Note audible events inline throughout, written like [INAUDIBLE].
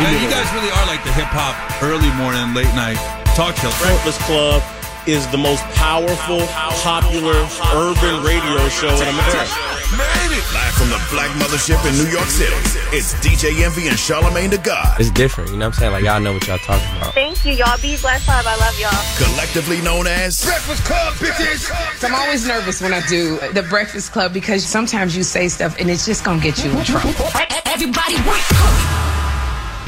Yeah, you guys really are like the hip hop early morning, late night talk show. Breakfast Club is the most powerful, popular urban radio show in America. Live from the Black Mothership in New York City, it's DJ Envy and Charlemagne the God. It's different, you know what I'm saying? Like, y'all know what y'all talking about. Thank you, y'all. Be blessed, Five. I love y'all. Collectively known as Breakfast Club, bitches. So I'm always nervous when I do the Breakfast Club because sometimes you say stuff and it's just gonna get you in trouble. Everybody wake up.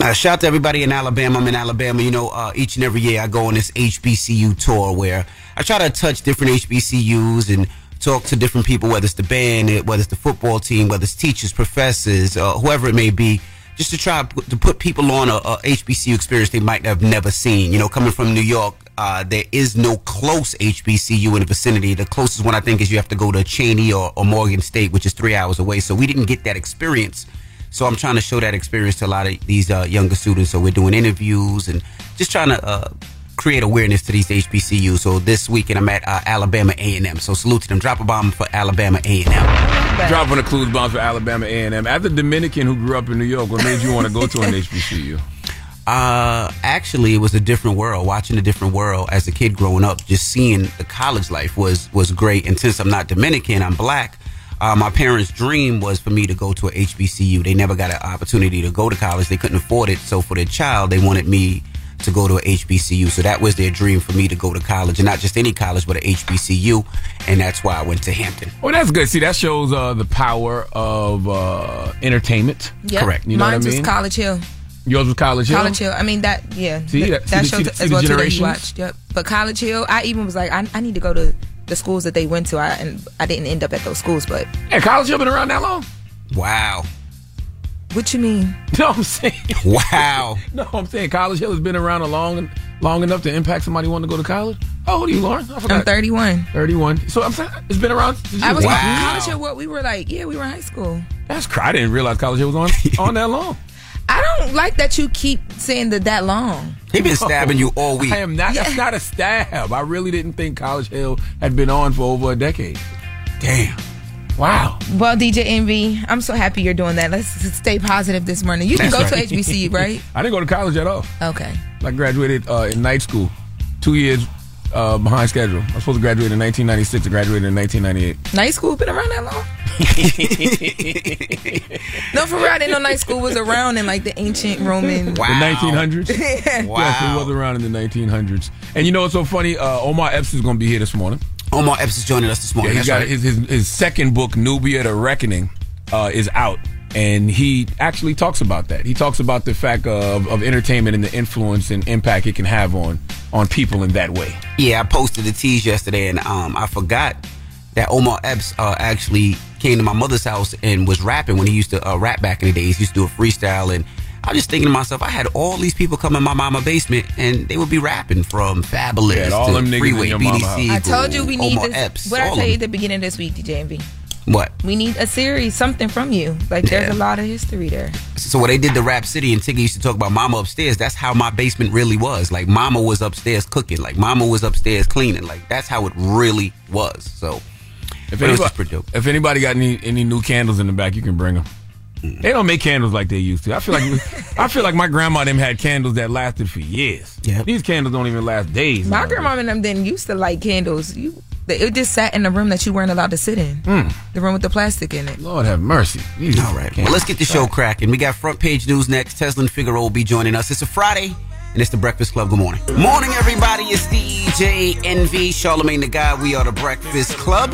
Uh, shout out to everybody in Alabama. I'm in Alabama. You know, uh, each and every year I go on this HBCU tour where I try to touch different HBCUs and talk to different people, whether it's the band, whether it's the football team, whether it's teachers, professors, uh, whoever it may be, just to try to put people on a, a HBCU experience they might have never seen. You know, coming from New York, uh, there is no close HBCU in the vicinity. The closest one I think is you have to go to Cheyney or, or Morgan State, which is three hours away. So we didn't get that experience. So I'm trying to show that experience to a lot of these uh, younger students. So we're doing interviews and just trying to uh, create awareness to these HBCUs. So this weekend I'm at uh, Alabama A&M. So salute to them. Drop a bomb for Alabama A&M. Dropping a clues bomb for Alabama A&M. As a Dominican who grew up in New York, what made you want to go to an [LAUGHS] HBCU? Uh, actually, it was a different world. Watching a different world as a kid growing up, just seeing the college life was was great. And since I'm not Dominican, I'm black. Uh, my parents' dream was for me to go to a HBCU. They never got an opportunity to go to college. They couldn't afford it. So for their child, they wanted me to go to a HBCU. So that was their dream for me to go to college, and not just any college, but a HBCU. And that's why I went to Hampton. Well, that's good. See, that shows uh, the power of uh, entertainment. Yep. Correct. You know Mine what I mean? was College Hill. Yours was College Hill. College Hill. I mean that. Yeah. See, that, that- see that the- shows see the- as see well too that you watched. Yep. But College Hill, I even was like, I, I need to go to the schools that they went to. I and I didn't end up at those schools, but Yeah, College Hill been around that long? Wow. what you mean? [LAUGHS] No, I'm saying. Wow. [LAUGHS] No, I'm saying College Hill has been around a long, long enough to impact somebody wanting to go to college. Oh, How old are you, Lauren? I forgot. I'm 31. 31. So I'm saying it's been around. I was young. in College Hill. What we were like? Yeah, we were in high school. That's cr- I didn't realize College Hill was on [LAUGHS] on that long. I don't like that you keep saying that that long. He been stabbing you all week. I am not. That's not a stab. I really didn't think College Hill had been on for over a decade. Damn. Wow. Well, DJ Envy, I'm so happy you're doing that. Let's stay positive this morning. You can go right. to HBCU, [LAUGHS] right? I didn't go to college at all. Okay. I graduated uh, in night school, two years uh, behind schedule. I was supposed to graduate in 1996. I graduated in 1998. Night school been around that long? [LAUGHS] no, for real. I didn't know night school was around in like the ancient Roman. The 1900s? [LAUGHS] Yeah. Yes, it was around in the 1900s. And you know what's so funny? Uh, Omar Epps is going to be here this morning. Omar Epps is joining us this morning. Yeah, he That's got right. his, his his second book, Nubia: The Reckoning, uh, is out, and he actually talks about that. He talks about the fact of, of entertainment and the influence and impact it can have on on people in that way. Yeah, I posted the tease yesterday, and um, I forgot that Omar Epps uh, actually came to my mother's house and was rapping when he used to uh, rap back in the days. He used to do a freestyle, and I was just thinking to myself, I had all these people come in my mama basement, and they would be rapping from Fabolous Yeah, all to them Freeway, your mama house. BDC. I told you we need Omar this. Epps, what I all tell you at the beginning of this week, DJ Envy. What? We need a series, something from you. Like there's Yeah. a lot of history there. So when they did the Rap City and Tigger used to talk about Mama upstairs, that's how my basement really was. Like Mama was upstairs cooking, like Mama was upstairs cleaning. Like that's how it really was. So If but it was anybody, just pretty dope. if anybody got any any new candles in the back, you can bring them. They don't make candles like they used to. I feel like I feel like my grandma and them had candles that lasted for years. Yeah, these candles don't even last days. My grandma and them didn't used to light candles. You, it just sat in the room that you weren't allowed to sit in. Hmm. The room with the plastic in it. Lord have mercy. All right. Well, let's get the show cracking. We got front page news next. Tezlyn Figaro will be joining us. It's a Friday, and it's the Breakfast Club. Good morning. Morning, everybody. It's DJ Envy, Charlemagne the Guy. We are the Breakfast Club.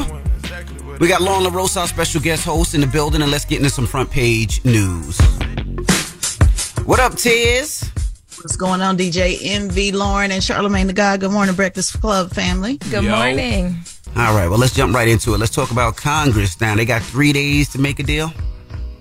We got Lauren LaRosa, our special guest host, in the building, and let's get into some front page news. What up, Tiz? What's going on, DJ Envy Lauren and Charlemagne the God? Good morning, Breakfast Club family. Good morning. All right, well, let's jump right into it. Let's talk about Congress now. They got three days to make a deal.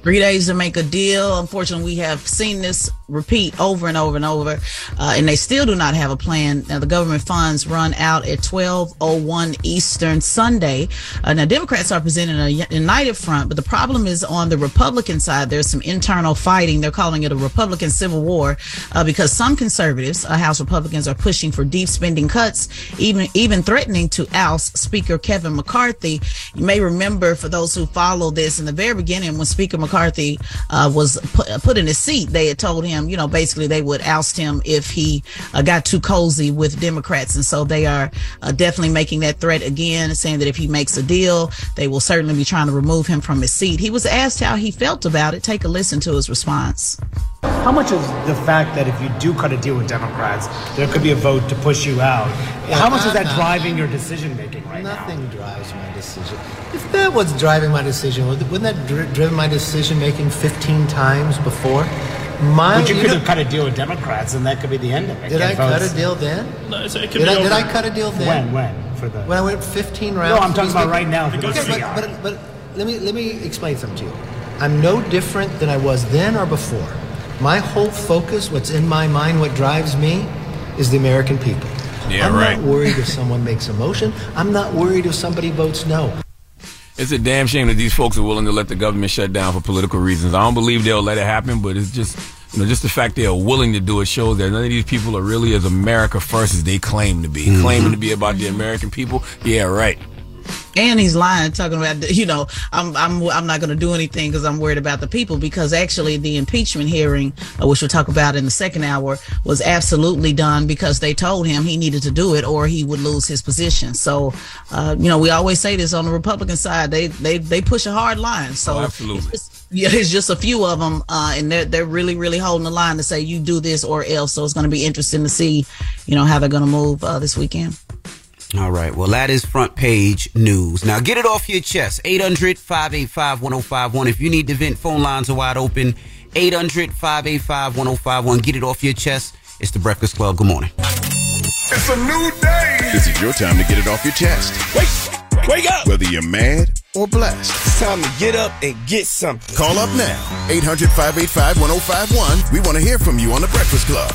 Three days to make a deal. Unfortunately, we have seen this repeat over and over and over, uh, and they still do not have a plan. Now, the government funds run out at 12:01 Eastern Sunday. Uh, now, Democrats are presenting a united front, but the problem is on the Republican side. There's some internal fighting. They're calling it a Republican civil war uh, because some conservatives, uh, House Republicans, are pushing for deep spending cuts, even even threatening to oust Speaker Kevin McCarthy. You may remember, for those who follow this, in the very beginning, when Speaker McCarthy uh, was put, put in his seat, they had told him, you know, basically they would oust him if he uh, got too cozy with Democrats. And so they are uh, definitely making that threat again, saying that if he makes a deal, they will certainly be trying to remove him from his seat. He was asked how he felt about it. Take a listen to his response. How much is the fact that if you do cut a deal with Democrats, there could be a vote to push you out? How much is that driving your decision making right Nothing drives my decision. If that was driving my decision, wouldn't that dri- driven my decision making 15 times before? My, But you you could have cut a deal with Democrats, and that could be the end of it. Did Get I cut a deal then? No, so it Did I, did I cut a deal then? When? When? For the When I went 15 rounds. No, I'm talking about making- right now for the Okay, but, but, but let me let me explain something to you. I'm no different than I was then or before. My whole focus, what's in my mind, what drives me, is the American people. Yeah, I'm right. not worried if someone makes a motion. I'm not worried if somebody votes no. It's a damn shame that these folks are willing to let the government shut down for political reasons. I don't believe they'll let it happen, but it's just you know just the fact they are willing to do it shows that none of these people are really as America first as they claim to be. Mm-hmm. Claiming to be about the American people, yeah, right. And he's lying, talking about you know I'm I'm I'm not going to do anything because I'm worried about the people. Because actually, the impeachment hearing, uh, which we'll talk about in the second hour, was absolutely done because they told him he needed to do it or he would lose his position. So, uh, you know, we always say this on the Republican side, they they they push a hard line. So Oh, absolutely. It's, Yeah, it's just a few of them, uh, and they're they're really really holding the line to say you do this or else. So it's going to be interesting to see, you know, how they're going to move uh, this weekend. All right. Well, that is front page news. Now get it off your chest. 800-585-1051. If you need to vent, phone lines are wide open. 800-585-1051. Get it off your chest. It's the Breakfast Club. Good morning. It's a new day. This is your time to get it off your chest. Wake, wake up. Whether you're mad or blessed. It's time to get up and get something. Call up now. 800 585 1051. We want to hear from you on The Breakfast Club.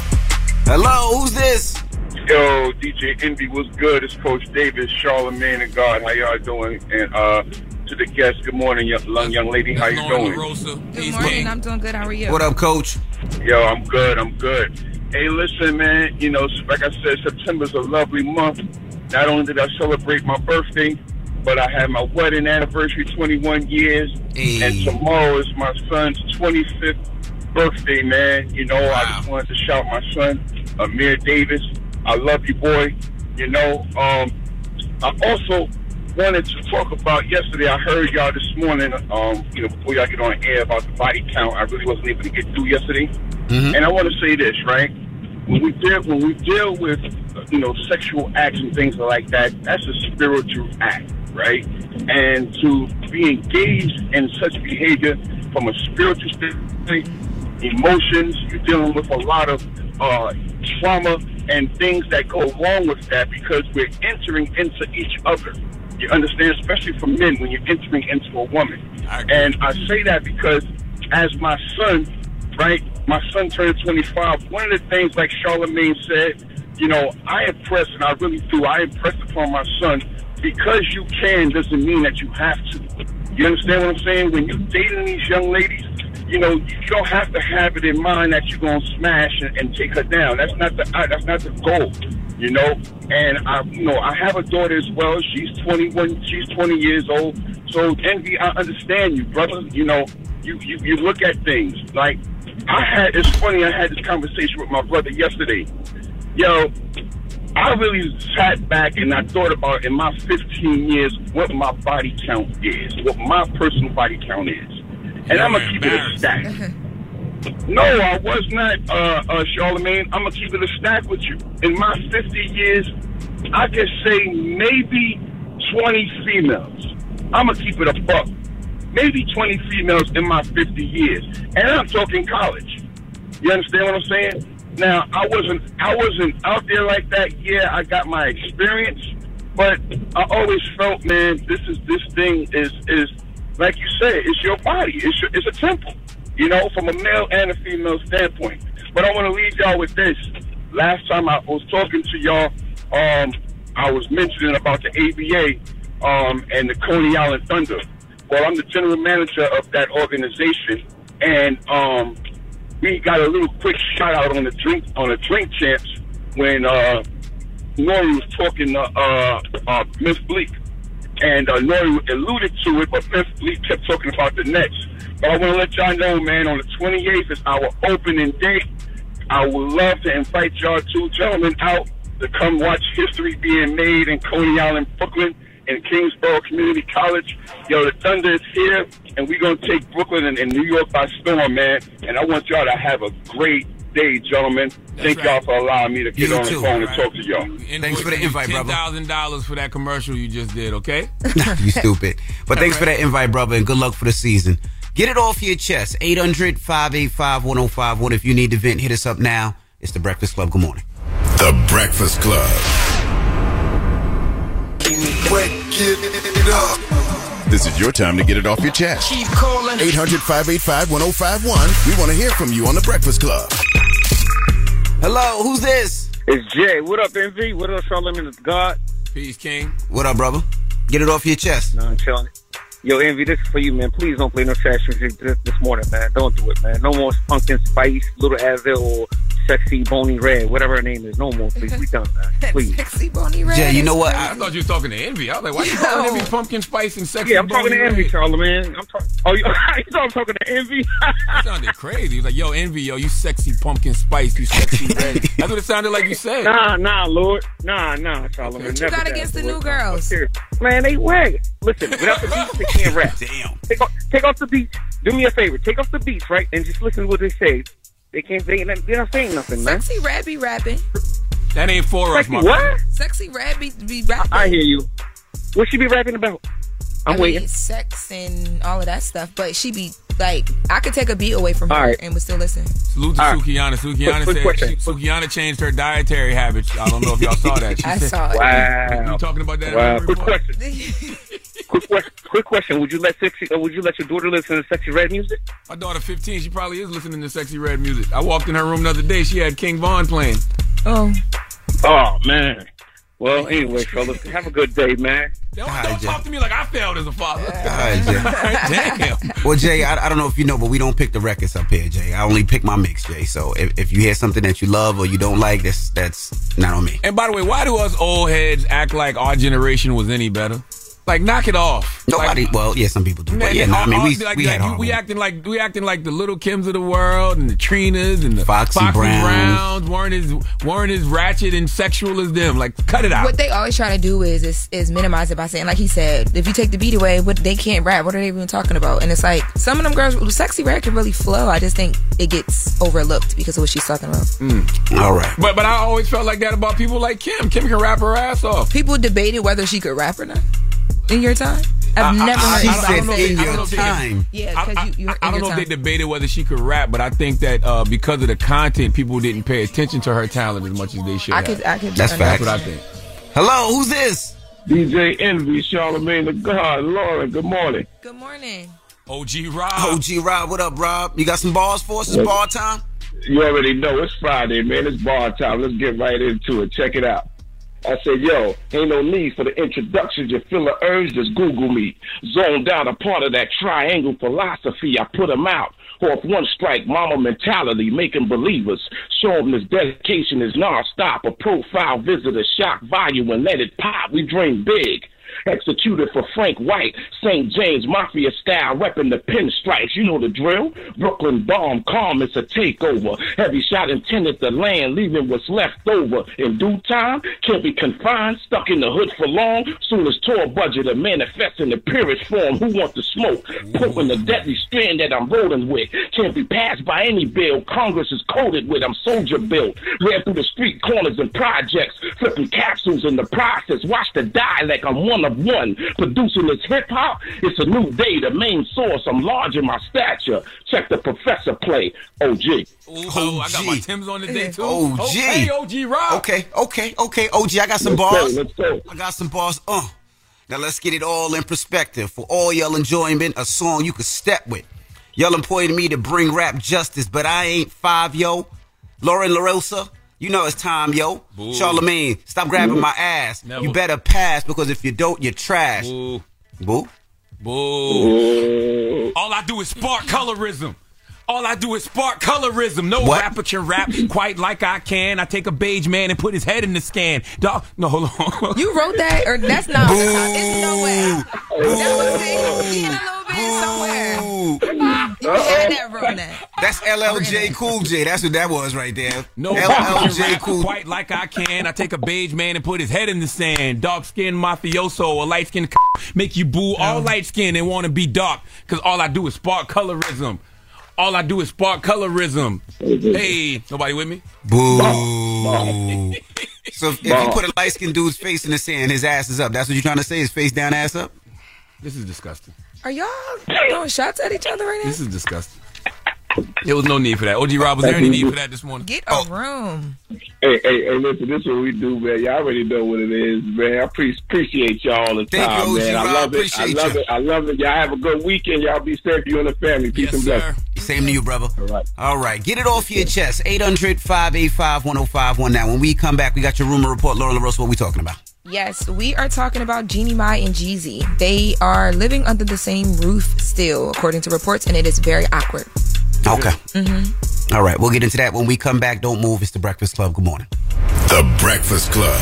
Hello, who's this? Yo, DJ Envy, what's good? It's Coach Davis, Charlemagne, and God. How y'all doing? And uh, to the guests, good morning, young, young, young lady. How you doing? Good morning. I'm doing good. How are you? What up, Coach? Yo, I'm good. I'm good. Hey, listen, man. You know, like I said, September's a lovely month. Not only did I celebrate my birthday, but I had my wedding anniversary, 21 years, and tomorrow is my son's 25th birthday, man. You know, I just wanted to shout my son, Amir Davis. I love you, boy. You know, um, I also wanted to talk about yesterday. I heard y'all this morning, um, you know, before y'all get on air about the body count. I really wasn't able to get through yesterday. Mm-hmm. And I want to say this, right? When we deal when we deal with you know sexual acts and things like that, that's a spiritual act, right? And to be engaged in such behavior from a spiritual standpoint, emotions, you're dealing with a lot of uh, trauma and things that go along with that because we're entering into each other. You understand, especially for men when you're entering into a woman. And I say that because as my son, right, my son turned 25, one of the things like Charlemagne said, you know, I impress, and I really do, I impress upon my son because you can doesn't mean that you have to. You understand what I'm saying? When you're dating these young ladies, you know, you don't have to have it in mind that you're gonna smash and, and take her down. That's not the that's not the goal, you know. And I, you know, I have a daughter as well. She's 21. She's 20 years old. So envy, I understand you, brother. You know, you you, you look at things like I had. It's funny. I had this conversation with my brother yesterday. Yo, I really sat back and I thought about in my 15 years what my body count is, what my personal body count is. And I'm gonna keep it a stack. [LAUGHS] No, I was not, uh, uh, Charlemagne. I'm gonna keep it a stack with you. In my 50 years, I can say maybe 20 females. I'm gonna keep it a buck. Maybe 20 females in my 50 years, and I'm talking college. You understand what I'm saying? Now, I wasn't, I wasn't out there like that. Yeah, I got my experience, but I always felt, man, this is this thing is is like you said, it's your body. It's your, it's a temple, you know, from a male and a female standpoint. But I want to leave y'all with this. Last time I was talking to y'all, um, I was mentioning about the ABA um, and the Coney Island Thunder. Well, I'm the general manager of that organization, and um, we got a little quick shout out on the drink on the drink champs when uh, N.O.R.E. was talking to uh, uh, Miss Bleak and uh, N.O.R.E. alluded to it, but Lee kept talking about the Nets. But I want to let y'all know, man, on the 28th is our opening day. I would love to invite y'all two gentlemen out to come watch history being made in Coney Island, Brooklyn, and Kingsborough Community College. Yo, the Thunder is here, and we're going to take Brooklyn and, and New York by storm, man. And I want y'all to have a great day, gentlemen. Thank y'all for allowing me to get You on too, the phone right. and talk to y'all. Thanks for the invite, brother. Ten thousand dollars for that commercial you just did. Okay. [LAUGHS] you stupid. But thanks for that invite, brother, and good luck for the season. Get it off your chest. 800 585 1051. If you need to vent, hit us up now. It's The Breakfast Club. Good morning. The Breakfast Club. This is your time to get it off your chest. Keep calling. 800 585 1051. We want to hear from you on The Breakfast Club. Hello, who's this? It's Jay. What up, Envy? What up, Charlemagne the God? Peace, King. What up, brother? Get it off your chest. No, I'm chilling. Yo, Envy, this is for you, man. Please don't play no trash music this, this morning, man. Don't do it, man. No more Pumpkin Spice, Little Azil, or sexy Boney Red, whatever her name is. No more, please. We done, man. Please. sexy Boney Red. Yeah, you know what? I, thought you was talking to Envy. I was like, why you calling Envy pumpkin spice and sexy? Yeah, I'm talking to Envy, Red? Charlemagne. I'm talking. Oh, you, [LAUGHS] you thought I'm talking to Envy? That sounded crazy. He was like, yo, Envy, yo, you sexy pumpkin spice, you sexy [LAUGHS] red. That's what it sounded like you said. Nah, nah, Lord. Nah, nah, Charlemagne. What you never got against the Lord. new girls? Man, they wag. Listen, without the beats, they can't rap. [LAUGHS] Damn. Take off, take off the beats. Do me a favor. Take off the beats, right, and just listen to what they say. They can't. They, they're not saying nothing, man. Sexy Red be rapping. That ain't for us, Sexy my what? friend. Sexy Red be, be rapping. I hear you. What she be rapping about? I'm I mean, waiting. sex and all of that stuff, but she be like, I could take a beat away from her All right. and would still listen. Salute to All right. Sukihana. Sukihana Quick- quick said she, question. Sukihana changed her dietary habits. I don't know if y'all saw that. [LAUGHS] She I said, saw it. Wow. You talking about that? Wow. the Quick question. [LAUGHS] quick question. Quick question. Would you let sexy? Or would you let your daughter listen to sexy red music? My daughter, 15, she probably is listening to sexy red music. I walked in her room the other day. She had King Von playing. Oh, Oh man. Well, anyway, fellas, have a good day, man. Don't, don't talk to me like I failed as a father. [LAUGHS] [LAUGHS] All right, Jay. Damn. Well, Jay, I, I don't know if you know, but we don't pick the records up here, Jay. I only pick my mix, Jay. So if, if you hear something that you love or you don't like, that's that's not on me. And by the way, why do us old heads act like our generation was any better? Like, knock it off. Nobody. Like, well, yeah, some people do. But yeah, no, I mean, we, like, we like, had you- we ones. acting like we acting like the Lil' Kims of the world and the Trinas and the Foxy Browns. Browns weren't as weren't as ratchet and sexual as them. Like, cut it out. what they always try to do is, is is minimize it by saying, like he said, if you take the beat away, what they can't rap. What are they even talking about? And it's like some of them girls, sexy rap can really flow. I just think it gets overlooked because of what she's talking about. Mm. All right. But but I always felt like that about people like Kim. Kim can rap her ass off. People debated whether she could rap or not in your time. I've I- never I- heard She I don't anybody know said say if in I your don't know if they- time. Yeah, I, because you, you I, I don't your know if they debated whether she could rap, but I think that uh, because of the content, people didn't pay attention to her talent as much as they should. I have. could, I could. That's understand. That's what I think. Hello, who's this? DJ Envy, Charlemagne the God, Lauren, good morning. Good morning. OG Rob. OG Rob. What up, Rob? You got some balls for us? It's ball time. You already know it's Friday, man. It's ball time. Let's get right into it. Check it out. I said, yo, ain't no need for the introductions. You feel the urge, just Google me. Zoned out a part of that triangle philosophy. I put 'em out. Off one strike, mama mentality, making believers. Show 'em this dedication is non-stop. A profile visitor, shock value and let it pop. We dream big. Executed for Frank White, St. James Mafia style, repping the pinstripes. You know the drill. Brooklyn bomb, calm, it's a takeover. Heavy shot intended to land, leaving what's left over. In due time, can't be confined, stuck in the hood for long. Soon as tour budget to manifest in the purest form. Who want to smoke? Poking the deadly strand that I'm rolling with. Can't be passed by any bill. Congress is coated with. I'm soldier built. Ran through the street corners and projects, flipping capsules in the process. Watch the dialect. I'm one of one. Producing this hip hop. It's a new day. The main source. I'm large in my stature. Check the professor play. OG. Ooh, oh, I got my Tim's on today too. OG. Okay, OG Rob. Okay, okay, okay. OG, I got some Let's go, bars. let's go. I got some bars. Uh. Now let's get it all in perspective. For all y'all enjoyment, a song you could step with. Y'all employed me to bring rap justice, but I ain't five, yo. Lauren LaRosa, you know it's time, yo. Boo. Charlemagne, stop grabbing my ass. Never. You better pass because if you don't, you're trash. Boo. Boo. Boo. All I do is spark colorism. All I do is spark colorism. No What? rapper can rap quite like I can. I take a beige man and put his head in the scan. Dog, no, hold on. [LAUGHS] You wrote that, or that's not? It's no way. That was it. He had a little bit somewhere. Boo. You had that wrong that. That's LLJ Cool J. That's what that was right there. No rapper can LLJ rap Cool quite like I can. I take a beige man and put his head in the sand. Dark skinned mafioso, a light skinned make you boo all light skinned and want to be dark. Cause all I do is spark colorism. All I do is spark colorism. Hey, nobody with me? Boo. [LAUGHS] so if, if you put a light skinned dude's face in the sand, his ass is up. That's what you're trying to say? His face down, ass up? This is disgusting. Are y'all throwing shots at each other right now? This is disgusting. There was no need for that. OG Rob, was there any need for that this morning? Get a oh. room. Hey, hey, hey, listen, this is what we do, man. Y'all already know what it is, man. I pre- appreciate y'all all the Thank time, you, OG man. I love it. I love you. it. I love it. Y'all have a good weekend. Y'all be safe, you and the family. Peace Yes, and sir. blessings. Same to you, brother. All right. All right. Get it off your chest. 800 585 1051. Now, when we come back, we got your rumor report. Lauren LaRosa, what we talking about? Yes, we are talking about Jeannie Mai and Jeezy. They are living under the same roof still, according to reports, and it is very awkward. Okay. Mm-hmm. All right, we'll get into that when we come back. Don't move. It's the Breakfast Club. Good morning. The Breakfast Club.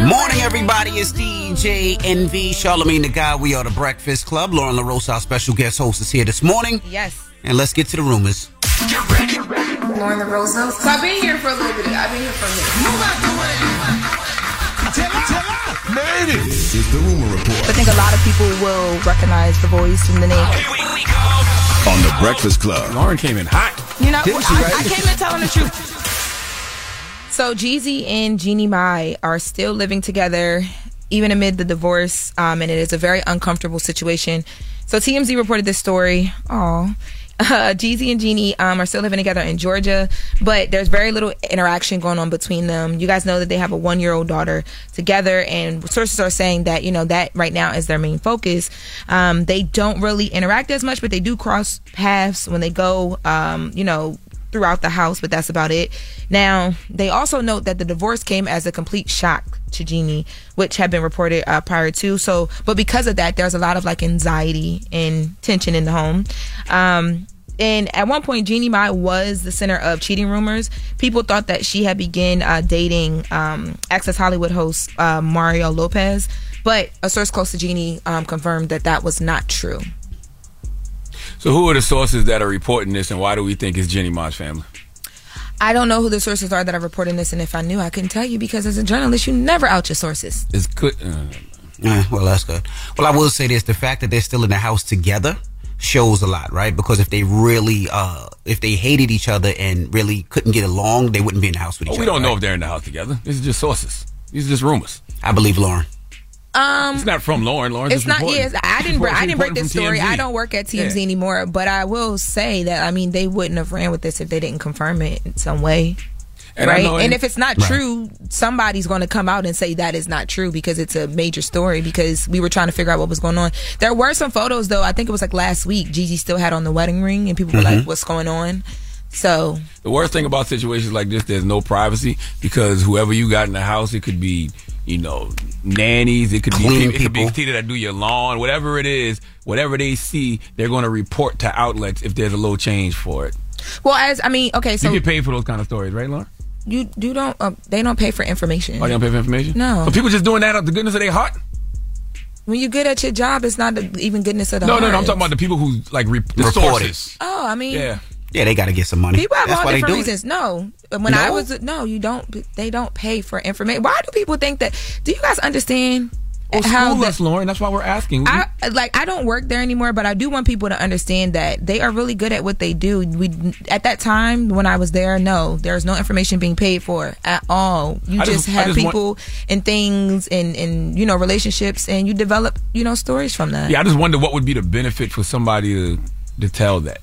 Morning, everybody. It's DJ Envy, Charlemagne the Guy. We are the Breakfast Club. Lauren LaRosa, our special guest host, is here this morning. Yes. And let's get to the rumors. Lauren LaRosa. So I've been here for a little bit. I've been here for a minute. Made it. This is the rumor report I think a lot of people will recognize the voice and the name. on the Breakfast Club. Lauren came in hot. You know, Didn't she, I, right? I came in telling the truth. So Jeezy and Jeannie Mai are still living together, even amid the divorce, um, and it is a very uncomfortable situation. So TMZ reported this story. Oh. Uh, [LAUGHS] Jeezy and Jeannie um, are still living together in Georgia, but there's very little interaction going on between them. You guys know that they have a one year old daughter together, and sources are saying that, you know, that right now is their main focus. Um, they don't really interact as much, but they do cross paths when they go, um, you know, throughout the house, but that's about it. Now, they also note that the divorce came as a complete shock to Jeannie, which had been reported uh, prior to. So, but because of that, there's a lot of like anxiety and tension in the home. Um, and at one point, Jeannie Mai was the center of cheating rumors. People thought that she had begun uh, dating um, Access Hollywood host uh, Mario Lopez, but a source close to Jeannie um, confirmed that that was not true. So who are the sources that are reporting this, and why do we think it's Jeannie Mai's family? I don't know who the sources are that are reporting this, and if I knew, I couldn't tell you because as a journalist, you never out your sources. It's good. Uh, Yeah, well, that's good. Well, I will say this: the fact that they're still in the house together shows a lot, right? Because if they really, uh, if they hated each other and really couldn't get along, they wouldn't be in the house with each well, other. we don't know if they're in the house together. This is just sources. These are just rumors. I believe Lauren. Um, It's not from Lauren. Lauren's it's not. reporting. Yes, I didn't. Report- I didn't break this story. TMZ. I don't work at TMZ Yeah. anymore. But I will say that I mean they wouldn't have ran with this if they didn't confirm it in some way. And right, and if it's not Right. true, somebody's going to come out and say that is not true because it's a major story. Because we were trying to figure out what was going on. There were some photos though. I think it was like last week. Gigi still had on the wedding ring, and people were Mhm. like, "What's going on?" So The worst thing about situations like this, there's no privacy because whoever you got in the house, it could be, you know, nannies, it could Clean be it could be people. people that do your lawn, whatever it is, whatever they see, they're going to report to outlets if there's a low change for it. well, as I mean, okay, so you get paid for those kind of stories, right, Lauren? you you don't uh, they don't pay for information. Oh, you don't pay for information? No. But people just doing that out of the goodness of their heart? When you're good at your job, it's not the, even goodness of the No, heart. no, no. I'm talking about the people who like re- the Report sources. Oh, I mean, Yeah. Yeah, they got to get some money. People have That's all different do it. reasons. No, when I was no, you don't. They don't pay for information. Why do people think that? Do you guys understand Well, how school the- us, Lauren. That's why we're asking. I like I don't work there anymore, but I do want people to understand that they are really good at what they do. We at that time when I was there, no, there's no information being paid for at all. You just, just- have just want- people and things and and you know relationships, and you develop you know stories from that. yeah, I just wonder what would be the benefit for somebody to to tell that.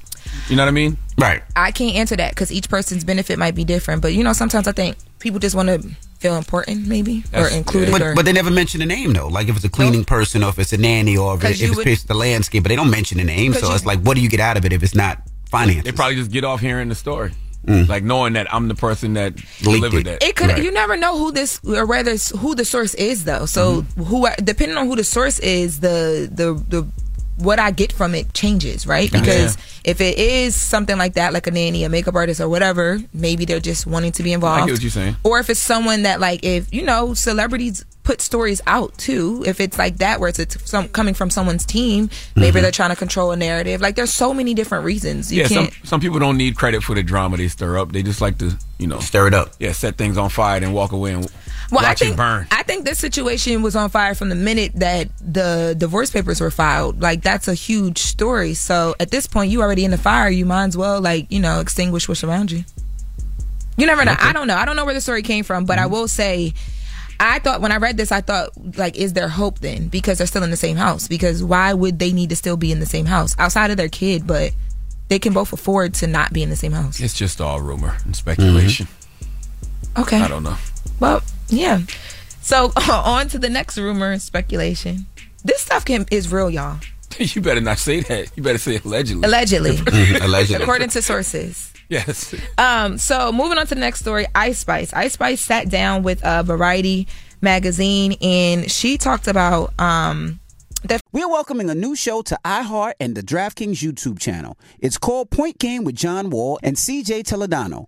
You know what I mean? Right. I can't answer that because each person's benefit might be different. But you know, sometimes I think people just want to feel important, maybe or included. But, or, but they never mention the name though. Like if it's a cleaning person or if it's a nanny or if, 'Cause it, you if would- it's the landscape, but they don't mention the name, So you- it's like, what do you get out of it if it's not finance? They probably just get off hearing the story, Mm. like knowing that I'm the person that delivered that. It could. You never know who this or whether it's who the source is, though. So Mm-hmm. who, depending on who the source is, the the the what I get from it changes, right? Yeah. Because if it is something like that, like a nanny, a makeup artist, or whatever, maybe they're just wanting to be involved. I get what you're saying. Or if it's someone that, like, if you know, celebrities put stories out too. If it's like that, where it's, it's some coming from someone's team, maybe Mhm. they're trying to control a narrative. Like, there's so many different reasons. You yeah, some can't. some people don't need credit for the drama they stir up. They just like to, you know, stir it up. Yeah, set things on fire and walk away and Well, I think burn. I think this situation was on fire from the minute that the divorce papers were filed. Like that's a huge story. So at this point, you already in the fire. You might as well like you know extinguish what's around you. You never know. I don't know. I don't know where the story came from, but I Mm-hmm. will say. I thought when I read this, I thought like, is there hope then? Because they're still in the same house. Because why would they need to still be in the same house outside of their kid? But they can both afford to not be in the same house. It's just all rumor and speculation. Okay. I don't know. Well, yeah. So [LAUGHS] on to the next rumor and speculation. This stuff can is real, y'all. [LAUGHS] you better not say that. You better say allegedly. Allegedly. [LAUGHS] allegedly. According to sources. Yes. Um, so moving on to the next story, Ice Spice. Ice Spice sat down with a Variety magazine and she talked about um, We're welcoming a new show to iHeart and the DraftKings YouTube channel. It's called Point Game with John Wall and CJ Toledano.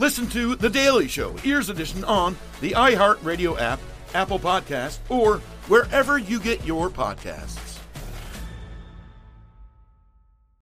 Listen to The Daily Show, Ears Edition, on the iHeartRadio app, Apple Podcast, or wherever you get your podcasts.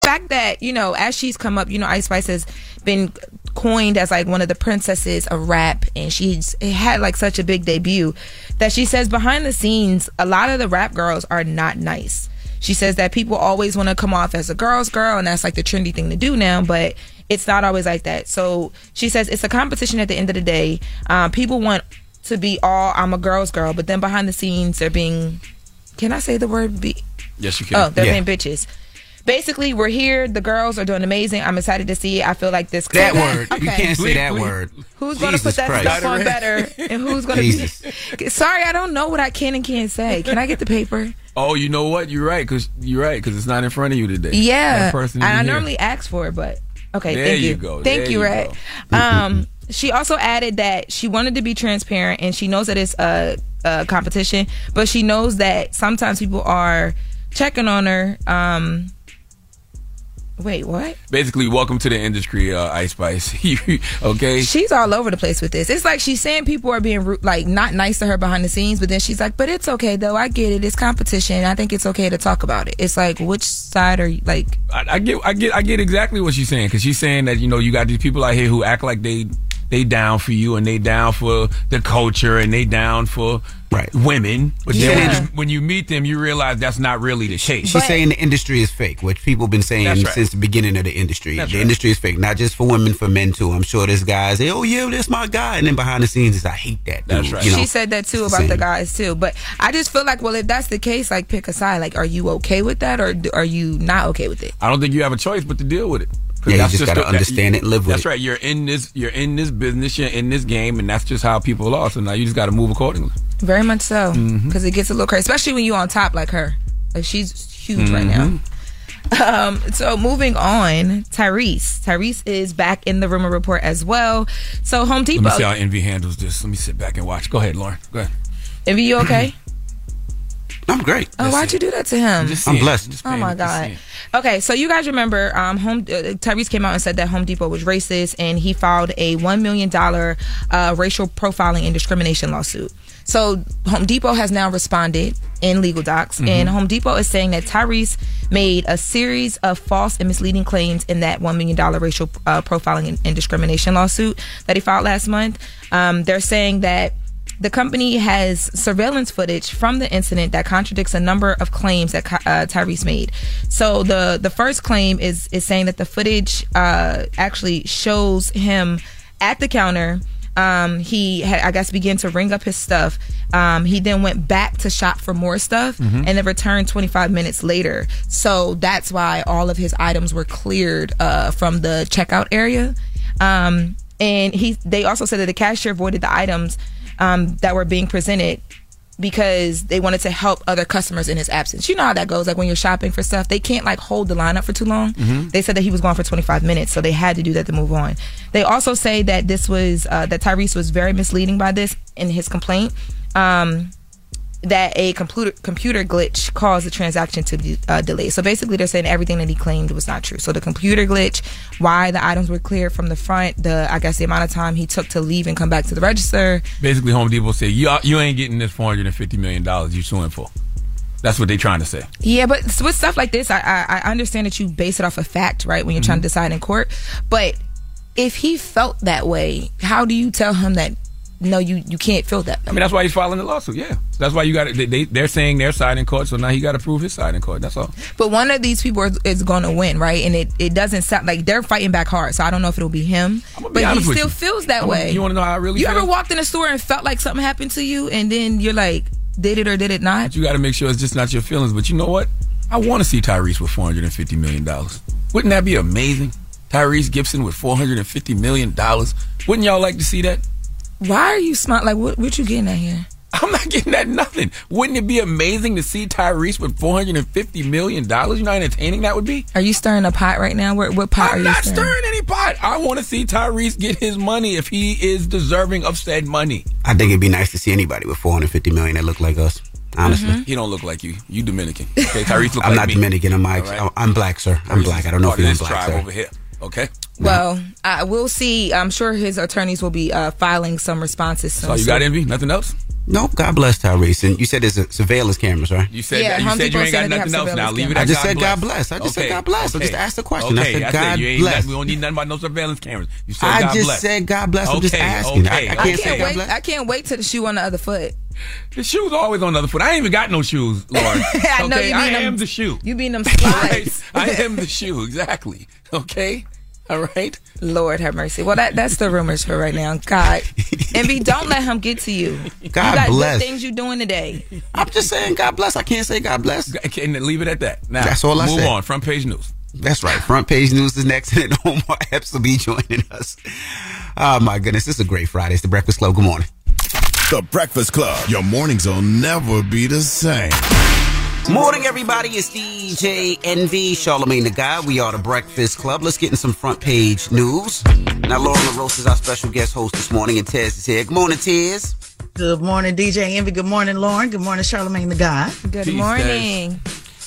The fact that you know as she's come up you know ice spice has been coined as like one of the princesses of rap and she's had like such a big debut that she says behind the scenes a lot of the rap girls are not nice she says that people always want to come off as a girl's girl and that's like the trendy thing to do now but it's not always like that so she says it's a competition at the end of the day um, people want to be all i'm a girl's girl but then behind the scenes they're being can i say the word be Yes, you can. Oh, they're Yeah. being bitches. Basically, we're here. The girls are doing amazing. I'm excited to see. I feel like this. That word. You can't say that word. Who's going to put that Christ. stuff on better? And who's going to be? [LAUGHS] Sorry, I don't know what I can and can't say. Can I get the paper? Oh, you know what? You're right, because you're right, because it's not in front of you today. Yeah. That person I, I here. normally ask for it, but okay. There thank you. you go. Thank There you, Ray. Um, she also added that she wanted to be transparent and she knows that it's a, a competition, but she knows that sometimes people are checking on her. Um, wait, what? Basically, welcome to the industry, uh, Ice Spice. [LAUGHS] okay? She's all over the place with this. It's like she's saying people are being like not nice to her behind the scenes, but then she's like, "But it's okay though. I get it. It's competition. I think it's okay to talk about it." It's like, which side are you like? I, I get, I get, I get exactly what she's saying because she's saying that you know you got these people out here who act like they they down for you and they down for the culture and they down for right. women. But Yeah. when, you, when you meet them, you realize that's not really the case. She's saying the industry is fake, which people have been saying right. since the beginning of the industry. That's the right. industry is fake, not just for women, for men too. I'm sure there's guys say, "Oh yeah, that's my guy," and then behind the scenes, is I hate that. That's right. You know? she said that too about the guys too. But I just feel like, well, if that's the case, like pick a side. Like, are you okay with that, or are you not okay with it? I don't think you have a choice but to deal with it. 'Cause Yeah, you that's just gotta the- that- understand it and live with That's it. right. You're in this. You're in this business. You're in this game, and that's just how people are. So now you just got to move accordingly. Very much so, Mm-hmm. because it gets a little crazy, especially when you're on top like her. Like she's huge right now. Mm-hmm. Um, so moving on, Tyrese. Tyrese is back in the rumor report as well. So Home Depot. Let me see how Envy handles this. Let me sit back and watch. Go ahead, Lauren. Go ahead. Envy, you okay? [CLEARS THROAT] I'm great. Oh, why'd you do that to him? Just I'm seeing. blessed. Just Oh my god. Okay, so you guys remember um, Home uh, Tyrese came out and said that Home Depot was racist, and he filed a one million dollar uh, racial profiling and discrimination lawsuit. So Home Depot has now responded in legal docs, and Home Depot is saying that Tyrese made a series of false and misleading claims in that one million dollar racial uh, profiling and, and discrimination lawsuit that he filed last month. Um, they're saying that the company has surveillance footage from the incident that contradicts a number of claims that uh, Tyrese made. So the the first claim is is saying that the footage uh, actually shows him at the counter. Um, he had, I guess, began to ring up his stuff. Um, he then went back to shop for more stuff Mhm. and then returned 25 minutes later. So that's why all of his items were cleared uh, from the checkout area. Um, and he, they also said that the cashier voided the items um, that were being presented because they wanted to help other customers in his absence. You know how that goes. Like when you're shopping for stuff, they can't like hold the line up for too long. Mhm. They said that he was gone for 25 minutes, so they had to do that to move on. They also say that this was uh, that Tyrese was very misleading by this in his complaint. Um, that a computer computer glitch caused the transaction to be uh, delayed. So basically, they're saying everything that he claimed was not true. So the computer glitch, why the items were cleared from the front, the I guess the amount of time he took to leave and come back to the register. Basically, Home Depot said you you ain't getting this four hundred and fifty million dollars you suing for. That's what they're trying to say. Yeah, but with stuff like this, I, I I understand that you base it off of fact, right? When you're trying to decide in court, but if he felt that way, how do you tell him that? No, you you can't feel that. I mean, that's why he's filing the lawsuit. Yeah, that's why you got they, they they're saying their side in court, so now he got to prove his side in court. That's all. But one of these people is, is going to win, right? And it, it doesn't sound like they're fighting back hard. So I don't know if it'll be him. be But he still you. feels that I'm- way. you wanna know how I really You feel? ever walked in a store and felt like something happened to you, and then you're like, did it or did it not? But you got to make sure it's just not your feelings. But you know what? I want to see Tyrese with four hundred and fifty million dollars. Wouldn't that be amazing? Tyrese Gibson with four hundred and fifty million dollars. Wouldn't y'all like to see that? Why are you smart? Like, what what you getting at here? [LAUGHS] I'm not getting at nothing. Wouldn't it be amazing to see Tyrese with four hundred and fifty million dollars? You know how entertaining that would be. Are you stirring a pot right now? What, what pot are I'm you not stirring? stirring any pot. I want to see Tyrese get his money if he is deserving of said money. I think it'd be nice to see anybody with 450 million that look like us. Honestly, mm-hmm. He don't look like you. You Dominican. Okay, Tyrese look I'm like not me. Dominican. I'm like, All right? I'm, I'm black, sir. I'm Tyrese black. I don't know if part you're black, tribe sir. over here. Okay. Well, I we'll see. I'm sure his attorneys will be uh, filing some responses soon. So you got envy? Nothing else? Nope. God bless Tyrese. And you said there's a surveillance cameras, right? You said Yeah, that, you Home said you Depot ain't got they have nothing else. Now surveillance leave it I just God said bless. God bless. I just said God bless. I just asked the question. I Okay, said God you ain't bless. nothing- we don't need nothing about no surveillance cameras. You said I God just bless. said God bless. I'm just Okay, asking. I- okay, I I can't can't say God wait. bless. I can't wait till the shoe on the other foot. The shoes always on the other foot. I ain't even got no shoes, [LAUGHS] Lord. I know okay, you I mean them- am the shoe. You mean them [LAUGHS] Right? slides? I am the shoe, exactly. Okay? All right? Lord have mercy. Well, that that's the rumors for right now. God, Envy, don't let him get to you. you God got bless. good things you doing today. I'm just saying God bless. I can't say God bless. And leave it at that. Now, That's all I move said. on. Front page news. That's right. Front page news is next, [LAUGHS] and Omar Epps will be joining us. Oh my goodness, this is a great Friday. It's the Breakfast Club. Good morning. The Breakfast Club. Your mornings will never be the same. Morning, everybody. It's DJ Envy, Charlemagne the Guy. We are the Breakfast Club. Let's get in some front page news. Now, Lauren LaRosa is our special guest host this morning, and Tez is here. Good morning, Tez. Good morning, DJ Envy. Good morning, Lauren. Good morning, Charlemagne the Guy. Good Peace, morning.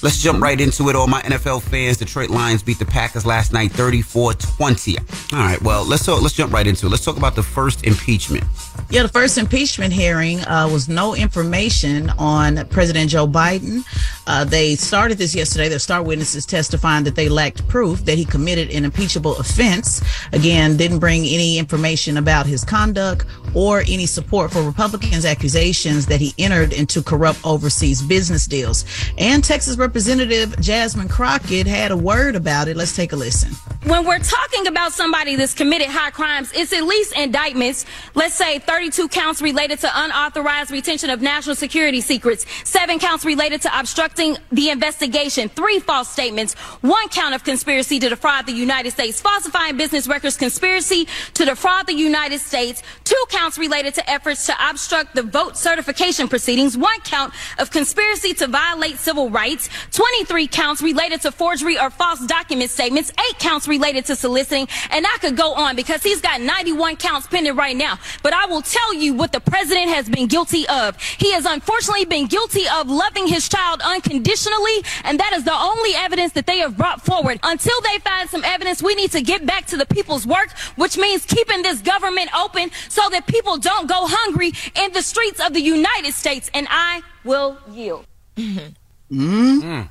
Let's jump right into it. All my NFL fans, Detroit Lions beat the Packers last night 34-20. All right, well, let's talk, let's jump right into it. Let's talk about the first impeachment. Yeah, the first impeachment hearing uh, was no information on President Joe Biden. Uh, they started this yesterday. Their star witnesses testifying that they lacked proof that he committed an impeachable offense. Again, didn't bring any information about his conduct or any support for Republicans' accusations that he entered into corrupt overseas business deals. And Texas Representative Jasmine Crockett had a word about it. Let's take a listen. When we're talking about somebody that's committed high crimes, it's at least indictments. Let's say 32 counts related to unauthorized retention of national security secrets, seven counts related to obstructing the investigation, three false statements, one count of conspiracy to defraud the United States, falsifying business records, conspiracy to defraud the United States, two counts related to efforts to obstruct the vote certification proceedings, one count of conspiracy to violate civil rights, 23 counts related to forgery or false document statements, eight counts related to soliciting, and I could go on because he's got 91 counts pending right now. But I will tell you what the president has been guilty of. He has unfortunately been guilty of loving his child unconditionally, and that is the only evidence that they have brought forward. Until they find some evidence, we need to get back to the people's work, which means keeping this government open so that people don't go hungry in the streets of the United States. And I will yield. [LAUGHS] Mm.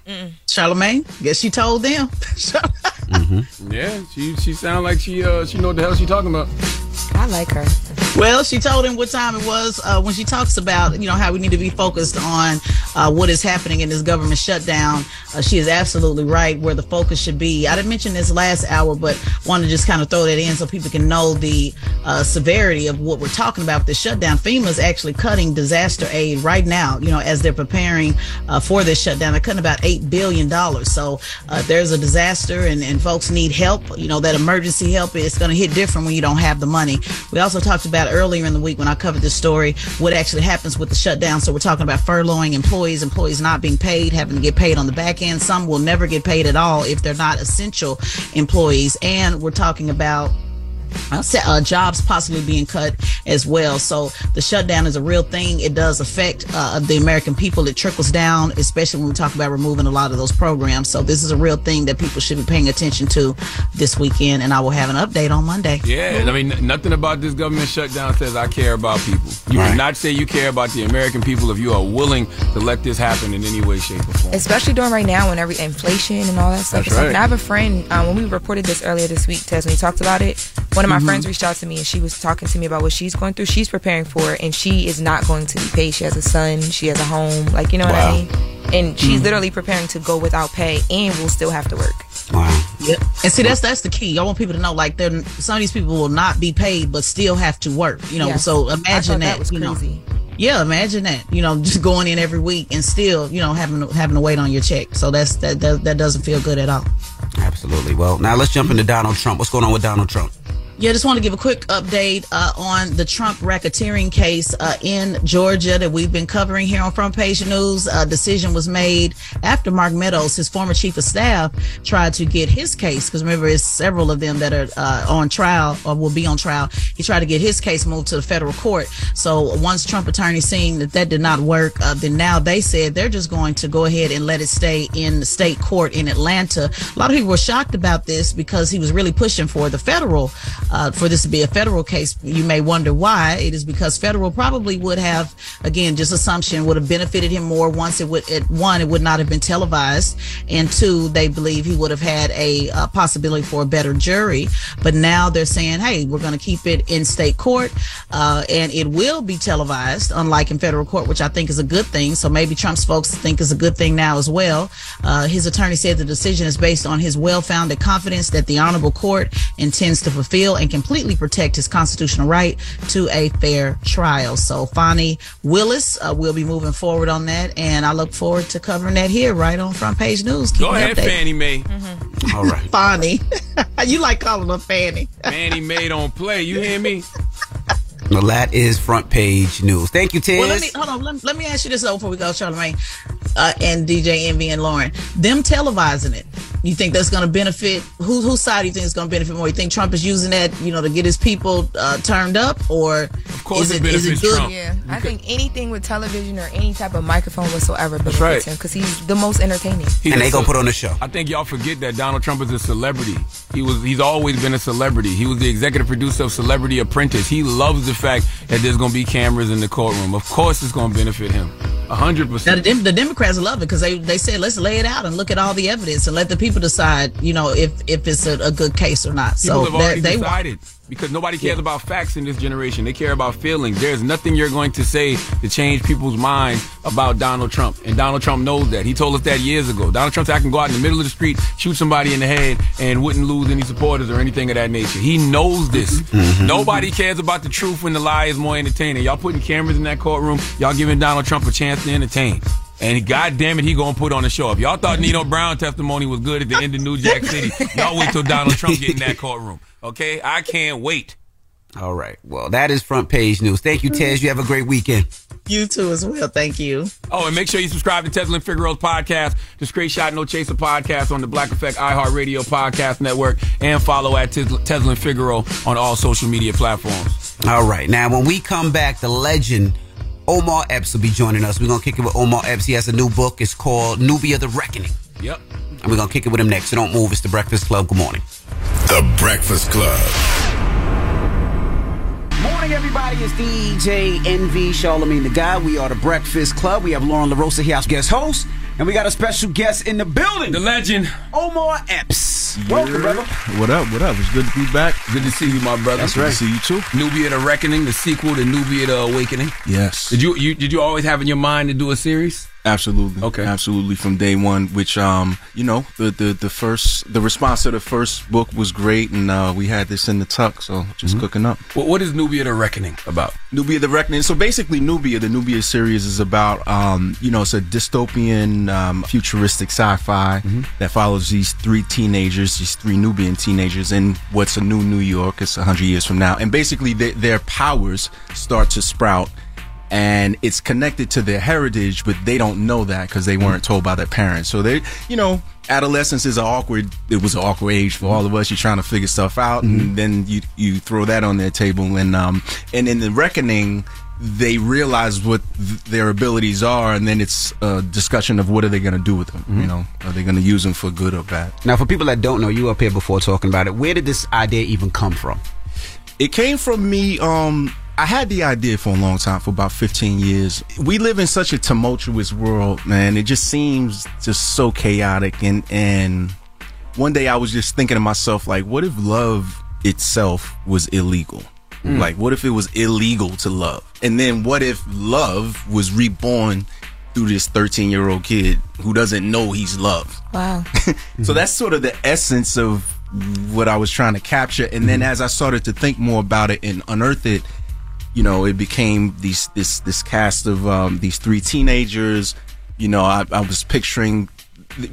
Charlemagne, guess she told them. Yeah, she she sound like she uh she know what the hell she talking about. I like her. Well, she told him what time it was uh, when she talks about you know how we need to be focused on uh, what is happening in this government shutdown. Uh, she is absolutely right where the focus should be. I didn't mention this last hour, but want to just kind of throw that in so people can know the uh, severity of what we're talking about with the shutdown. FEMA is actually cutting disaster aid right now. You know, as they're preparing uh, for this shutdown, they're cutting about eight billion dollars. So uh, there's a disaster and, and folks need help. You know, that emergency help is going to hit different when you don't have the money. We also talked about earlier in the week when I covered this story what actually happens with the shutdown. So we're talking about furloughing employees, employees not being paid, having to get paid on the back end. Some will never get paid at all if they're not essential employees. And we're talking about uh, se- uh, jobs possibly being cut as well. So the shutdown is a real thing. It does affect uh, the American people. It trickles down, especially when we talk about removing a lot of those programs. So this is a real thing that people should be paying attention to this weekend. And I will have an update on Monday. Yeah, I mean, nothing about this government shutdown says I care about people. You Right. cannot say you care about the American people if you are willing to let this happen in any way, shape, or form. Especially during right now when every inflation and all that stuff That's is happening. right. I have a friend, um, when we reported this earlier this week, Tez, when we talked about it, one of my Mhm. friends reached out to me and she was talking to me about what she's going through. She's preparing for it and she is not going to be paid. She has a son, she has a home, like, you know what I mean? And she's Mhm. literally preparing to go without pay and will still have to work. Wow. Yep. And see, that's that's the key. I want people to know, like, they're, some of these people will not be paid, but still have to work. You know, Yes. so imagine thought that. that was you know. crazy. Yeah, imagine that. You know, [LAUGHS] just going in every week and still, you know, having to, having to wait on your check. So that's that, that that doesn't feel good at all. Absolutely. Well, now let's jump into Donald Trump. What's going on with Donald Trump? Yeah, I just want to give a quick update uh, on the Trump racketeering case uh, in Georgia that we've been covering here on Front Page News. A decision was made after Mark Meadows, his former chief of staff, tried to get his case because remember, it's several of them that are uh, on trial or will be on trial. He tried to get his case moved to the federal court. So once Trump attorneys seeing that that did not work, uh, then now they said they're just going to go ahead and let it stay in the state court in Atlanta. A lot of people were shocked about this because he was really pushing for the federal uh, for this to be a federal case. You may wonder why. It is because federal probably would have, again, just assumption would have benefited him more once it would, it, one, it would not have been televised. And two, they believe he would have had a uh, possibility for a better jury. But now they're saying, hey, we're going to keep it in state court uh, and it will be televised, unlike in federal court, which I think is a good thing. So maybe Trump's folks think is a good thing now as well. Uh, his attorney said the decision is based on his well founded confidence that the honorable court intends to fulfill and completely protect his constitutional right to a fair trial. So Fani Willis uh, will be moving forward on that. And I look forward to covering that here right on Front Page News. Keep Go ahead, updated. Fannie Mae. All right. Fani. [LAUGHS] you like calling her Fannie. Fannie Mae don't play. You hear me? [LAUGHS] Well, that is front page news. Thank you, Tez. Well, let me hold on. Let, let me ask you this though before we go, Charlemagne, uh, and DJ Envy and Lauren. Them televising it, you think that's going to benefit? Who, whose side do you think is going to benefit more? You think Trump is using that, you know, to get his people uh, turned up, or of course is it it, is it benefits good? Trump. Yeah, I think anything with television or any type of microphone whatsoever benefits right. him because he's the most entertaining. He's And a they gonna put on the show. I think y'all forget that Donald Trump is a celebrity. He was he's always been a celebrity. He was the executive producer of Celebrity Apprentice. He loves the fact that there's gonna be cameras in the courtroom. Of course it's gonna benefit him. hundred Now, percent. the, Dem- the Democrats love it because they, they said let's lay it out and look at all the evidence and let the people decide, you know, if if it's a, a good case or not. People so have already they, they decided because nobody cares about facts in this generation. They care about feelings. There's nothing you're going to say to change people's minds about Donald Trump, and Donald Trump knows that. He told us that years ago. Donald Trump said I can go out in the middle of the street, shoot somebody in the head, and wouldn't lose any supporters or anything of that nature. He knows this. Mm-hmm. Mm-hmm. Nobody cares about the truth when the lie is more entertaining. Y'all putting cameras in that courtroom. Y'all giving Donald Trump a chance to entertain. And God damn it, he gonna put on a show. If y'all thought Nino Brown testimony was good at the end of New Jack City, y'all wait till Donald Trump get in that courtroom. Okay, I can't wait. All right. Well, that is front page news. Thank you, Tez. You have a great weekend. You too as well. Thank you. Oh, and make sure you subscribe to Tezlyn Figaro's podcast, the Straight Shot No Chaser podcast on the Black Effect iHeartRadio podcast network, and follow at Tes- Tesla and Figaro on all social media platforms. All right. Now, when we come back, the legend Omar Epps will be joining us. We're going to kick it with Omar Epps. He has a new book. It's called Nubia the Reckoning. Yep. And we're going to kick it with him next. So don't move. It's The Breakfast Club. Good morning. The Breakfast Club. Morning, everybody. It's DJ Envy Charlemagne the Guy. We are the Breakfast Club. We have Lauren LaRosa here as guest host, and we got a special guest in the building. The legend, Omar Epps. Welcome, brother. What up? What up? It's good to be back. Good to see you, my brother. That's right. To see you too. Nubia the Reckoning, the sequel to Nubia the Awakening. Yes. Did you, you did you always have in your mind to do a series? Absolutely. Okay. Absolutely from day one, which um, you know, the the the first the response to the first book was great and uh we had this in the tuck, so just cooking up. What, what is Nubia the Reckoning about? Nubia the Reckoning. So basically Nubia, the Nubia series is about um, you know, it's a dystopian um futuristic sci-fi that follows these three teenagers, these three Nubian teenagers in what's a new New York. It's 100 years from now. And basically they, their powers start to sprout and it's connected to their heritage, but they don't know that because they weren't told by their parents. So they, you know, adolescence is an awkward. It was an awkward age for all of us. You're trying to figure stuff out, and then you you throw that on their table, and um, and in the reckoning, they realize what th- their abilities are, and then it's a discussion of what are they going to do with them. You know, are they going to use them for good or bad? Now, for people that don't know, you up here before talking about it. Where did this idea even come from? It came from me. Um, I had the idea for a long time, for about 15 years. We live in such a tumultuous world, man. It just seems just so chaotic. And, and one day I was just thinking to myself, like, what if love itself was illegal? Mm. Like, what if it was illegal to love? And then what if love was reborn through this 13 year old kid who doesn't know he's loved? Wow. [LAUGHS] So that's sort of the essence of what I was trying to capture. And then as I started to think more about it and unearth it, you know, it became these this this cast of um, these three teenagers. You know, I, I was picturing.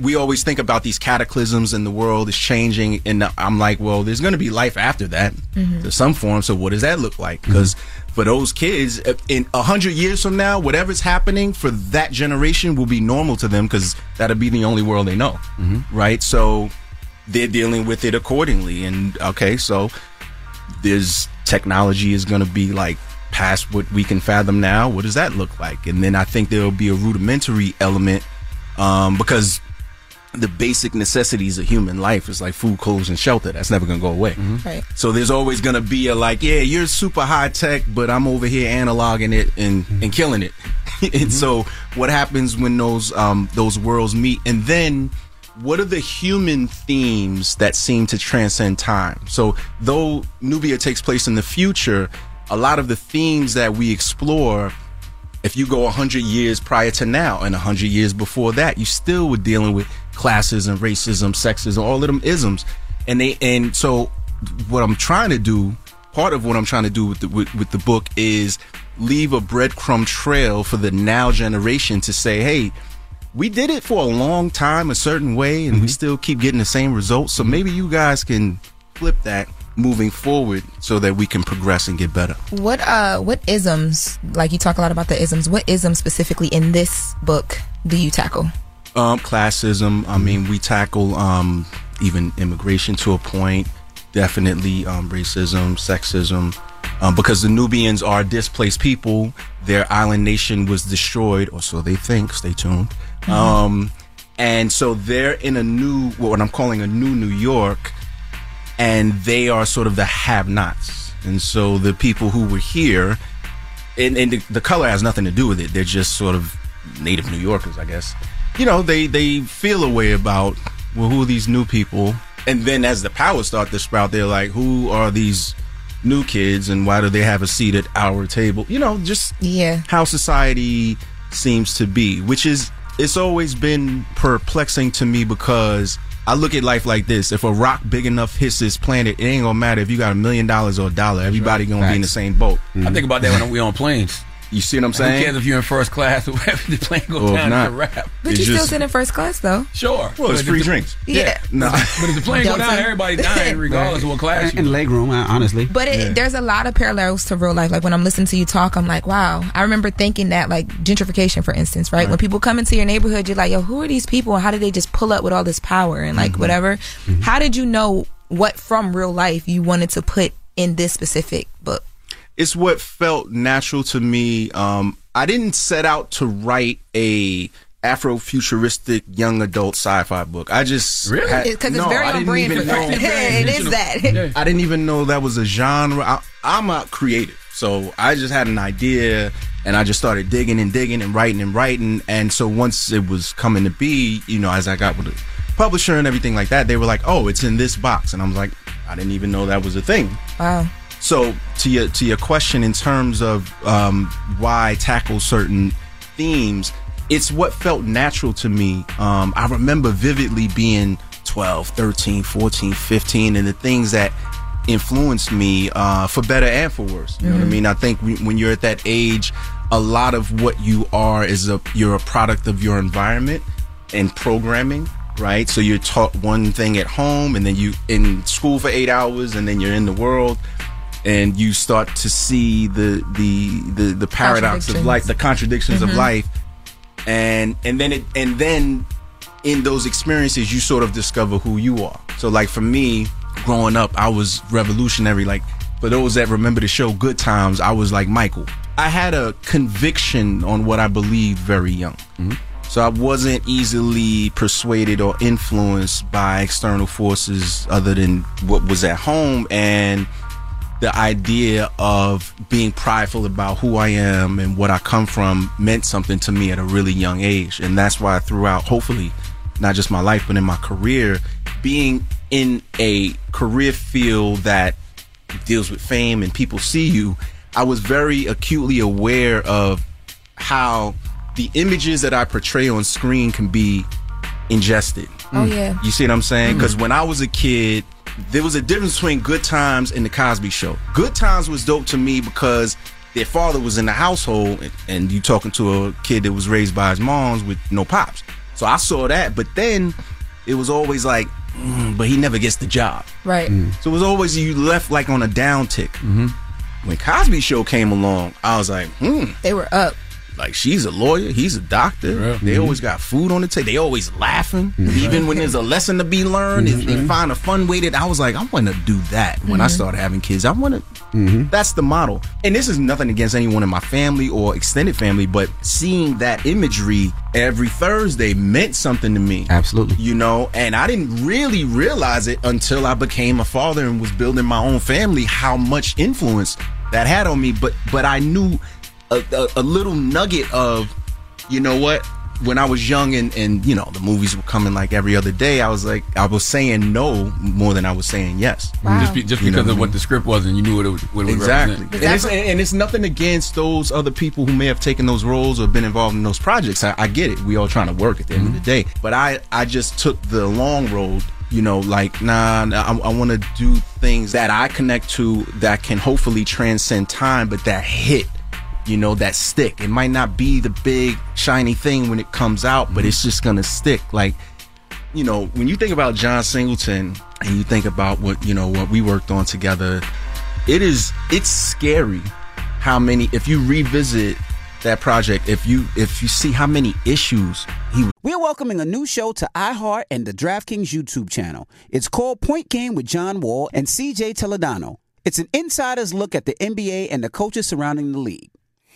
We always think about these cataclysms and the world is changing, and I'm like, well, there's going to be life after that, Mhm. there's some form. So what does that look like? Because for those kids, uh, in a hundred years from now, whatever's happening for that generation will be normal to them because that'll be the only world they know, right? So they're dealing with it accordingly. And okay, so there's technology is going to be like past what we can fathom now. What does that look like? And then I think there will be a rudimentary element um, because the basic necessities of human life is like food, clothes, and shelter. That's never going to go away. Right. So there's always going to be a like, yeah, you're super high tech, but I'm over here analoging it and, and killing it. [LAUGHS] and so what happens when those um, those worlds meet? And then what are the human themes that seem to transcend time? So though Nubia takes place in the future, a lot of the themes that we explore if you go 100 years prior to now and 100 years before that you still were dealing with classism racism sexism all of them isms. And they and so what i'm trying to do part of what i'm trying to do with the with, with the book is leave a breadcrumb trail for the now generation to say hey we did it for a long time a certain way and we mm-hmm. still keep getting the same results. So maybe you guys can flip that moving forward so that we can progress and get better What uh what isms like you talk a lot about the isms, what isms specifically in this book do you tackle? Um, classism. I mean, we tackle um, even immigration to a point. Definitely um, racism, sexism, um, because the Nubians are displaced people. Their island nation was destroyed, or so they think. Stay tuned. Um, and so they're in a new, what I'm calling a new New York, and they are sort of the have-nots. And so the people who were here, and, and the, the color has nothing to do with it. They're just sort of native New Yorkers, I guess. You know, they they feel a way about well, who are these new people? And then as the powers start to sprout, they're like, who are these new kids, and why do they have a seat at our table? You know, just yeah, how society seems to be, which is it's always been perplexing to me because I look at life like this. If a rock big enough hits this planet, it ain't gonna matter if you got a million dollars or a dollar. Everybody gonna be in the same boat. I think about that when we on planes. You see what I'm saying? Who saying? cares if you're in first class or whatever [LAUGHS] the plane goes Or if down not. to rap? But you still sit in first class though. Sure. Well, it's But free the- drinks. Yeah. No. But if the plane go down, everybody dying regardless of what class And, you and leg room, uh, honestly. But it, there's a lot of parallels to real life. Like when I'm listening to you talk, I'm like, wow. I remember thinking that, like gentrification, for instance, right? When people come into your neighborhood, you're like, yo, who are these people? And how did they just pull up with all this power and like whatever? How did you know what from real life you wanted to put in this specific book? It's what felt natural to me. Um, I didn't set out to write a Afrofuturistic young adult sci-fi book. I just Really? had- 'Cause it's very I on didn't brand even for- know- [LAUGHS] It is that. I didn't even know that was a genre. I, I'm a creative, so I just had an idea, and I just started digging and digging and writing and writing. And so once it was coming to be, you know, as I got with the publisher and everything like that, they were like, "Oh, it's in this box," and I was like, "I didn't even know that was a thing." Wow. So to your to your question in terms of um, why tackle certain themes, it's what felt natural to me. Um, I remember vividly being 12, 13, 14, 15, and the things that influenced me uh, for better and for worse. You know what I Mhm. mean? I think when you're at that age, a lot of what you are is a you're a product of your environment and programming. Right, so you're taught one thing at home, and then you in school for eight hours, and then you're in the world, and you start to see the the the, the paradox of life, the contradictions of Mhm. life, and and then it and then in those experiences you sort of discover who you are. So like for me, growing up, I was revolutionary. Like for those that remember the show Good Times, I was like Michael. I had a conviction on what I believed very young. So I wasn't easily persuaded or influenced by external forces other than what was at home and the idea of being prideful about who I am and what I come from meant something to me at a really young age. And that's why throughout, hopefully, not just my life, but in my career, being in a career field that deals with fame and people see you, I was very acutely aware of how the images that I portray on screen can be ingested. Oh, yeah. You see what I'm saying? Mm. Because when I was a kid, there was a difference between Good Times and The Cosby Show. Good Times was dope to me because their father was in the household, and, and you talking to a kid that was raised by his moms with no pops. So I saw that, but then it was always like, mm, but he never gets the job. Right. So it was always you left like on a down tick. When Cosby Show came along, I was like, hmm. They were up. Like she's a lawyer, he's a doctor. They mm-hmm. always got food on the table. They always laughing, mm-hmm. even when there's a lesson to be learned. They- They find a fun way that I was like, I want to do that when I Mhm. started having kids. I want to. That's the model. And this is nothing against anyone in my family or extended family, but seeing that imagery every Thursday meant something to me. Absolutely. You know, and I didn't really realize it until I became a father and was building my own family. How much influence that had on me, but but I knew a, a, a little nugget of, you know what? When I was young and and you know the movies were coming like every other day, I was like I was saying no more than I was saying yes. Just, be, just You know because what of I what mean? the script was, and you knew what it would, what it would Exactly, represent. and it's, and it's nothing against those other people who may have taken those roles or been involved in those projects. I, I get it. We all trying to work at the end of the mm-hmm. day, but I I just took the long road. You know, like nah, nah I, I want to do things that I connect to that can hopefully transcend time, but that hit. You know, that stick. It might not be the big shiny thing when it comes out, but it's mm-hmm. just gonna stick. Like you know, when you think about John Singleton and you think about what, you know, what we worked on together, it is it's scary how many if you revisit that project, if you if you see how many issues he We're welcoming a new show to iHeart and the DraftKings YouTube channel. It's called Point Game with John Wall and CJ Toledano. It's an insider's look at the NBA and the coaches surrounding the league.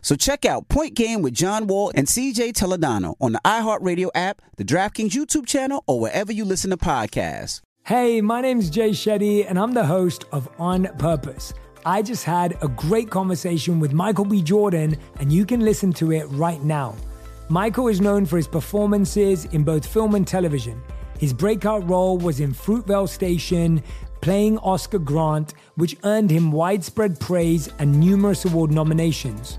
So check out Point Game with John Wall and CJ Toledano on the iHeartRadio app, the DraftKings YouTube channel, or wherever you listen to podcasts. Hey, my name's Jay Shetty, and I'm the host of On Purpose. I just had a great conversation with Michael B. Jordan, and you can listen to it right now. Michael is known for his performances in both film and television. His breakout role was in Fruitvale Station, playing Oscar Grant, which earned him widespread praise and numerous award nominations.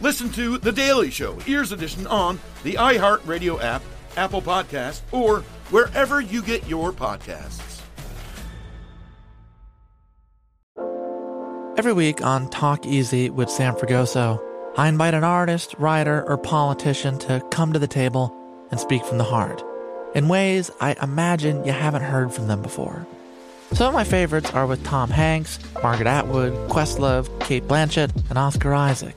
Listen to The Daily Show, Ears Edition, on the iHeartRadio app, Apple Podcast, or wherever you get your podcasts. Every week on Talk Easy with Sam Fragoso, I invite an artist, writer, or politician to come to the table and speak from the heart in ways I imagine you haven't heard from them before. Some of my favorites are with Tom Hanks, Margaret Atwood, Questlove, Cate Blanchett, and Oscar Isaac.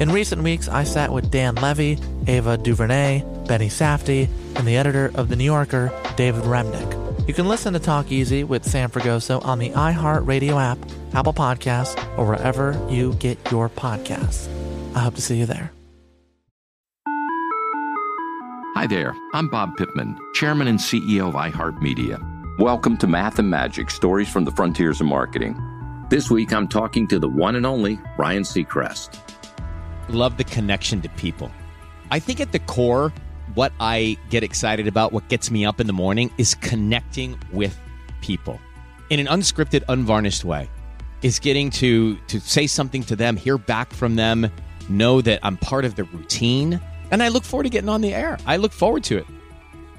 In recent weeks, I sat with Dan Levy, Ava DuVernay, Benny Safdie, and the editor of The New Yorker, David Remnick. You can listen to Talk Easy with Sam Fragoso on the iHeartRadio app, Apple Podcasts, or wherever you get your podcasts. I hope to see you there. Hi there, I'm Bob Pittman, Chairman and CEO of iHeartMedia. Welcome to Math and Magic Stories from the Frontiers of Marketing. This week I'm talking to the one and only Ryan Seacrest. Love the connection to people. I think at the core, what I get excited about, what gets me up in the morning, is connecting with people in an unscripted, unvarnished way. Is getting to to say something to them, hear back from them, know that I'm part of the routine, and I look forward to getting on the air. I look forward to it.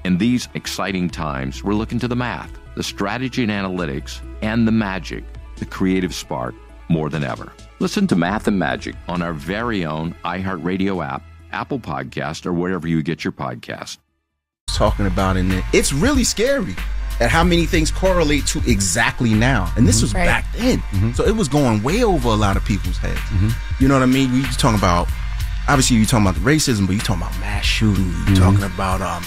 In these exciting times, we're looking to the math, the strategy and analytics, and the magic, the creative spark, more than ever. Listen to Math and Magic on our very own iHeartRadio app, Apple Podcast, or wherever you get your podcast. Talking about in it, it's really scary at how many things correlate to exactly now. And this mm-hmm. was Right. back then. Mm-hmm. So it was going way over a lot of people's heads. Mm-hmm. You know what I mean? We talking about obviously you talking about the racism, but you talking about mass shooting, you talking about um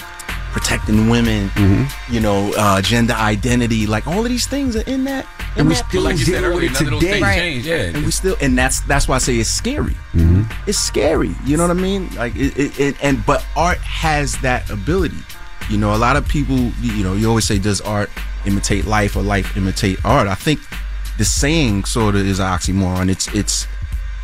protecting women, you know, uh, gender identity, like all of these things are in that. in And we that still, like you deal with it none of those today. things change, yeah. And we still, and that's that's why I say it's scary. It's scary. You know what I mean? Like it, it, it, and but art has that ability. You know, a lot of people, you know, you always say, does art imitate life or life imitate art? I think the saying sort of is an oxymoron. It's it's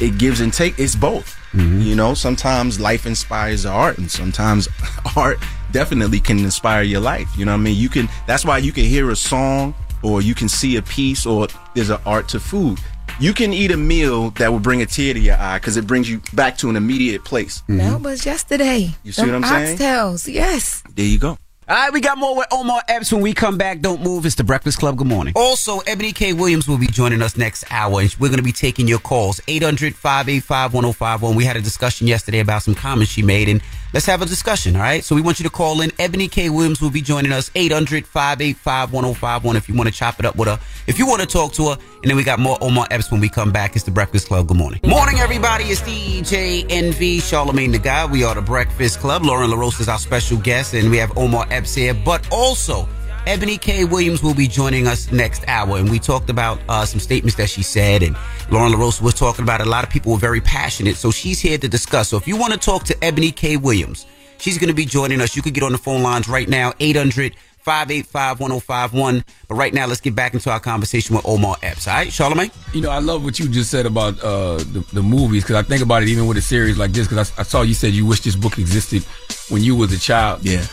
it gives and take. It's both. Mm-hmm. You know, sometimes life inspires art, and sometimes [LAUGHS] art definitely can inspire your life. You know what I mean? You can. That's why you can hear a song, or you can see a piece, or there's an art to food. You can eat a meal that will bring a tear to your eye because it brings you back to an immediate place. Mm-hmm. That was yesterday. You see what I'm saying? Oxtails, yes. There you go. All right, we got more with Omar Epps when we come back. Don't move. It's the Breakfast Club. Good morning. Also, Ebony K. Williams will be joining us next hour, and we're going to be taking your calls 800 585 1051. We had a discussion yesterday about some comments she made, and let's have a discussion, all right? So we want you to call in. Ebony K. Williams will be joining us 800 585 1051 if you want to chop it up with her, if you want to talk to her. And then we got more Omar Epps when we come back. It's the Breakfast Club. Good morning. Morning, everybody. It's DJ Envy, Charlemagne the Guy. We are the Breakfast Club. Lauren LaRosa is our special guest, and we have Omar Epps here, but also. Ebony K. Williams will be joining us next hour, and we talked about uh, some statements that she said, and Lauren LaRosa was talking about it. A lot of people were very passionate, so she's here to discuss. So if you want to talk to Ebony K. Williams, she's going to be joining us. You could get on the phone lines right now, 800 585 1051. But right now, let's get back into our conversation with Omar Epps. All right, Charlemagne? You know, I love what you just said about uh, the, the movies because I think about it even with a series like this because I, I saw you said you wish this book existed when you was a child. Yeah.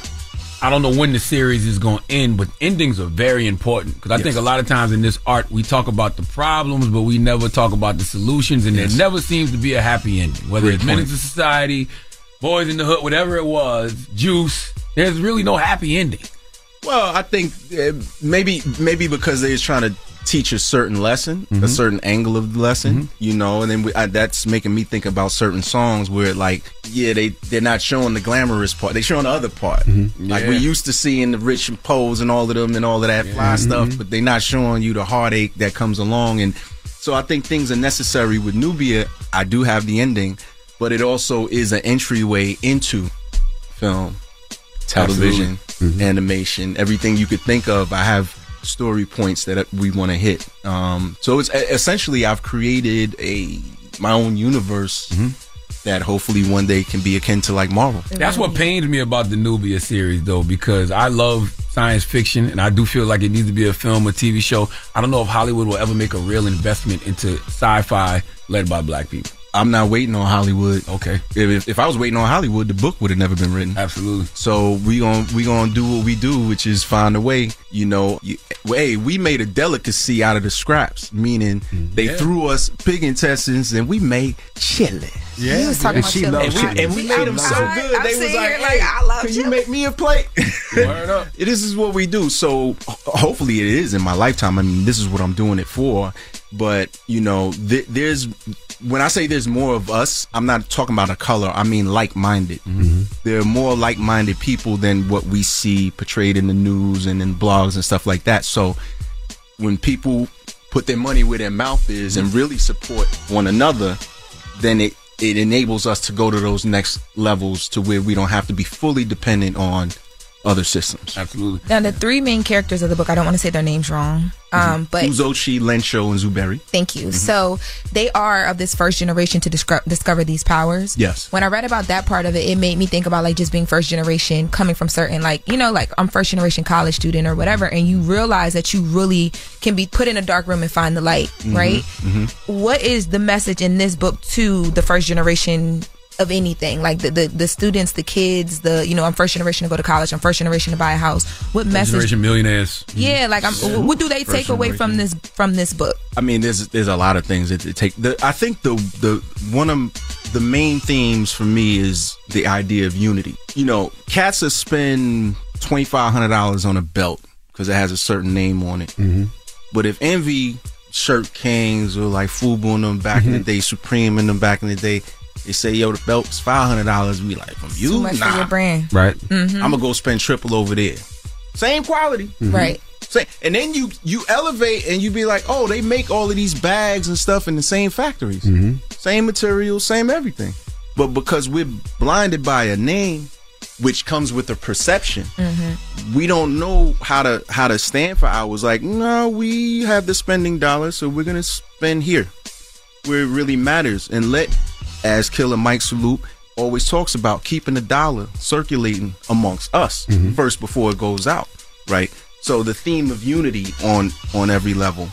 I don't know when the series is going to end, but endings are very important because I Yes. think a lot of times in this art we talk about the problems, but we never talk about the solutions, and Yes. there never seems to be a happy ending. Whether Great it's point. Menace II Society, Boyz n the Hood, whatever it was, Juice, there's really no happy ending. Well, I think uh, maybe maybe because they was trying to teach a certain lesson, a mm-hmm. certain angle of the lesson, mm-hmm. you know, and then we, I, that's making me think about certain songs where like, yeah, they they're not showing the glamorous part, they're showing the other part. Mm-hmm. Like we used to see in the rich and pose and all of them and all of that fly stuff, but they're not showing you the heartache that comes along. And so I think things are necessary with Nubia. I do have the ending, but it also is an entryway into film television, animation, everything you could think of. I have story points that we want to hit. Um, so it's essentially I've created a my own universe that hopefully one day can be akin to like Marvel. That's what pains me about the Nubia series, though, because I love science fiction and I do feel like it needs to be a film or TV show. I don't know if Hollywood will ever make a real investment into sci-fi led by black people. I'm not waiting on Hollywood. Okay. If, if, if I was waiting on Hollywood, the book would have never been written. Absolutely. So we gon' we gonna do what we do, which is find a way. You know, you, hey, we made a delicacy out of the scraps, meaning mm-hmm. they Yeah. threw us pig intestines and we made chili. Yeah. He was talking and about she chili. loves And we- chili. and we She made them so chili. good. I'm they was like, hey, like, I love can you make me a plate? [LAUGHS] Word up. This is what we do. So hopefully it is in my lifetime. I mean, this is what I'm doing it for. But you know, th- there's when I say there's more of us, I'm not talking about a color. I mean like-minded. Mm-hmm. Mm-hmm. There are more like-minded people than what we see portrayed in the news and in blogs and stuff like that. So when people put their money where their mouth is and really support one another, then it it enables us to go to those next levels to where we don't have to be fully dependent on other systems. Absolutely. Now, the three main characters of the book, I don't want to say their names wrong, um, but Uzochi, Lencho, and Zuberi. Thank you. So they are of this first generation to discover, discover these powers. Yes. When I read about that part of it, it made me think about like just being first generation, coming from certain like you know like I'm first generation college student or whatever, and you realize that you really can be put in a dark room and find the light, Mm-hmm. right? What is the message in this book to the first generation? Of anything like the, the the students, the kids, the you know I'm first generation to go to college, I'm first generation to buy a house. What message? Generation millionaires. Yeah, like I'm. What do they First take away from this from this book? I mean, there's there's a lot of things that it take. The, I think the the one of the main themes for me is the idea of unity. You know, cats that spend twenty five hundred dollars on a belt because it has a certain name on it. Mm-hmm. But if Envy, Shirt Kings, or like Fubu and them back in the mm-hmm. day, Supreme and them back in the day, they say, "Yo, the belt's five hundred dollars." We like from you, Too much nah. for your brand, right? Mhm. I'm gonna go spend triple over there. Same quality, mm-hmm. right? Same, and then you you elevate and you be like, oh, they make all of these bags and stuff in the same factories, mm-hmm. same materials, same everything. But because we're blinded by a name, which comes with a perception, mm-hmm. we don't know how to how to stand for ours. Like, no, we have the spending dollars, so we're gonna spend here where it really matters, and let, as Killer Mike Salute always talks about, keeping the dollar circulating amongst us mm-hmm. first before it goes out, right? So the theme of unity on on every level,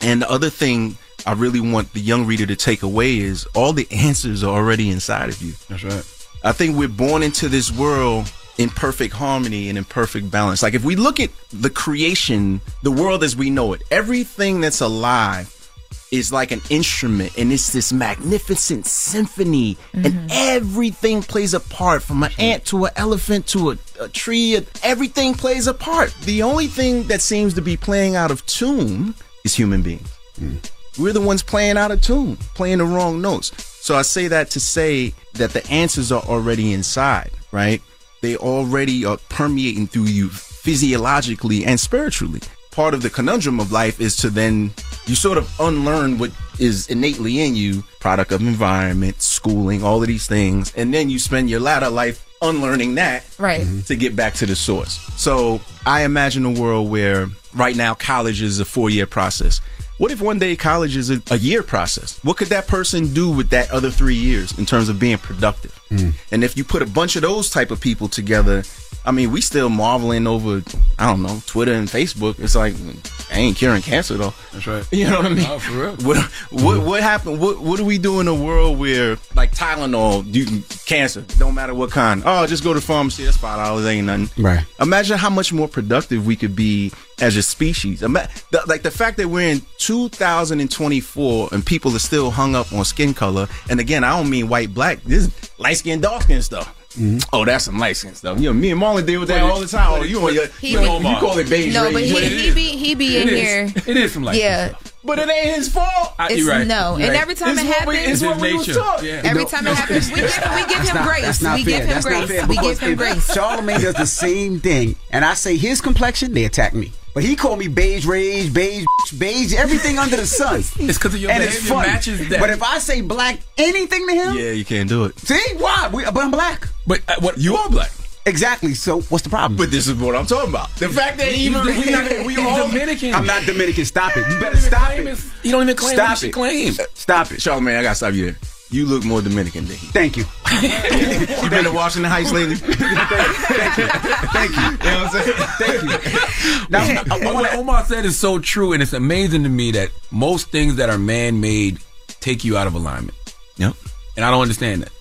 and the other thing I really want the young reader to take away is all the answers are already inside of you. That's right. I think we're born into this world in perfect harmony and in perfect balance. Like if we look at the creation, the world as we know it, everything that's alive is like an instrument and it's this magnificent symphony and mm-hmm. everything plays a part from an ant to an elephant to a, a tree everything plays a part. The only thing that seems to be playing out of tune is human beings. Mm. We're the ones playing out of tune playing the wrong notes. So i say that to say that the answers are already inside right? They already are permeating through you physiologically and spiritually. Part of the conundrum of life is to then you sort of unlearn what is innately in you product of environment schooling all of these things and then you spend your latter life unlearning that right. to mm-hmm. get back to the source. So i imagine a world where right now college is a four-year process. What if one day college is a, a year process? What could that person do with that other three years in terms of being productive? Hmm. And if you put a bunch of those type of people together, I mean, we still marveling over, I don't know, Twitter and Facebook. It's like, I ain't curing cancer though. That's right. You know what I mean? Oh, for real. [LAUGHS] What what what happened? What what do we do in a world where like Tylenol, you can cancer, don't matter what kind. Oh, just go to the pharmacy. That's five dollars. Ain't nothing. Right. Imagine how much more productive we could be as a species. Ima- the, like the fact that we're in 2024 and people are still hung up on skin color. And again, I don't mean white, black. This is light skin, dark skin stuff. Mm-hmm. Oh, that's some light skin stuff. You know, me and Marlon deal with that all the time. Oh, it- you, on your, He you, be- you call it beige No, but he, he be he be in It is. here. It is some light skin Yeah, But it ain't his fault. I- it's right. no, You're and right. every time It's it what we- happens, it's what we was taught. Yeah. every No, time no, it happens, we give we give him not- grace. that's not We fair. give him That's grace. We give him grace. Charlemagne does the same thing, and I say his complexion, they attack me. But he called me beige rage, beige, beige, everything under the sun. [LAUGHS] It's 'cause of your and it's behavior funny. matches that. But if I say black anything to him, Yeah, you can't do it. see why? We, but I'm black. But uh, what You are black. Exactly. So what's the problem? But this is what I'm talking about. The fact that even the- he's not- we he's all Dominican. I'm not Dominican. Stop it. You better He stop claim it. his- He don't even claim Stop it. claim. Uh, stop it. Charlemagne, I gotta stop you there. You look more Dominican than he. Thank you. You been to Washington Heights lately? Thank thank, you. Thank you You know what I'm saying? Thank you. Now, I, I what wanna- Omar said is so true, and it's amazing to me that most things that are man-made take you out of alignment, Yep. and I don't understand that.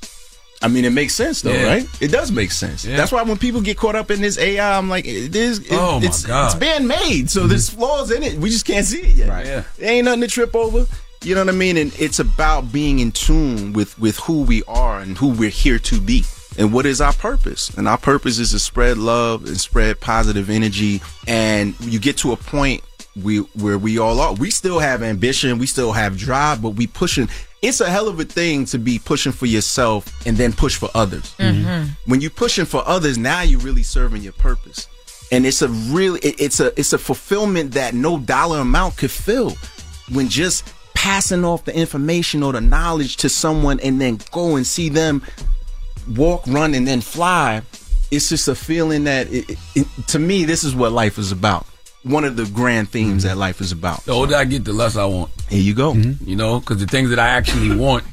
I mean, it makes sense though, Yeah. right? It does make sense. Yeah. That's why when people get caught up in this AI, I'm like, it is. It, Oh, my it's, God. It's being made, so mm-hmm. there's flaws in it. We just can't see it yet. Right. Yeah. There ain't nothing to trip over. You know what I mean? And it's about being in tune with with who we are and who we're here to be. And what is our purpose? And our purpose is to spread love and spread positive energy. And you get to a point we where we all are. We still have ambition, we still have drive, but we pushing. It's a hell of a thing to be pushing for yourself and then push for others. Mm-hmm. When you're pushing for others, now you're really serving your purpose. And it's a really it- it's a it's a fulfillment that no dollar amount could fill. When just passing off the information or the knowledge to someone and then go and see them walk, run, and then fly, it's just a feeling that it, it- to me, this is what life is about. One of the grand themes that life is about. The older I get, the less I want. Here you go. Mm-hmm. You know, because the things that I actually [LAUGHS] want,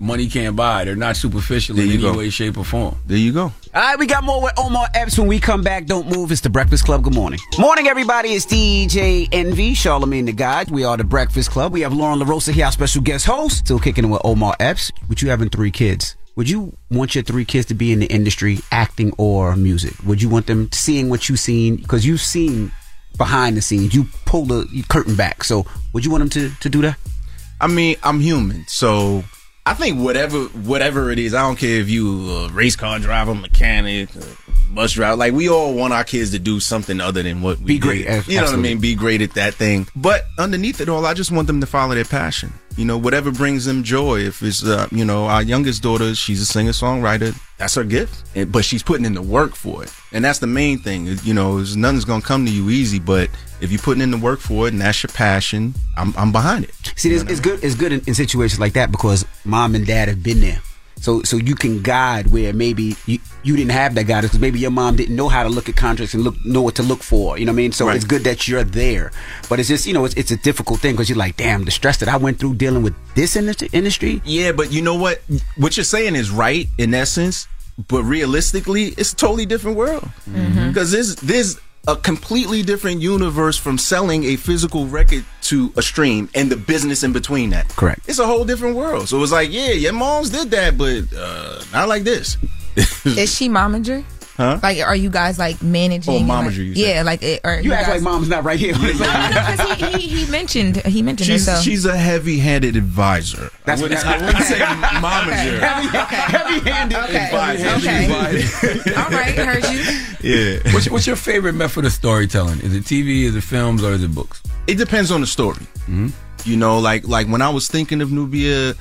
money can't buy. They're not superficial There in you any go. way, shape, or form. There you go. All right, we got more with Omar Epps when we come back. Don't move. It's the Breakfast Club. Good morning. Morning, everybody. It's DJ Envy, Charlemagne the God. We are the Breakfast Club. We have Lauren LaRosa here, our special guest host. Still kicking it with Omar Epps. With you having three kids, would you want your three kids to be in the industry, acting or music? Would you want them seeing what you've seen? Because you've seen behind the scenes. You pull the curtain back. So would you want them to, to do that? I mean, I'm human, so I think whatever whatever it is, I don't care if you a race car driver, mechanic, bus driver. Like we all want our kids to do something other than what we Be great, did. You know what I mean? Be great at that thing. But underneath it all, I just want them to follow their passion. You know, whatever brings them joy. If it's uh, you know our youngest daughter, she's a singer songwriter. That's her gift, And- but she's putting in the work for it, and that's the main thing. You know, nothing's gonna come to you easy, but if you're putting in the work for it and that's your passion, I'm I'm behind it. See, it's, it's good. It's good in, in situations like that because mom and dad have been there. So, so you can guide where maybe you, you didn't have that guidance because maybe your mom didn't know how to look at contracts and look know what to look for. You know what I mean? So Right. it's good that you're there. But it's just you know it's, it's a difficult thing because you're like, damn, the stress that I went through dealing with this industry. industry Yeah, but you know what? What you're saying is right in essence, but realistically, it's a totally different world. Mm-hmm. Mm-hmm. Because there's there's a completely different universe from selling a physical record to a stream and the business in between that. Correct. It's a whole different world. So it's like, yeah, your moms did that, but uh, not like this. Is she momager? Huh? Like, are you guys like managing? Oh, momager, like- you said. yeah, like, it, or You act guys- like mom's not right here. Because [LAUGHS] he, he, he mentioned he mentioned She's, it. So she's a heavy-handed advisor. That's I what wouldn't, I wouldn't say momager. Heavy-handed okay. okay. [LAUGHS] All right, heard you. Yeah. What's, what's your favorite method of storytelling? Is it TV, is it films, or is it books? It depends on the story. Mm-hmm. You know, like like when I was thinking of Nubia,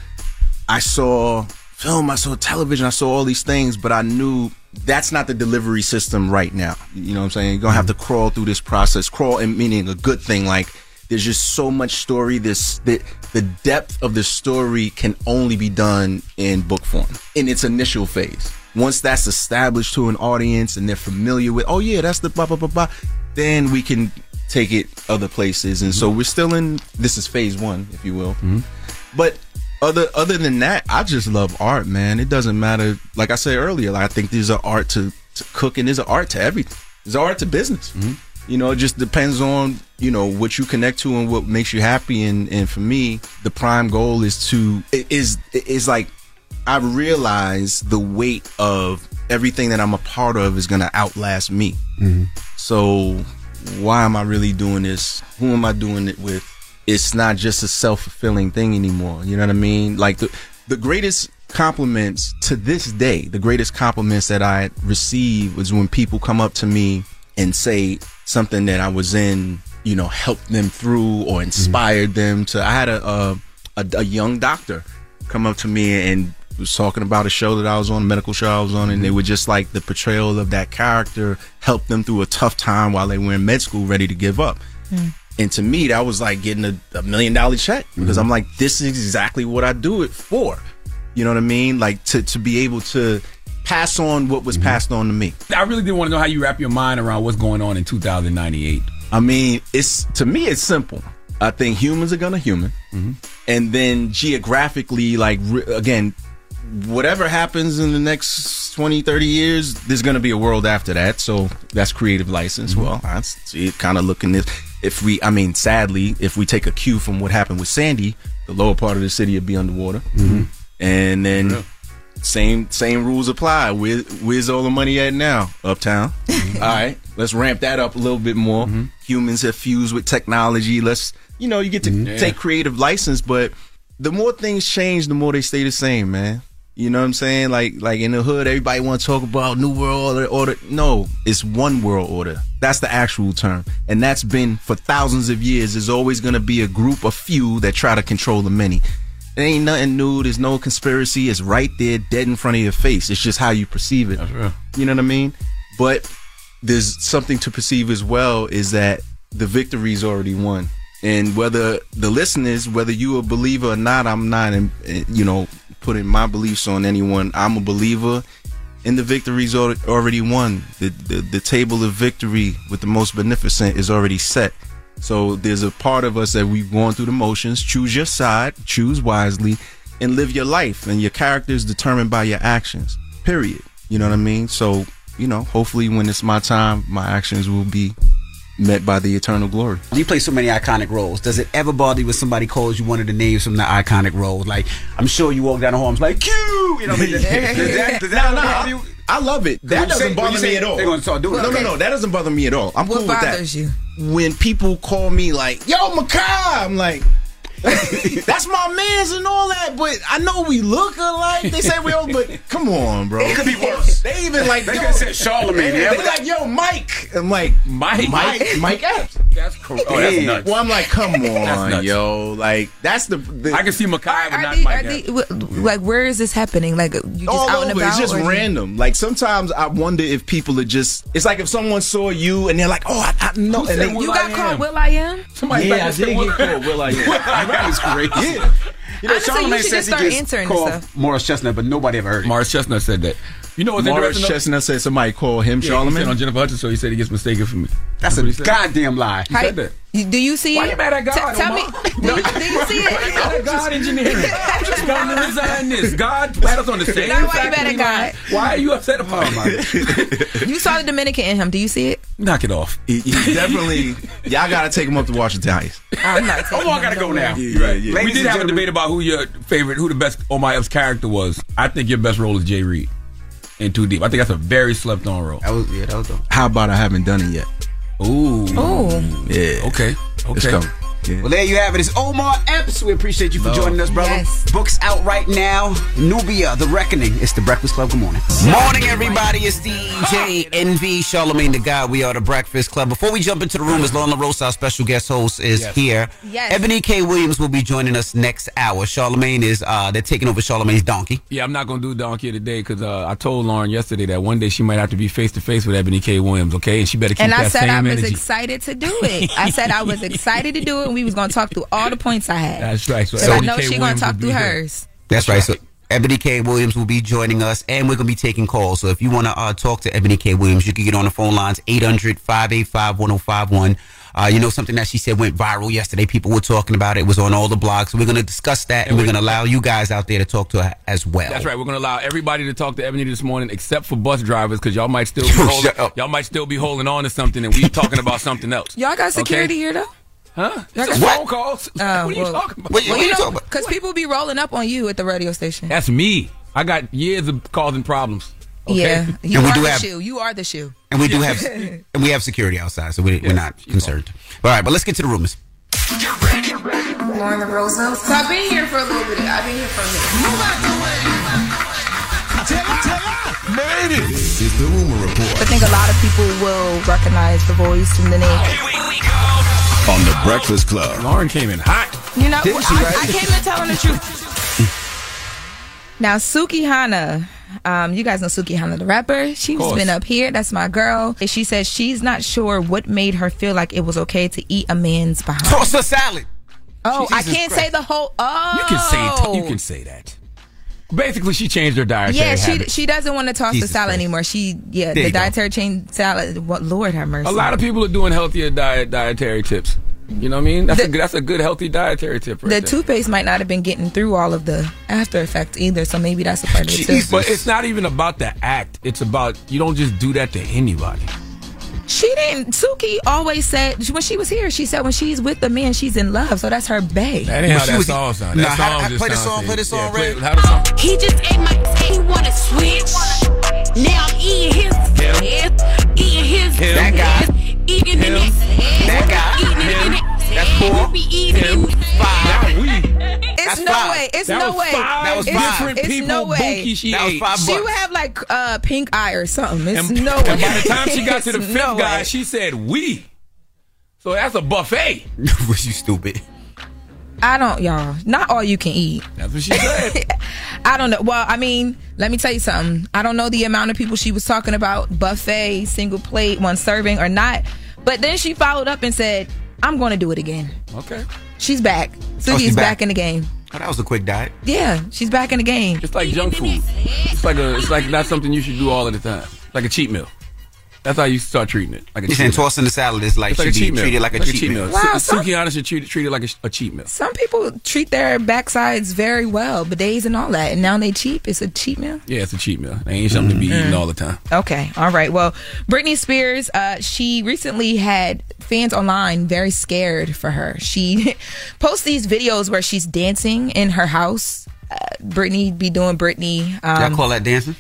I saw film, I saw television, I saw all these things, but I knew that's not the delivery system right now. You know what I'm saying? You're gonna have to mm-hmm. crawl through this process. Crawl and meaning a good thing. Like there's just so much story. This the the depth of the story can only be done in book form in its initial phase. Once that's established to an audience and they're familiar with, oh yeah, that's the blah blah blah blah, then we can take it other places. And so mm-hmm. we're still in this is phase one, if you will. Mm-hmm. But other other than that, I just love art, man. It doesn't matter. Like I said earlier, like I think there's an art to, to cooking. There's an art to everything. There's an art to business. Mm-hmm. You know, it just depends on you know what you connect to and what makes you happy. And and for me, the prime goal is to is is like I realize the weight of everything that I'm a part of is gonna outlast me. Mm-hmm. So why am I really doing this? Who am I doing it with? It's not just a self fulfilling thing anymore. You know what I mean? Like the the greatest compliments to this day, the greatest compliments that I receive was when people come up to me and say something that I was in, you know, helped them through or mm-hmm. inspired them to. I had a a, a a young doctor come up to me and was talking about a show that I was on, a medical show I was on, and they mm-hmm. were just like the portrayal of that character helped them through a tough time while they were in med school, ready to give up. Mm. And to me, that was like getting a, a million dollar check because mm-hmm. I'm like, this is exactly what I do it for. You know what I mean? Like to to be able to pass on what was mm-hmm. passed on to me. I really did want to know how you wrap your mind around what's going on in 2098. I mean, it's to me, it's simple. I think humans are gonna human, mm-hmm. and then geographically, like re- again, whatever happens in the next 20, 30 years, there's gonna be a world after that. So that's creative license. Well, I see it kind of looking this. If we, I mean, sadly, if we take a cue from what happened with Sandy, the lower part of the city would be underwater, mm-hmm. and then. Same same rules apply. Where, where's all the money at now? Uptown. [LAUGHS] Mm-hmm. all right, let's ramp that up a little bit more. Mm-hmm. Humans have fused with technology. Let's you know you get to Yeah. take creative license, but the more things change, the more they stay the same, man. You know what I'm saying? Like like in the hood, everybody want to talk about new world order, order. No, it's one world order. That's the actual term, and that's been for thousands of years. There's always going to be a group of few that try to control the many. It ain't nothing new. There's no conspiracy. It's right there, dead in front of your face. It's just how you perceive it. You know what I mean? But there's something to perceive as well is that the victory's already won. And whether the listeners, whether you a believer or not, I'm not, in, you know, putting my beliefs on anyone. I'm a believer, and the victory's al- already won. The, the the table of victory with the most beneficent is already set. So there's a part of us that we've gone through the motions. Choose your side, choose wisely, and live your life. And your character is determined by your actions. Period. You know what I mean? So you know, hopefully, when it's my time, my actions will be met by the eternal glory. You play so many iconic roles. Does it ever bother you when somebody calls you one of the names from the iconic roles? Like, I'm sure you walk down the hall and it's like, Q! You know what I mean? Does that, does that No, no, bother you? I love it. When That you doesn't say- when bother me at all. they're gonna start doing it. no, no, no. That doesn't bother me at all. I'm What cool with that. bothers you? When people call me like, "Yo, Mekhi," I'm like, [LAUGHS] "That's my man's and all that." But I know we look alike. They say we all, but come on, bro. It could be worse. They even like They yo, could've said Charlemagne, They, yeah, they like, "Yo, Mike." I'm like, Mike? Mike, Mike Epps. That's cool. Oh, that's nuts. Well, I'm like, come [LAUGHS] on, yo. Like, that's the. the I can see Mekhi, but Are not Mike. are like, where is this happening? Like, you just all out and over. about? It's just or- random. Like sometimes I wonder if people are just. It's like if someone saw you and they're like, "Oh, I, I know." And said they, Will You got called Am? Will I Am? Somebody yeah, I there said did Will- get called Will I Am. [LAUGHS] [LAUGHS] That was crazy. Yeah. You know, I just say you Charlemagne should says just he start just answering called stuff. Morris Chestnut, but nobody ever heard it. Morris Chestnut said that. You know what's Morris interesting? though? Chestnut said somebody called him Yeah, he Charlemagne. said on Jennifer Hudson, so he said he gets mistaken for me. That's what a goddamn lie. He said that. Do you see Why it? you mad at God, T- tell me. Do, you- do you see Why you mad it? at God engineering? I'm just going to resign this. God had us on the same Now why you mad at God? [LAUGHS] line. [LAUGHS] Why are you upset about it? [LAUGHS] You saw the Dominican in him. Do you see it? Knock it off. He, he definitely. Y'all gotta take him up to Washington Heights. I'm not taking Oh, I him gotta go now. Yeah, yeah, yeah. we did have a debate about who your favorite, who the best Omar Epps character was. I think your best role is Jay Reed. In Too Deep. I think that's a very slept on role. That was yeah, that was dope. How about I haven't done it yet? Ooh. Ooh. Yeah. Okay. It's Okay. Coming. Yeah. Well, there you have it. It's Omar Epps. We appreciate you for Love. joining us, brother. Yes. Books out right now. Nubia, The Reckoning. It's the Breakfast Club. Good morning. Morning, everybody. It's DJ Envy, Charlemagne the God. We are the Breakfast Club. Before we jump into the room, as Lauren LaRosa, our special guest host, is Yes. here. Yes. Ebony K. Williams will be joining us next hour. Charlemagne is, uh, they're taking over Charlemagne's donkey. Yeah, I'm not gonna do Donkey today because uh, I told Lauren yesterday that one day she might have to be face to face with Ebony K. Williams. Okay, and she better keep And that I said I was energy. excited to do it. I said I was [LAUGHS] excited to do it, and we was going to talk through all the points I had. That's right. So, So I know K. she gonna talk through here. hers. That's right. So Ebony K. Williams will be joining us, and we're going to be taking calls. So if you want to uh, talk to Ebony K. Williams, you can get on the phone lines 800 585 1051. Uh, you know, something that she said went viral yesterday. People were talking about it. It was on all the blogs. So we're going to discuss that, and, And we're we- going to allow you guys out there to talk to her as well. That's right. We're gonna allow everybody to talk to Ebony this morning, except for bus drivers, because y'all might still be [LAUGHS] holding, y'all might still be holding on to something, and we're talking about something else. Y'all got security Okay? here, though? Huh? Y'all phone calls. Uh, [LAUGHS] oh, what are you well- talking about? What you- Well, what you you know, talking about? because people be rolling up on you at the radio station. That's me. I got years of causing problems. Okay? Yeah, you And we are do the have- shoe. You are the shoe. And we do have [LAUGHS] and we have security outside, so we, we're not concerned. All right, but let's get to the rumors. Lauren Rosa. So I've been here for a little bit. I've been here for a minute. Move out the way. Made it. This is the rumor report I think a lot of people will recognize the voice from the name. On the Breakfast Club. Lauren came in hot. You know, Didn't she, I, right? I came in telling the truth. Now, Sukihana, um, you guys know Sukihana, the rapper. She's been up here. That's my girl. She says she's not sure what made her feel like it was okay to eat a man's behind. Toss a salad. Oh, I can't Christ. say the whole. Oh, You can say you can say that. Basically, she changed her dietary Yeah, she habits. she doesn't want to toss Jesus the salad Christ. anymore. She yeah, There the dietary change salad. What Lord have mercy. A lot of people are doing healthier diet dietary tips. You know what I mean? That's a good, that's a good healthy dietary tip. Right the there. toothpaste might not have been getting through all of the after effects either, so maybe that's a part of it too. But it's not even about the act. It's about you don't just do that to anybody. She didn't. Suki always said when she was here. She said when she's with the man, she's in love. So that's her bae. That ain't Well, how that was- song sound. Nah, That how- song how- just play the song, play the yeah, song, play- How the song? He just ate my he wanna switch. Now I'm eating his Him. eating his Him. That guy. eating in Him. That guy. Eating in it. That's four. Be eating Him. in Not we. It's That's no five. way. It's That no was way. five That was It's- five. different It's people. no way. Bunkie she That was ate. five She would have like uh, pink eye or something. It's And, no way. and by the time she got to the fifth no guy, way. she said we. So that's a buffet. [LAUGHS] Was you stupid? I don't, y'all. Not all you can eat. That's what she said. [LAUGHS] I don't know. Well, I mean, let me tell you something. I don't know the amount of people she was talking about buffet, single plate, one serving or not. But then she followed up and said, "I'm going to do it again." okay. She's back. Suki's Oh, she's back. back. in the game. Oh, that was a quick diet. Yeah, she's back in the game. It's like junk food. It's like a. It's like not something you should do all of the time. Like a cheat meal. That's how you start treating it. Like a You cheat saying meal. tossing the salad is like It's like a should be cheat meal. treated like a cheat, meal. Wow, Su- some- Sukihana should treat, treat it like a, a cheat meal. Some people treat their backsides very well, bidets and all that, and now they cheap. It's a cheap meal. Yeah, it's a cheat meal. It ain't something to be eaten all the time. Okay, all right. Well, Britney Spears, uh, she recently had fans online very scared for her. She [LAUGHS] posts these videos where she's dancing in her house. Uh, Britney be doing Britney. Y'all Um, call that dancing?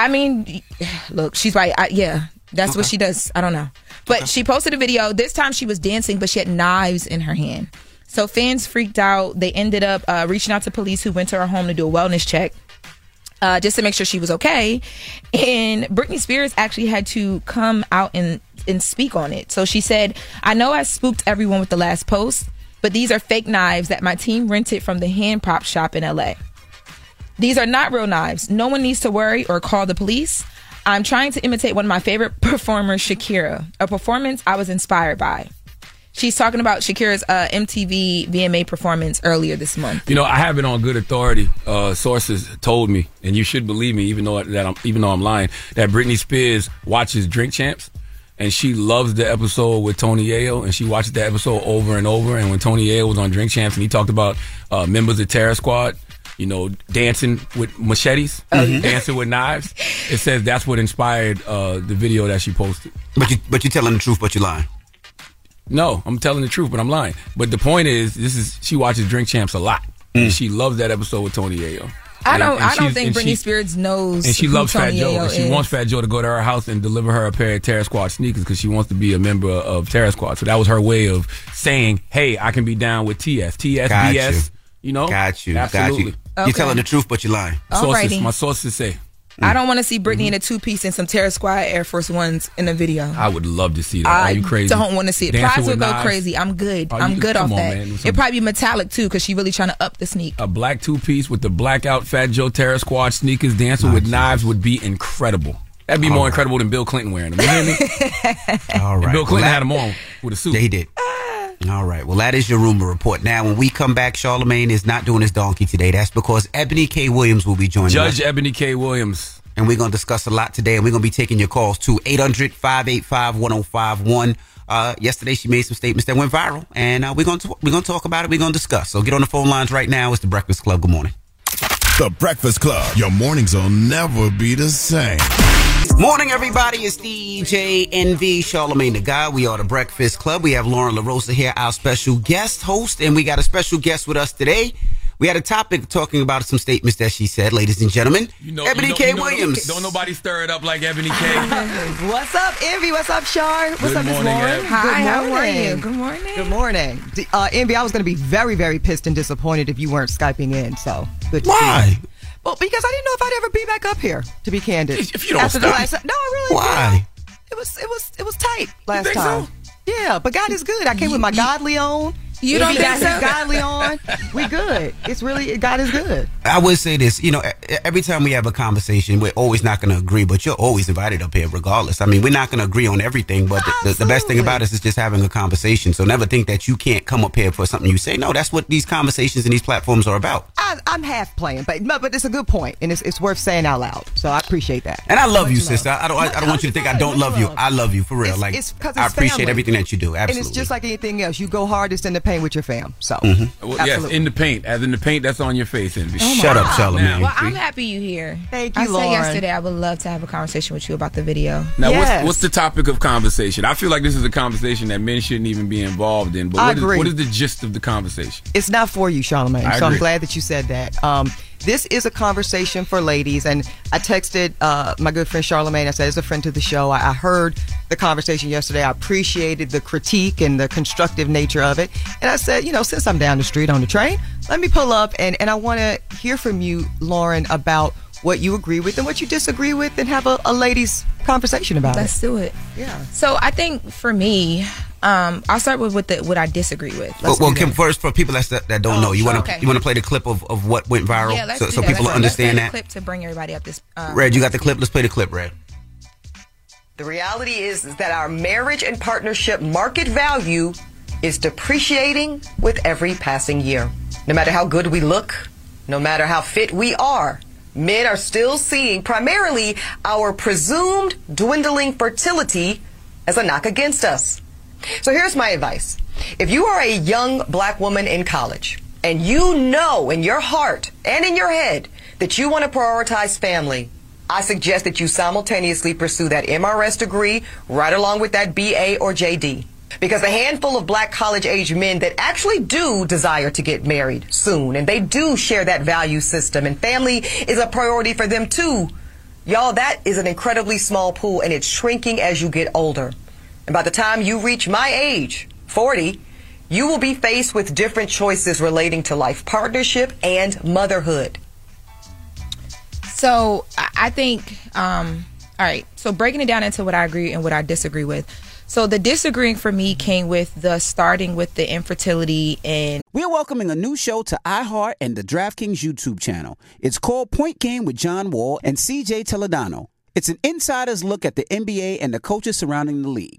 I mean, look, she's right. I, yeah, that's what she does. I don't know. But she posted a video. This time she was dancing, but she had knives in her hand. So fans freaked out. They ended up uh, reaching out to police who went to her home to do a wellness check. Uh, just to make sure she was okay. And Britney Spears actually had to come out and, and speak on it. So she said, I know I spooked everyone with the last post, but these are fake knives that my team rented from the hand prop shop in LA. These are not real knives. No one needs to worry or call the police. I'm trying to imitate one of my favorite [LAUGHS] performers, Shakira, a performance I was inspired by. She's talking about Shakira's uh, MTV VMA performance earlier this month. You know, I have it on good authority. Uh, sources told me, and you should believe me, even though that I'm even though I'm lying. That Britney Spears watches Drink Champs, and she loves the episode with Tony Yayo, and she watches the episode over and over. And when Tony Yayo was on Drink Champs, and he talked about uh, members of Terror Squad, you know, dancing with machetes, dancing with knives, it says that's what inspired uh, the video that she posted. But you but you're telling the truth, but you're lying. No, I'm telling the truth, but I'm lying. But the point is, this is she watches Drink Champs a lot. And she loves that episode with Tony Yayo. I And- don't. and I don't think and Britney she- Spears knows. And she who loves Fat Tony Joe. Ayo And she is. wants Fat Joe to go to her house and deliver her a pair of Terror Squad sneakers because she wants to be a member of Terror Squad. So that was her way of saying, "Hey, I can be down with TS, TS, Got BS." you. You know, Got you. Absolutely. Got you. You're telling the truth, but you're lying. Sources, Alrighty. my sources say. Mm. I don't want to see Britney in a mm-hmm. two piece and some Terror Squad Air Force Ones in a video. I would love to see that. I Are you crazy? don't want to see it. Dancing Prize with go knives? crazy. I'm good. Oh, you I'm could- good off come on, that. man. It'd probably be metallic too because she really trying to up the sneak. A black two piece with the blackout Fat Joe Terror Squad sneakers, dancing with knives would be incredible. That'd be All more right. incredible than Bill Clinton wearing them. You hear me? [LAUGHS] All And. Bill Clinton Well, had them on with a suit. Yeah, he did. Ah, All right. Well, that is your rumor report. Now, when we come back, Charlemagne is not doing his donkey today. That's because Ebony K. Williams will be joining us. Judge Ebony K. Williams. And we're going to discuss a lot today, and we're going to be taking your calls to 800 585 1051. Uh, yesterday, she made some statements that went viral, and uh, we're going to we're going to talk about it. We're going to discuss. So get on the phone lines right now. It's the Breakfast Club. Good morning. The Breakfast Club. Your mornings will never be the same. Morning, everybody. It's DJ Envy Charlemagne the God. We are the Breakfast Club. We have Lauren LaRosa here, our special guest host, and we got a special guest with us today. We had a topic talking about some statements that she said, ladies and gentlemen. You know, Ebony you know- K. you know- Williams. Don't nobody stir it up like Ebony K. [LAUGHS] What's up, Envy? What's up, Shar? What's Good up, Miss morning, Lauren? Hi, Good how are morning. you? Good morning. Good morning. Uh, Envy, I was going to be very, very pissed and disappointed if you weren't Skyping in. So good to Why? see you. Well, because I didn't know if I'd ever be back up here, to be candid. If you don't After the stop. last, no, I really Why? It was, it was, it was tight last think time. so? Yeah, but God is good. I came with my godly on. You Envy don't think got his so? godly on. We good. It's really God is good. I would say this, you know, every time we have a conversation, we're always not going to agree, but you're always invited up here regardless. I mean, we're not going to agree on everything, but the, the, the best thing about us is just having a conversation. So never think that you can't come up here for something you say. No, that's what these conversations and these platforms are about. I, I'm half playing, but but but it's a good point, and it's, it's worth saying out loud. So I appreciate that. And I love you, sister. I don't. I, I don't want you to think I don't love you. I love you for real. It's- like it's 'cause I appreciate family. everything that you do. Absolutely. And it's just like anything else. You go hardest in the paint with your fam. So Mm-hmm. Well, yes, in the paint. As in the paint, that's on your face, Envy. Oh Shut up, God. Charlemagne. Well, I'm happy you here. Thank you. I you, said yesterday I would love to have a conversation with you about the video. Now, Yes. what's, what's the topic of conversation? I feel like this is a conversation that men shouldn't even be involved in. But I what is, agree. what is the gist of the conversation? it's not for you, Charlemagne. I So I'm glad that you said that. Um, this is a conversation for ladies, and I texted uh, my good friend Charlemagne. I said, as a friend to the show, I, I heard the conversation yesterday. I appreciated the critique and the constructive nature of it. And I said, you know, since I'm down the street on the train, let me pull up and, and I want to hear from you, Lauren, about what you agree with and what you disagree with, and have a, a ladies' conversation about it. Let's do it. Yeah. So I think for me, um, I'll start with what the what I disagree with. Well, Let's well do Kim, first for people that, that don't Oh, know, you want to okay. you want to play the clip of, of what went viral, Yeah, let's so, do so that. people Let's- understand let's that. the clip to bring everybody up this. Um, Red, you got the clip. Let's play the clip, Red. The reality is, is that our marriage and partnership market value is depreciating with every passing year. No matter how good we look, no matter how fit we are, men are still seeing primarily our presumed dwindling fertility as a knock against us. So here's my advice. If you are a young black woman in college and you know in your heart and in your head that you want to prioritize family, I suggest that you simultaneously pursue that MRS degree right along with that BA or JD. Because the handful of black college age men that actually do desire to get married soon and they do share that value system and family is a priority for them too. Y'all, that is an incredibly small pool and it's shrinking as you get older. And by the time you reach my age, 40, you will be faced with different choices relating to life partnership and motherhood. So I I think, um, all right. So breaking it down into what I agree and what I disagree with. So the disagreeing for me came with the starting with the infertility and We're welcoming a new show to iHeart and the DraftKings YouTube channel. It's called Point Game with John Wall and CJ Toledano. It's an insider's look at the NBA and the coaches surrounding the league.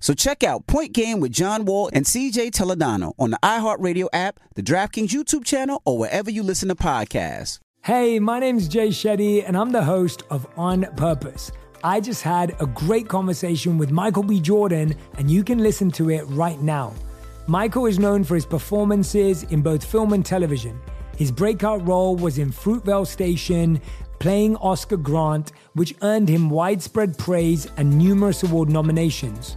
So check out Point Game with John Wall and CJ Toledano on the iHeartRadio app, the DraftKings YouTube channel, or wherever you listen to podcasts. Hey, my name's Jay Shetty, and I'm the host of On Purpose. I just had a great conversation with Michael B. Jordan, and you can listen to it right now. Michael is known for his performances in both film and television. His breakout role was in Fruitvale Station, playing Oscar Grant, which earned him widespread praise and numerous award nominations.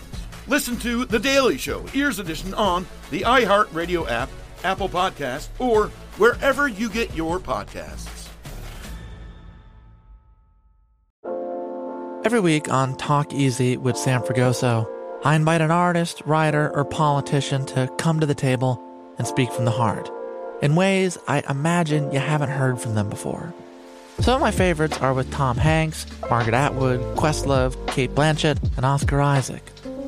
Listen to The Daily Show, Ears Edition, on the iHeartRadio app, Apple Podcast, or wherever you get your podcasts. Every week on Talk Easy with Sam Fragoso, I invite an artist, writer, or politician to come to the table and speak from the heart in ways I imagine you haven't heard from them before. Some of my favorites are with Tom Hanks, Margaret Atwood, Questlove, Cate Blanchett, and Oscar Isaac.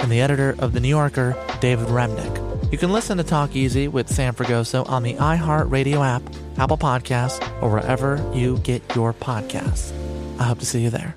and the editor of The New Yorker, David Remnick. You can listen to Talk Easy with Sam Fragoso on the iHeartRadio app, Apple Podcasts, or wherever you get your podcasts. I hope to see you there.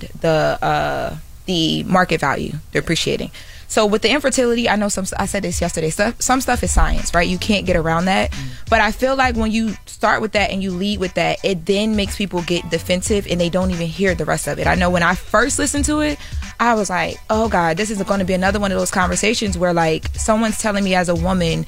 the uh the market value they're appreciating. So with the infertility i know some i said this yesterday stuff some stuff is science right? You can't get around that. But i feel like when you start with that and you lead with that it then makes people get defensive and they don't even hear the rest of it. I know when i first listened to it i was like oh god this is going to be another one of those conversations where like someone's telling me as a woman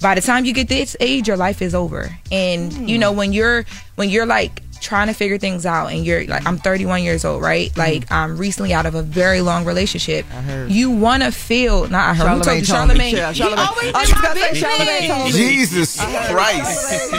by the time you get this age your life is over. And you know when you're when you're like trying to figure things out and you're like I'm 31 years old right like I'm recently out of a very long relationship you want to feel not I heard who told you Charlemagne Yeah, He always I been just my about to say, Charlemagne man. told me. Jesus Christ.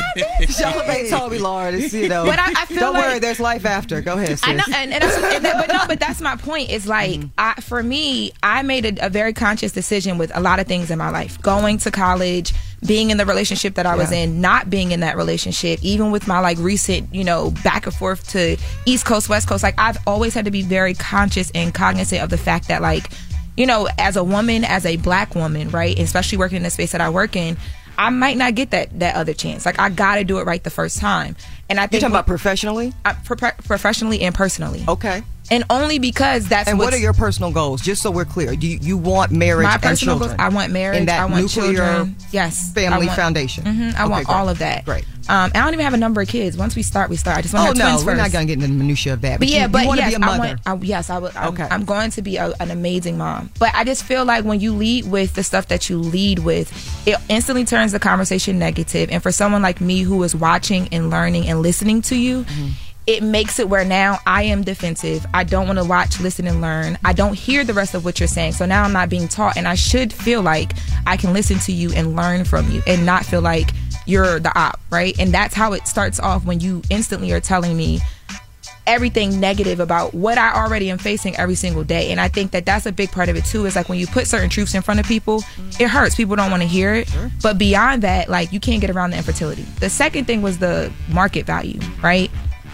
[LAUGHS] Charlemagne told me, Lord, it's, you know. But I- I feel don't like- worry, there's life after. Go ahead, sis. I know, and, and, that's, and that, but no, but that's my point. It's like, Mm-hmm. I, for me, I made a, a very conscious decision with a lot of things in my life. Going to college, being in the relationship that I was Yeah. in, not being in that relationship, even with my like recent, you know, back and forth to East Coast, West Coast. Like, I've always had to be very conscious and cognizant of the fact that, like, you know, as a woman, as a black woman, right, especially working in the space that I work in. I might not get that that other chance. Like I got to do it right the first time. And I think You're talking about professionally? uh, pro- professionally and personally. Okay. And only because that's And what are your personal goals? Just so we're clear, do you, you want marriage my and personal goals? I want marriage. And that I want nuclear children. Yes, family I want- foundation. Mhm, I Okay, want great. all of that. Great. Um, I don't even have a number of kids. Once we start, we start. I just want Oh to have no, twins we're first. not going to get into the minutia of that. But, you, yeah, you but want yes, to be a I mother. want. I, yes, I would. I'm, Okay. I'm going to be a, an amazing mom. But I just feel like when you lead with the stuff that you lead with, it instantly turns the conversation negative. And for someone like me who is watching and learning and listening to you. Mm-hmm. It makes it where now I am defensive. I don't want to watch, listen, and learn. I don't hear the rest of what you're saying. So now I'm not being taught. And I should feel like I can listen to you and learn from you and not feel like you're the op, right? And that's how it starts off when you instantly are telling me everything negative about what I already am facing every single day. And I think that that's a big part of it too. Is like when you put certain truths in front of people, it hurts. People don't want to hear it. But beyond that, like you can't get around the infertility. The second thing was the market value, right?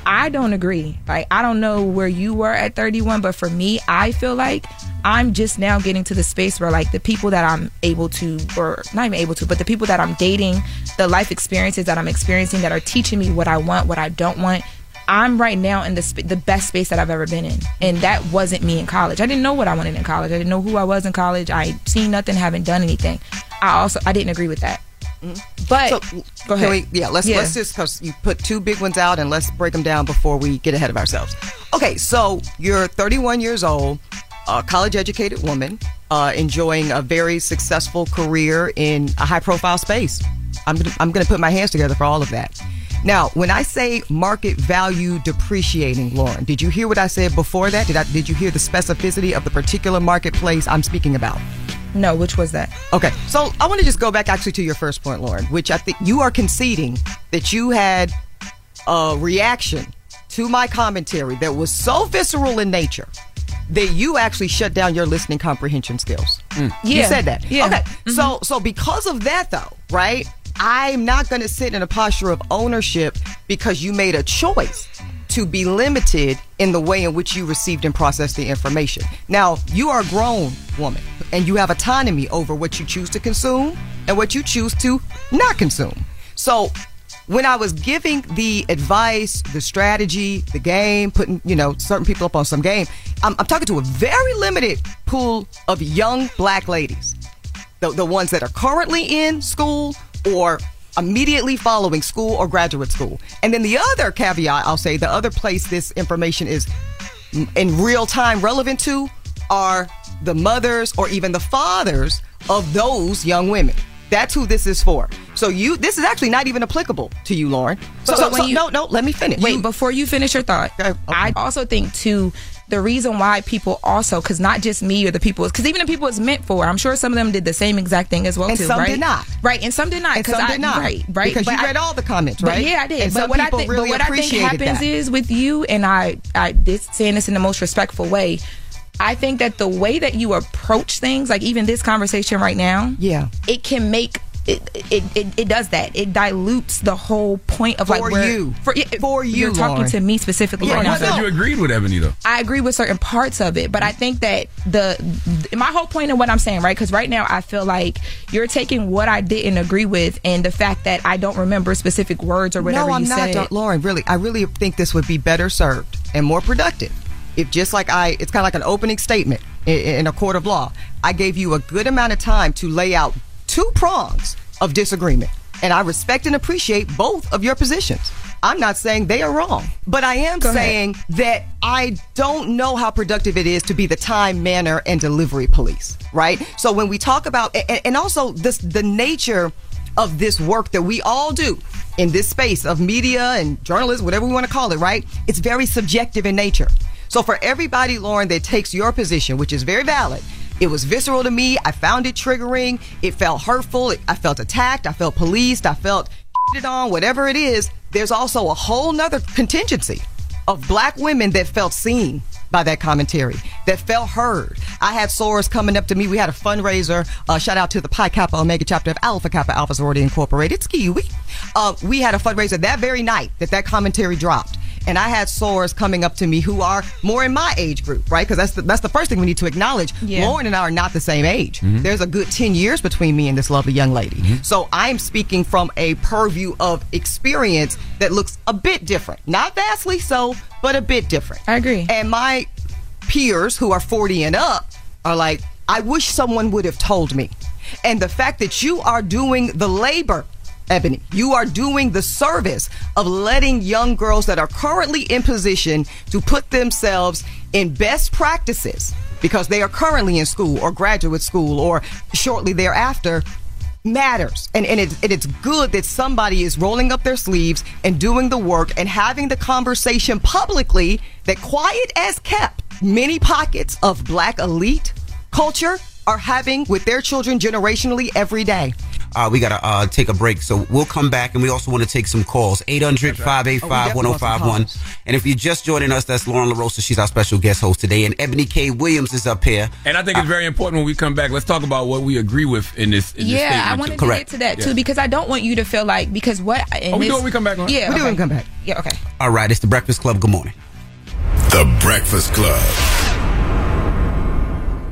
I don't agree. Like I don't know where you were at 31, but for me, I feel like I'm just now getting to the space where like the people that I'm able to or not even able to, but the people that I'm dating, the life experiences that I'm experiencing that are teaching me what I want, what I don't want. I'm right now in the sp- the best space that I've ever been in, and that wasn't me in college. I didn't know what I wanted in college. I didn't know who I was in college. I seen nothing, haven't done anything. I also I didn't agree with that. But go ahead. we- yeah, let's let's just because you put two big ones out and let's break them down before we get ahead of ourselves. Okay, so you're 31 years old, a college educated woman, uh, enjoying a very successful career in a high profile space. I'm gonna, I'm going to put my hands together for all of that. Now, when I say market value depreciating, Lauren, did you hear what I said before that? Did I did you hear the specificity of the particular marketplace I'm speaking about? No, which was that? Okay, so I want to just go back actually to your first point, Lauren, which I think you are conceding that you had a reaction to my commentary that was so visceral in nature that you actually shut down your listening comprehension skills. Mm. You Yeah, said that. yeah. Okay, mm-hmm. so so because of that though, right? I'm not going to sit in a posture of ownership because you made a choice to be limited in the way in which you received and processed the information. Now, you are a grown woman and you have autonomy over what you choose to consume and what you choose to not consume. So, when I was giving the advice, the strategy, the game, putting, you know, certain people up on some game, I'm, I'm talking to a very limited pool of young black ladies the, the ones that are currently in school or immediately following school or graduate school. And then the other caveat, I'll say, the other place this information is in real time relevant to are the mothers or even the fathers of those young women. That's who this is for. So you, this is actually not even applicable to you, Lauren. So, So so, you- no, no, let me finish. Wait, before you finish your thought, I also think too the reason why people also because not just me or the people because even the people it's meant for, I'm sure some of them did the same exact thing as well And too. some right? did not. Right, and some did not. And some I, did not. Right, right. Because But you I- read all the comments, right? yeah, I did. And but what I think, really but what I think happens that. is with you and I, I this saying this in the most respectful way. I think that the way that you approach things, like even this conversation right now, yeah, it can make it it, it, it does that. It dilutes the whole point of like For where, you. for, For you, You're talking Lauren. to me specifically Yeah, right you now. said you agreed with Ebony though. I agree with certain parts of it, but I think that the th- my whole point of what I'm saying, right? Because right now I feel like you're taking what I didn't agree with and the fact that I don't remember specific words or whatever no, I'm you not, said. Lauren. Really, I really think this would be better served and more productive if just like I, it's kind of like an opening statement in, in a court of law. I gave you a good amount of time to lay out two prongs of disagreement, and I respect and appreciate both of your positions. I'm not saying they are wrong, but I am saying that I don't know how productive it is to be the time, manner, and delivery police, right? So when we talk about, and, also this, the nature of this work that we all do in this space of media and journalism, whatever we want to call it, right? It's very subjective in nature. So for everybody, Lauren, that takes your position, which is very valid, it was visceral to me. I found it triggering. It felt hurtful. I felt attacked. I felt policed. I felt on, whatever it is. There's also a whole nother contingency of black women that felt seen by that commentary, that felt heard. I had sorors coming up to me. We had a fundraiser. Uh, shout out to the Pi Kappa Omega chapter of Alpha Kappa Alpha Sorority Incorporated. Skee-wee. Uh, we had a fundraiser that very night that that commentary dropped. And I had sorors coming up to me who are more in my age group, right? Because that's the, that's the first thing we need to acknowledge. Yeah. Lauren and I are not the same age. Mm-hmm. There's a good 10 years between me and this lovely young lady. Mm-hmm. So I'm speaking from a purview of experience that looks a bit different. Not vastly so, but a bit different. I agree. And my peers who are 40 and up are like, I wish someone would have told me. And the fact that you are doing the labor, Ebony, you are doing the service of letting young girls that are currently in position to put themselves in best practices because they are currently in school or graduate school or shortly thereafter matters. And, and, it, and it's good that somebody is rolling up their sleeves and doing the work and having the conversation publicly that quiet as kept many pockets of black elite culture are having with their children generationally every day. Uh, we got to uh, take a break. So we'll come back and we also want to take some calls. 800 585 1051. And if you're just joining us, that's Lauren LaRosa. She's our special guest host today. And Ebony K. Williams is up here. And I think it's very important when we come back. Let's talk about what we agree with in this. In this yeah, I statement, wanted too. to get to that too Yeah. because I don't want you to feel like because what. in Oh, we this- do when we come back, huh? Yeah, We do when we come back. Yeah, okay. All right, it's the Breakfast Club. Good morning. The Breakfast Club.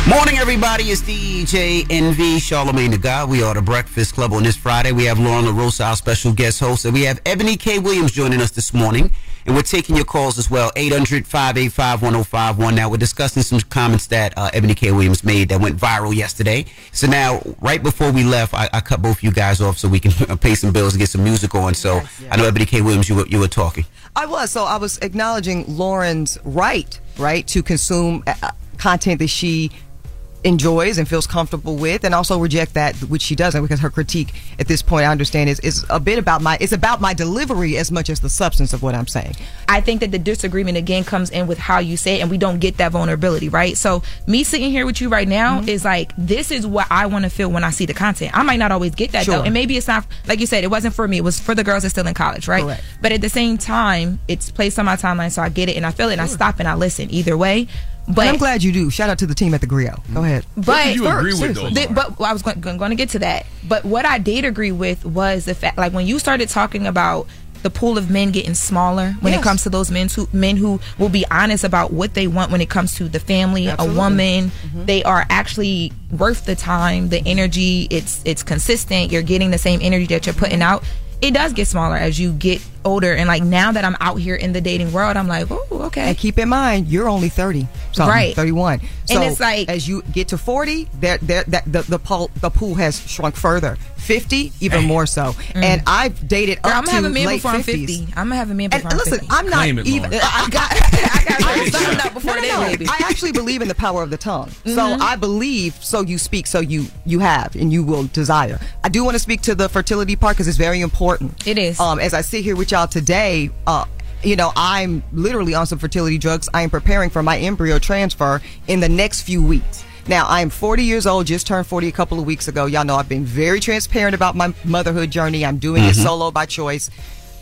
Morning, everybody. It's DJ Envy, Charlemagne the God. We are the Breakfast Club on this Friday. We have Lauren LaRosa, our special guest host, and we have Ebony K. Williams joining us this morning. And we're taking your calls as well, 800 585 1051. Now, we're discussing some comments that uh, Ebony K. Williams made that went viral yesterday. So now, right before we left, I, I cut both of you guys off so we can pay some bills and get some music on. So I know Ebony K. Williams, you were, you were talking. I was. So I was acknowledging Lauren's right, right, to consume uh, content that she enjoys and feels comfortable with and also reject that which she doesn't because her critique at this point I understand is, is a bit about my it's about my delivery as much as the substance of what I'm saying. I think that the disagreement again comes in with how you say it, and we don't get that vulnerability, right? So me sitting here with you right now Mm-hmm. is like this is what I want to feel when I see the content. I might not always get that though, and maybe it's not like you said, it wasn't for me. It was for the girls that's still in college, right? Correct. But at the same time, it's placed on my timeline, so I get it and I feel it, and I stop and I listen. Either way, but and I'm glad you do. Shout out to the team at the Grio. Go mm-hmm. ahead. but Seriously. the- but I was going, going to get to that. But what I did agree with was the fact, like when you started talking about the pool of men getting smaller when Yes. it comes to those men who men who will be honest about what they want when it comes to the family, Absolutely. a woman. Mm-hmm. They are actually worth the time, the energy. It's it's consistent. You're getting the same energy that you're putting out. It does get smaller as you get older, and like now that I'm out here in the dating world, I'm like, oh, okay. And keep in mind, you're only 30, something, Right. 31. And it's like- as you get to 40, there, there, that the the pool, the pool has shrunk further. 50, even more so. And I've dated Mm. Girl, up I'm to gonna have a man late before I'm 50. I'm gonna have a man And before I'm listen, 50. I'm not Claim it, even. Lauren. I got. [LAUGHS] I got [LAUGHS] something up before no, no, then, no. baby. I actually believe in the power of the tongue. So Mhm. I believe, so you speak, so you you have, and you will desire. I do want to speak to the fertility part because it's very important. It is. Um, as I sit here with y'all today, uh, you know, I'm literally on some fertility drugs. I am preparing for my embryo transfer in the next few weeks. Now, I am 40 years old, just turned 40 a couple of weeks ago. Y'all know I've been very transparent about my motherhood journey. I'm doing it Mhm. solo by choice.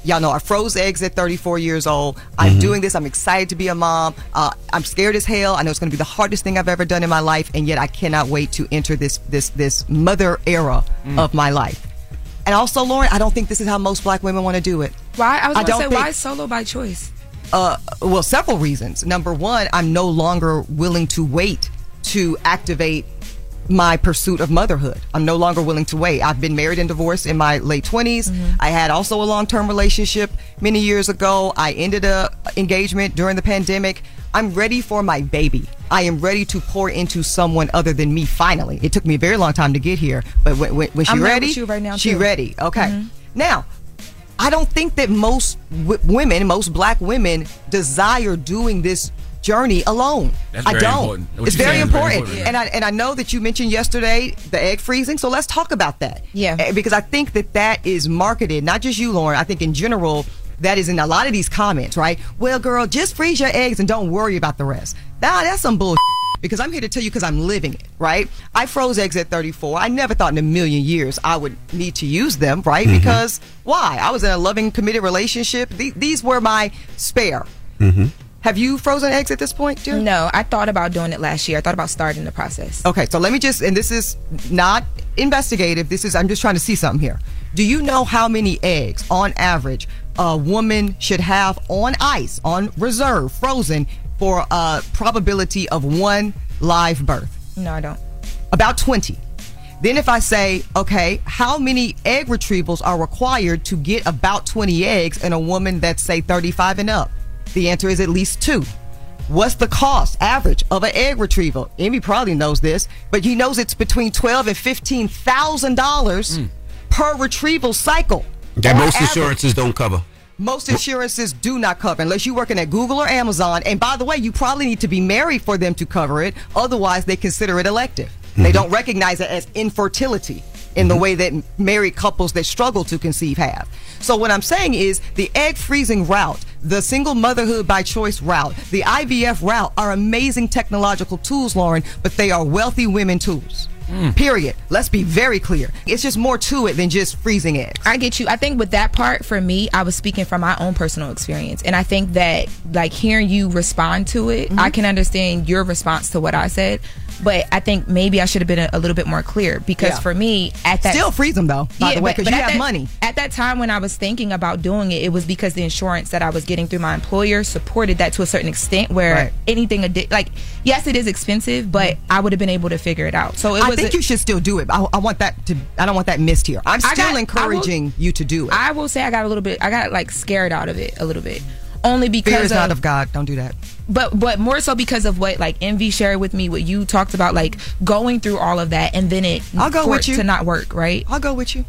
Y'all know I froze eggs at 34 years old. I'm Mhm. doing this. I'm excited to be a mom. Uh, I'm scared as hell. I know it's going to be the hardest thing I've ever done in my life, and yet I cannot wait to enter this this this mother era Mm. of my life. And also, Lauren, I don't think this is how most black women want to do it. Why? I was gonna say think- why solo by choice. Uh, well, several reasons. Number one, I'm no longer willing to wait to activate my pursuit of motherhood. I'm no longer willing to wait. I've been married and divorced in my late 20s. I had also a long-term relationship many years ago. I ended a engagement during the pandemic. I'm ready for my baby. I am ready to pour into someone other than me finally. It took me a very long time to get here, but when, when, when she I'm ready, you right now, she too. ready. Okay. Mhm. Now, I don't think that most w- women, most black women, desire doing this journey alone. That's I very don't. important. It's very saying very important. important, yeah. And I and I know that you mentioned yesterday the egg freezing, so let's talk about that. Yeah. Because I think that that is marketed, not just you, Lauren. I think in general. That is in a lot of these comments, right? Well, girl, just freeze your eggs and don't worry about the rest. Nah, that's some bull because I'm here to tell you because I'm living it, right? I froze eggs at 34. I never thought in a million years I would need to use them, right? Mhm. Because why? I was in a loving, committed relationship. Th- these were my spare. Mm-hmm. Have you frozen eggs at this point, dear? No, I thought about doing it last year. I thought about starting the process. Okay, so let me just, and this is not investigative. This is, I'm just trying to see something here. Do you know how many eggs, on average, a woman should have on ice, on reserve, frozen, for a probability of one live birth? No, I don't. About 20. Then if I say, okay, how many egg retrievals are required to get about 20 eggs in a woman that's say 35 and up? The answer is at least two. What's the cost average of an egg retrieval? Amy probably knows this, but he knows it's between twelve and fifteen thousand dollars hmm. per retrieval cycle. That most average. insurances don't cover. Most insurances do not cover unless you're working at Google or Amazon. And by the way, you probably need to be married for them to cover it. Otherwise, they consider it elective. They mm-hmm. don't recognize it as infertility in the mm-hmm. way that married couples that struggle to conceive have. So what I'm saying is the egg freezing route, the single motherhood by choice route, the IVF route are amazing technological tools, Lauren, but they are wealthy women tools. Mm. Period. Let's be very clear. It's just more to it than just freezing eggs. I get you. I think with that part for me, I was speaking from my own personal experience. And I think that like hearing you respond to it, I mm-hmm. can understand your response to what I said. But I think maybe I should have been a, a little bit more clear because Yeah. for me, at that Still freeze them though, by the way, because you have that- money. At that time when I was thinking about doing it, it was because the insurance that I was getting through my employer supported that to a certain extent. Where Right. anything addi- like yes, it is expensive, but I would have been able to figure it out. So it I think a- you should still do it. I, I want that to. I don't want that missed here. I'm still got- I will- encouraging you to do it. I will say I got a little bit. I got like scared out of it a little bit, only because Fear is of, not of God. Don't do that. But but more so because of what like Envy shared with me, what you talked about, like going through all of that, and then it I'll go with you. to not work, right? I'll go with you.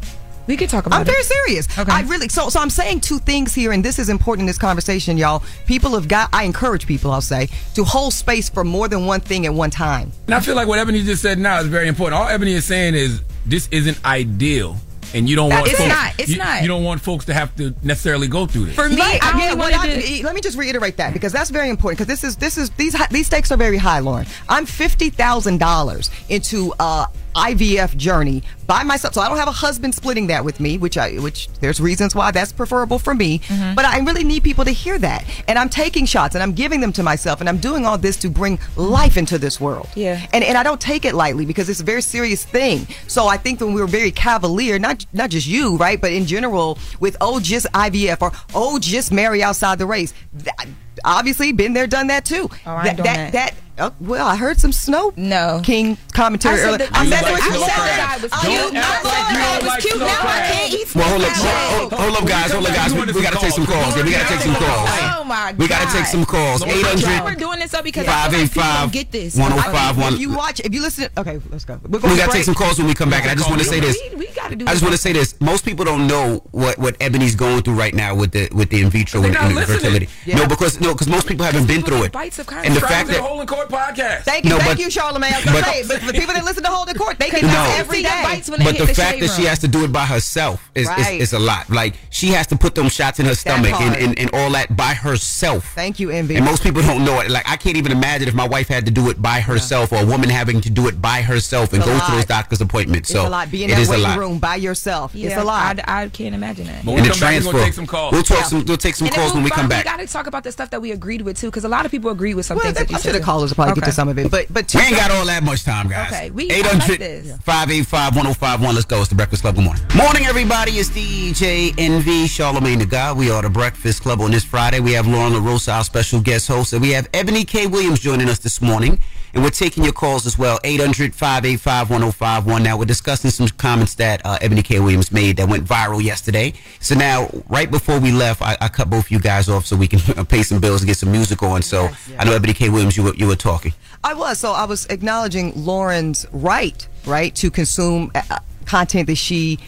We could talk about I'm it. very serious. Okay. I really so so I'm saying two things here, and this is important in this conversation, y'all. People have got. I encourage people. I'll say to hold space for more than one thing at one time. And I feel like what Ebony just said now is very important. All Ebony is saying is this isn't ideal, and you don't That- want it's folks, not, it's you, not. you don't want folks to have to necessarily go through this. For me, Right, I only yeah, well, wanted I- to- let me just reiterate that because that's very important. Because this is this is these these stakes are very high, Lauren. I'm fifty thousand dollars into uh IVF journey by myself, so I don't have a husband splitting that with me, which I which there's reasons why that's preferable for me. Mm-hmm. But I really need people to hear that, and I'm taking shots and I'm giving them to myself, and I'm doing all this to bring life into this world. Yeah. and and I don't take it lightly because it's a very serious thing. So I think when we were very cavalier, not not just you, right, but in general with oh just IVF or oh just marry outside the race. That, obviously, been there, done that too. Oh, I ain't that, that, oh, well, I heard some Snow no King commentary I said earlier. that- I'm You that's like what you snow said. crab. Oh, Don't you- act like you no, don't it was cute. Now I can't eat Well, hold up, snow hold, hold up, guys, hold up, guys. We, oh we gotta take some calls. Yeah, we gotta take some calls. Oh my god! We gotta take some calls. We're 800 doing this up because I feel like people 585 get this. 1051. If you watch, if you listen, okay, let's go. We're We gotta take some calls when we come back, and I just want to say this. We, we gotta do. I just want to say this. Most people don't know what, what Ebony's going through right now with the with the in vitro They're and, not fertility. No, because no, because most people haven't been through it. bites of And the fact that Holding Court podcast. Thank you, No, thank but- you, Charlemagne. I was gonna but- say, but the people that listen to Hold the Court, they get No. that every day. but the fact that she has to do it by herself is, Right. is, is a lot. Like she has to put them shots in her stomach and, and, and all that by herself. Thank you, Envy. And most people don't know it. Like I can't even imagine if my wife had to do it by herself or a woman having to do it by herself and It's a go to those doctor's appointments. It's So a lot. Be in it that is a waiting lot. room by yourself. Yeah, it's a lot. I, I can't imagine that. When And we the come back, we're gonna transfer. take some calls. We'll talk some. We'll take some calls when we come back. We got to talk about the stuff that we agreed with too, because a lot of people agree with some Well, things that you I'm sure said. the callers will probably get to some of it, but but We ain't got all that much time, guys. Okay, we- I like 800 this. 585 1051. Let's go. It's the Breakfast Club. Good morning. Morning, everybody. It's DJ Envy, Charlemagne the God. We are the Breakfast Club on this Friday. We have Lauren LaRosa, our special guest host, and we have Ebony K. Williams joining us this morning. And we're taking your calls as well. 800 585 1051. Now, we're discussing some comments that uh, Ebony K. Williams made that went viral yesterday. So now, right before we left, I, I cut both you guys off so we can [LAUGHS] pay some bills and get some music on. So I know Ebony K. Williams, you were, you were talking. I was. So I was acknowledging Lauren's right, right, to consume uh, content that she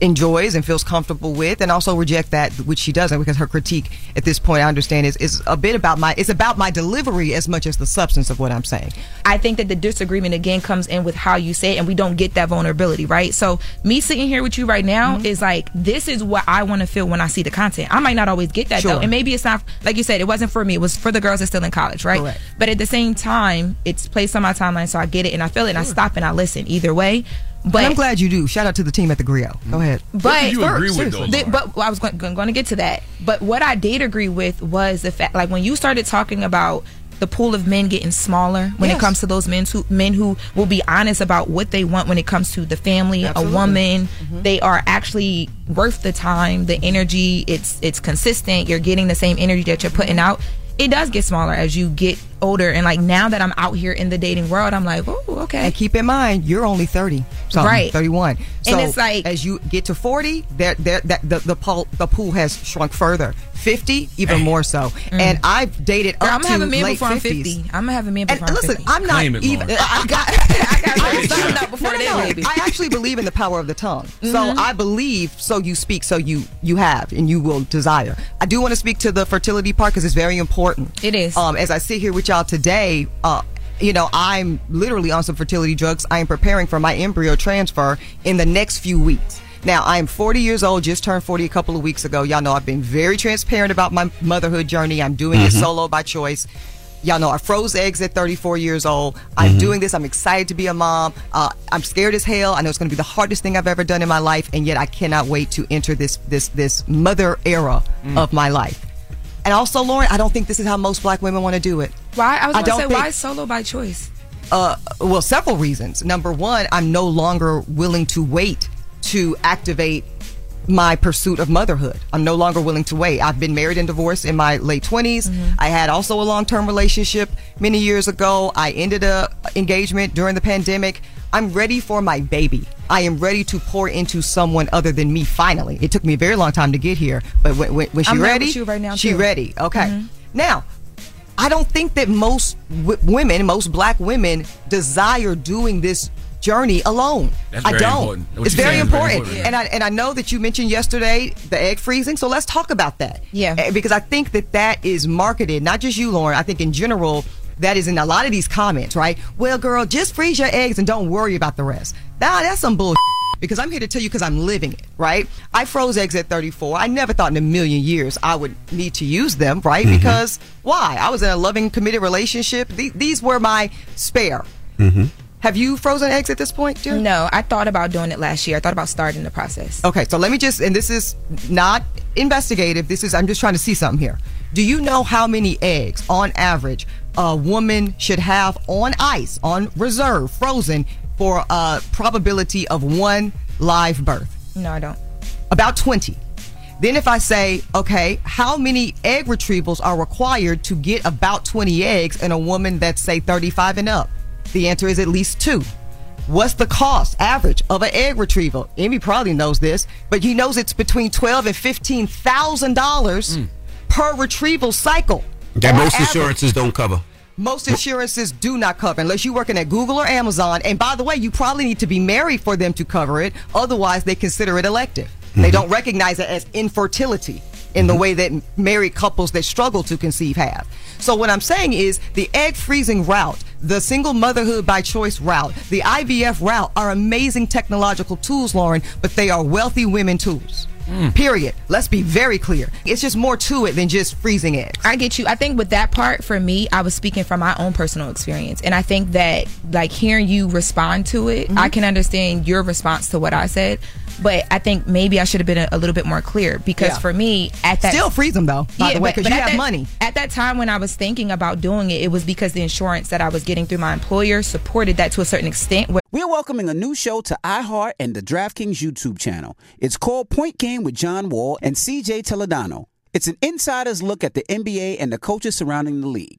enjoys and feels comfortable with and also reject that which she doesn't because her critique at this point I understand is, is a bit about my it's about my delivery as much as the substance of what I'm saying. I think that the disagreement again comes in with how you say it, and we don't get that vulnerability, right? So me sitting here with you right now Mm-hmm. is like this is what I want to feel when I see the content. I might not always get that Sure. though, and maybe it's not like you said, it wasn't for me. It was for the girls that's still in college, right? Correct. But at the same time, it's placed on my timeline, so I get it and I feel it, and I stop and I listen. Either way, but and I'm glad you do. Shout out to the team at the Grio. Go ahead. but Seriously. the- but I was going, going to get to that. But what I did agree with was the fact, like when you started talking about the pool of men getting smaller when Yes. it comes to those men who men who will be honest about what they want when it comes to the family, Absolutely. a woman. Mm-hmm. They are actually worth the time, the energy. It's it's consistent. You're getting the same energy that you're putting out. It does get smaller as you get older, and like now that I'm out here in the dating world, I'm like, oh, okay. And keep in mind, you're only 30, something, Right. 31. And So it's like- as you get to 40, there, there, that the the pool, the pool has shrunk further. 50, even more so. And I've dated Mm. Girl, up I'm to gonna have a man late before I'm 50. I'm gonna have a man And before I'm listen, 50. I'm not it, even. [LAUGHS] I got. I got something up before no, no, then, no. baby. I actually believe in the power of the tongue. So Mhm. I believe, so you speak, so you you have, and you will desire. I do want to speak to the fertility part because it's very important. It is. Um, as I sit here with y'all today, uh, you know, I'm literally on some fertility drugs. I am preparing for my embryo transfer in the next few weeks. Now, I am 40 years old, just turned 40 a couple of weeks ago. Y'all know I've been very transparent about my motherhood journey. I'm doing it Mhm. solo by choice. Y'all know I froze eggs at 34 years old. I'm Mm-hmm. doing this. I'm excited to be a mom. Uh, I'm scared as hell. I know it's going to be the hardest thing I've ever done in my life, and yet I cannot wait to enter this this this mother era Mm. of my life. And also, Lauren, I don't think this is how most black women want to do it. Why? I was going to don't say, think- why solo by choice? Uh, well, several reasons. Number one, I'm no longer willing to wait to activate my pursuit of motherhood. I'm no longer willing to wait. I've been married and divorced in my late 20s. I had also a long-term relationship many years ago. I ended a engagement during the pandemic. I'm ready for my baby. I am ready to pour into someone other than me finally. It took me a very long time to get here, but when, when, when she I'm ready, right now, she too. ready. Okay. Mhm. Now, I don't think that most w- women, most black women, desire doing this journey alone. That's I very don't. important. It's very saying very important. important, yeah. And I and I know that you mentioned yesterday the egg freezing, so let's talk about that. Yeah. Eh, Because I think that that is marketed, not just you, Lauren. I think in general. That is in a lot of these comments, right? Well, girl, just freeze your eggs and don't worry about the rest. Nah, that's some bull. Because I'm here to tell you because I'm living it, right? I froze eggs at 34. I never thought in a million years I would need to use them, right? Mhm. Because why? I was in a loving, committed relationship. The- These were my spare. Mm-hmm. Have you frozen eggs at this point, dear? No, I thought about doing it last year. I thought about starting the process. Okay, so let me just, and this is not investigative. This is, I'm just trying to see something here. Do you know how many eggs, on average, a woman should have on ice, on reserve, frozen, for a probability of one live birth? No, I don't. About 20. Then if I say, okay, how many egg retrievals are required to get about 20 eggs in a woman that's say 35 and up? The answer is at least two. What's the cost average of an egg retrieval? Amy probably knows this, but he knows it's between twelve and fifteen thousand dollars per retrieval cycle. That most average. insurances don't cover. Most insurances do not cover unless you're working at Google or Amazon. And by the way, you probably need to be married for them to cover it. Otherwise, they consider it elective. They Mhm. don't recognize it as infertility in the way that married couples that struggle to conceive have. So what I'm saying is the egg freezing route, the single motherhood by choice route, the IVF route are amazing technological tools, Lauren, but they are wealthy women tools. Period. Let's be very clear. It's just more to it than just freezing eggs. I get you. I think with that part, for me, I was speaking from my own personal experience. And I think that, like, hearing you respond to it, Mm-hmm. I can understand your response to what I said. But I think maybe I should have been a, a little bit more clear because Yeah. for me, at that. Still freeze them though, by the way, 'cause you have that- money. At that time when I was thinking about doing it, it was because the insurance that I was getting through my employer supported that to a certain extent. We're welcoming a new show to iHeart and the DraftKings YouTube channel. It's called Point Game with John Wall and CJ Toledano. It's an insider's look at the NBA and the coaches surrounding the league.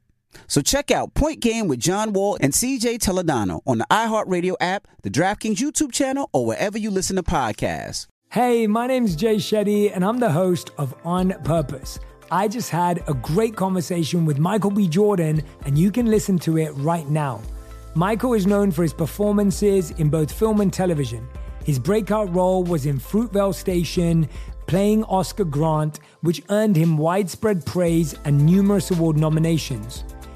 So check out Point Game with John Wall and CJ Toledano on the iHeartRadio app, the DraftKings YouTube channel, or wherever you listen to podcasts. Hey, my name's Jay Shetty, and I'm the host of On Purpose. I just had a great conversation with Michael B. Jordan, and you can listen to it right now. Michael is known for his performances in both film and television. His breakout role was in Fruitvale Station, playing Oscar Grant, which earned him widespread praise and numerous award nominations.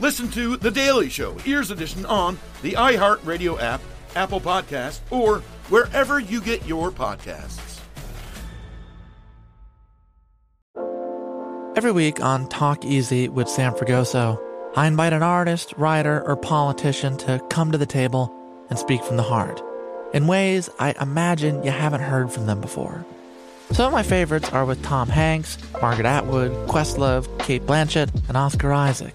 Listen to The Daily Show, Ears Edition, on the iHeartRadio app, Apple Podcast, or wherever you get your podcasts. Every week on Talk Easy with Sam Fragoso, I invite an artist, writer, or politician to come to the table and speak from the heart in ways I imagine you haven't heard from them before. Some of my favorites are with Tom Hanks, Margaret Atwood, Questlove, Cate Blanchett, and Oscar Isaac.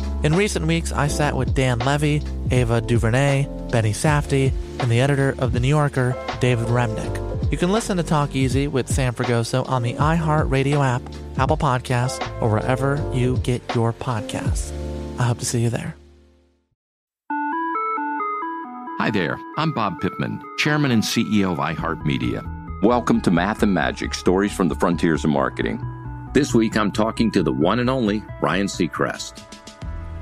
In recent weeks, I sat with Dan Levy, Ava DuVernay, Benny Safdie, and the editor of The New Yorker, David Remnick. You can listen to Talk Easy with Sam Fragoso on the iHeartRadio app, Apple Podcasts, or wherever you get your podcasts. I hope to see you there. Hi there, I'm Bob Pittman, Chairman and CEO of iHeartMedia. Welcome to Math and Magic Stories from the Frontiers of Marketing. This week I'm talking to the one and only Ryan Seacrest.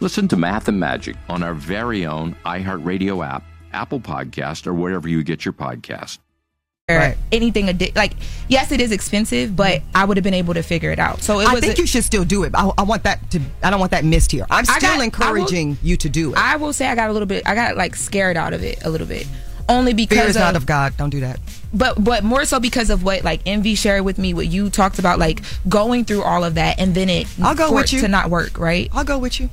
Listen to Math and Magic on our very own iHeartRadio app, Apple Podcast, or wherever you get your podcast. or anything addi- like yes it is expensive but i would have been able to figure it out so it I was think you should still do it. I, I want that to. I don't want that missed here. I'm still got- encouraging you to do it. i will say i got a little bit i got like scared out of it a little bit only because Fear is of, not of God. Don't do that. but but more so because of what like envy shared with me what you talked about like going through all of that and then it I'll go with you. to not work right I'll go with you.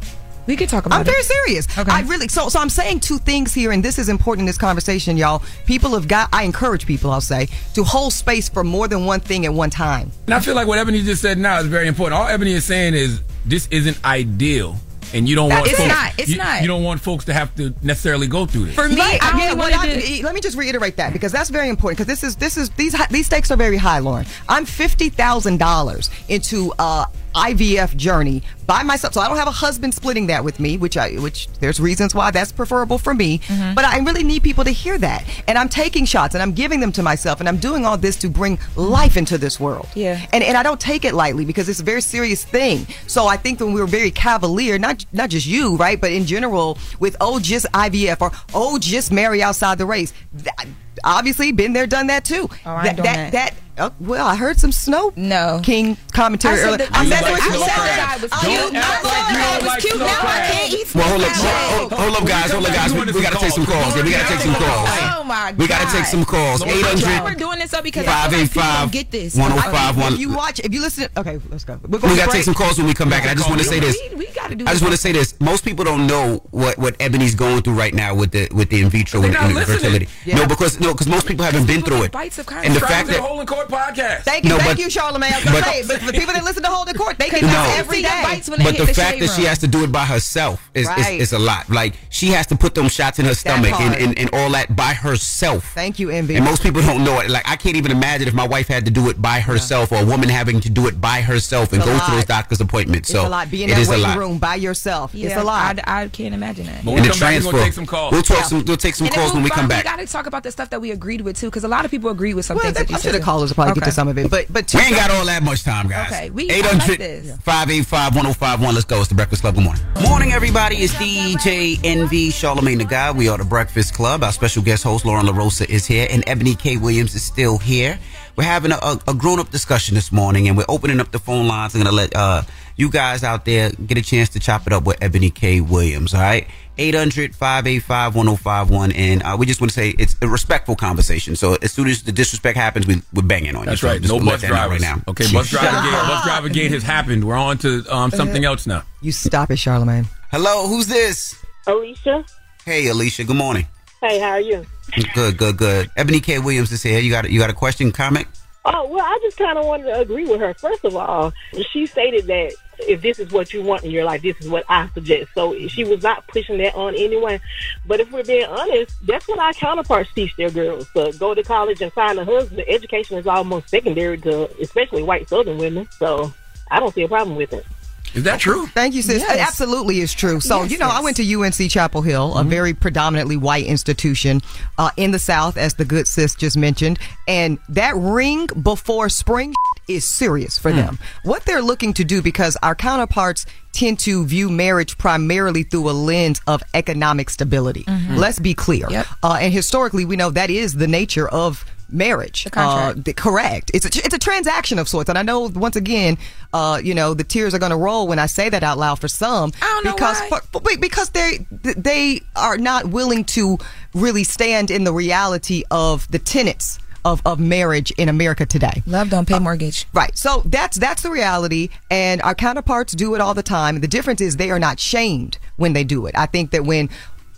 We could talk about I'm it very serious. Okay. I really so so I'm saying two things here, and this is important in this conversation, y'all. People have got. I encourage people. I'll say to hold space for more than one thing at one time. And I feel like what Ebony just said now is very important. All Ebony is saying is this isn't ideal. And you don't That- want it's folks, not, it's you, not. you don't want folks to have to necessarily go through this. For me, Right, I only yeah, what wanted I- to- let me just reiterate that because that's very important. Because this is this is these these stakes are very high, Lauren. I'm fifty thousand dollars into uh, IVF journey by myself, so I don't have a husband splitting that with me, which I which there's reasons why that's preferable for me. Mm-hmm. But I really need people to hear that, and I'm taking shots and I'm giving them to myself, and I'm doing all this to bring life into this world. Yeah. and and I don't take it lightly because it's a very serious thing. So I think when we were very cavalier, not not just you, right, but in general with oh just IVF or oh just marry outside the race. That, obviously, been there, done that too. Oh, I that, doing that, that. oh, well, I heard some Snow No. King commentary I said earlier. that- I You said like that- I said that- was I cute. said No, you don't like cute. Now I can't eat Well, hold up, hold, hold up, guys. Hold up, guys. We, we gotta take some calls. Yeah, we gotta take some calls. Oh my God. We gotta take some calls. Lord, Eight We're doing this up because I five feel eight like people five don't get this. one oh I- five one. If you watch, if you listen, okay, let's go. We're We gotta take some calls when we come back. And I just want to say this. We, we got to do. I just want to say this. Most people don't know what, what Ebony's going through right now with the with the in vitro They're and, not and fertility. Yeah. No, because no, because most people haven't been through it. Bites of And the kindness. fact Subscribe to the that Holding Court podcast. Thank you, No, thank but- you, Charlemagne. I was but- say, but the people that listen to Hold the Court, they can No. listen every See your day. bites when but the the fact shade that she has to do it by herself is, Right. is, is a lot. Like she has to put them shots in her stomach and, and, and all that by herself. Thank you, Envy. And most people don't know it. Like I can't even imagine if my wife had to do it by herself or a woman having to do it by herself and It's a go to lot. those doctor's appointments. It's so a lot. Be in it that is a waiting lot. room by yourself. Yeah, it's a lot. I, I can't imagine that. When And we the come back, we're take some calls. We'll talk Yeah. some. We'll take some And calls when we we'll- come We got to talk about the stuff that we agreed with too, because a lot of people agree with some well, things that, that you I should have said. called us. probably get to some of it. But but We ain't got all that much time, guys. Okay, we- 800 I like 585 1051. Let's go. It's the Breakfast Club. Good morning. Morning, everybody. It's DJ Envy Charlemagne the God. We are the Breakfast Club. Our special guest host, Lauren LaRosa, is here, and Ebony K. Williams is still here. We're having a, a, a grown up discussion this morning, and we're opening up the phone lines. I'm going to let uh, you guys out there get a chance to chop it up with Ebony K. Williams, all right? 800 585 1051. And uh, we just want to say it's a respectful conversation. So as soon as the disrespect happens, we, we're banging on That's you. So right. just No bus that drivers. right now. Okay, bus driver [LAUGHS] gate. Bus driver gate has happened. We're on to um, something else now. You stop it, Charlemagne. Hello, who's this? Alicia. Hey, Alicia. Good morning. Hey, how are you? Good, good, good. Ebony K. Williams is here. You got a, you got a question, comment? Oh, well, I just kind of wanted to agree with her. First of all, she stated that if this is what you want in your life, this is what I suggest. So she was not pushing that on anyone. But if we're being honest, that's what our counterparts teach their girls. To go to college and find a husband. Education is almost secondary to especially white southern women. So I don't see a problem with it. Is that true? Thank you, sis. It absolutely is true. So, Yes, you know, I went to UNC Chapel Hill, Mm-hmm. a very predominantly white institution uh, in the South, as the good sis just mentioned. And that ring before spring [LAUGHS] is serious for Hmm. them. What they're looking to do, because our counterparts tend to view marriage primarily through a lens of economic stability. Mm-hmm. Mhm. Let's be clear. Uh, and historically, we know that is the nature of marriage. The contract. Uh, the- correct. It's a, it's a transaction of sorts. And I know, once again, uh, you know, the tears are going to roll when I say that out loud for some. I don't know because, For, but because they, they are not willing to really stand in the reality of the tenets of, of marriage in America today. Love don't pay mortgage. Right. So that's that's the reality and our counterparts do it all the time. The difference is they are not shamed when they do it. I think that when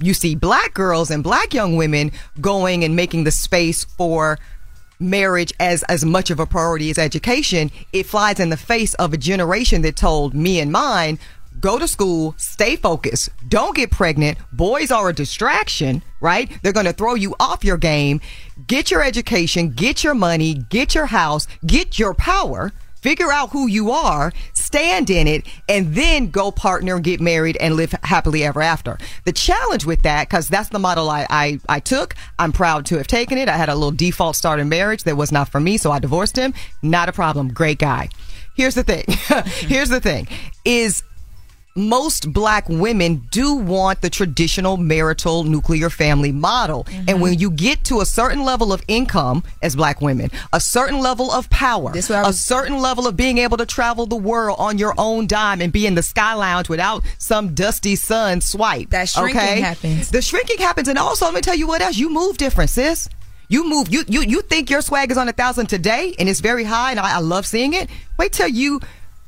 you see black girls and black young women going and making the space for marriage as as much of a priority as education, it flies in the face of a generation that told me and mine go to school, stay focused, don't get pregnant. Boys are a distraction, right? They're going to throw you off your game. Get your education, get your money, get your house, get your power. Figure out who you are, stand in it, and then go partner and get married and live happily ever after. The challenge with that, because that's the model I, I, I took, I'm proud to have taken it. I had a little default start in marriage that was not for me, so I divorced him. Not a problem. Great guy. Here's the thing. [LAUGHS] Here's the thing is most black women do want the traditional marital nuclear family model. And mm-hmm. when you get to a certain level of income as black women, a certain level of power, a certain level of being able to travel the world on your own dime and be in the sky lounge without some dusty sun swipe. That shrinking okay? happens. The shrinking happens. And also, let me tell you what else. You move different, sis. You move. You you you think your swag is on a thousand today, and it's very high, and I, I love seeing it. Wait till you,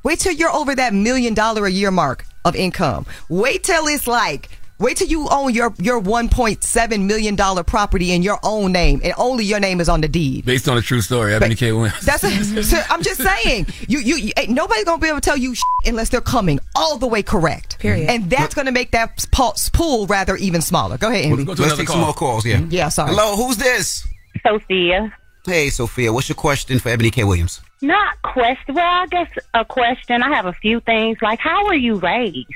wait till you're over that million dollar a year mark of income. Wait till it's like. Wait till you own your your 1.7 million dollar property in your own name, and only your name is on the deed. Based on a true story, Ebony K. Williams. [LAUGHS] That's a, so I'm just saying. You, you, you ain't nobody's gonna be able to tell you unless they're coming all the way correct. Period. And that's gonna make that pool, pool rather even smaller. Go ahead, Andy. Let's take some more calls. Yeah. Yeah. Sorry. Hello, who's this? Sophia. Hey, Sophia. What's your question for Ebony K. Williams? Not question. Well, I guess a question. I have a few things. Like, how were you raised?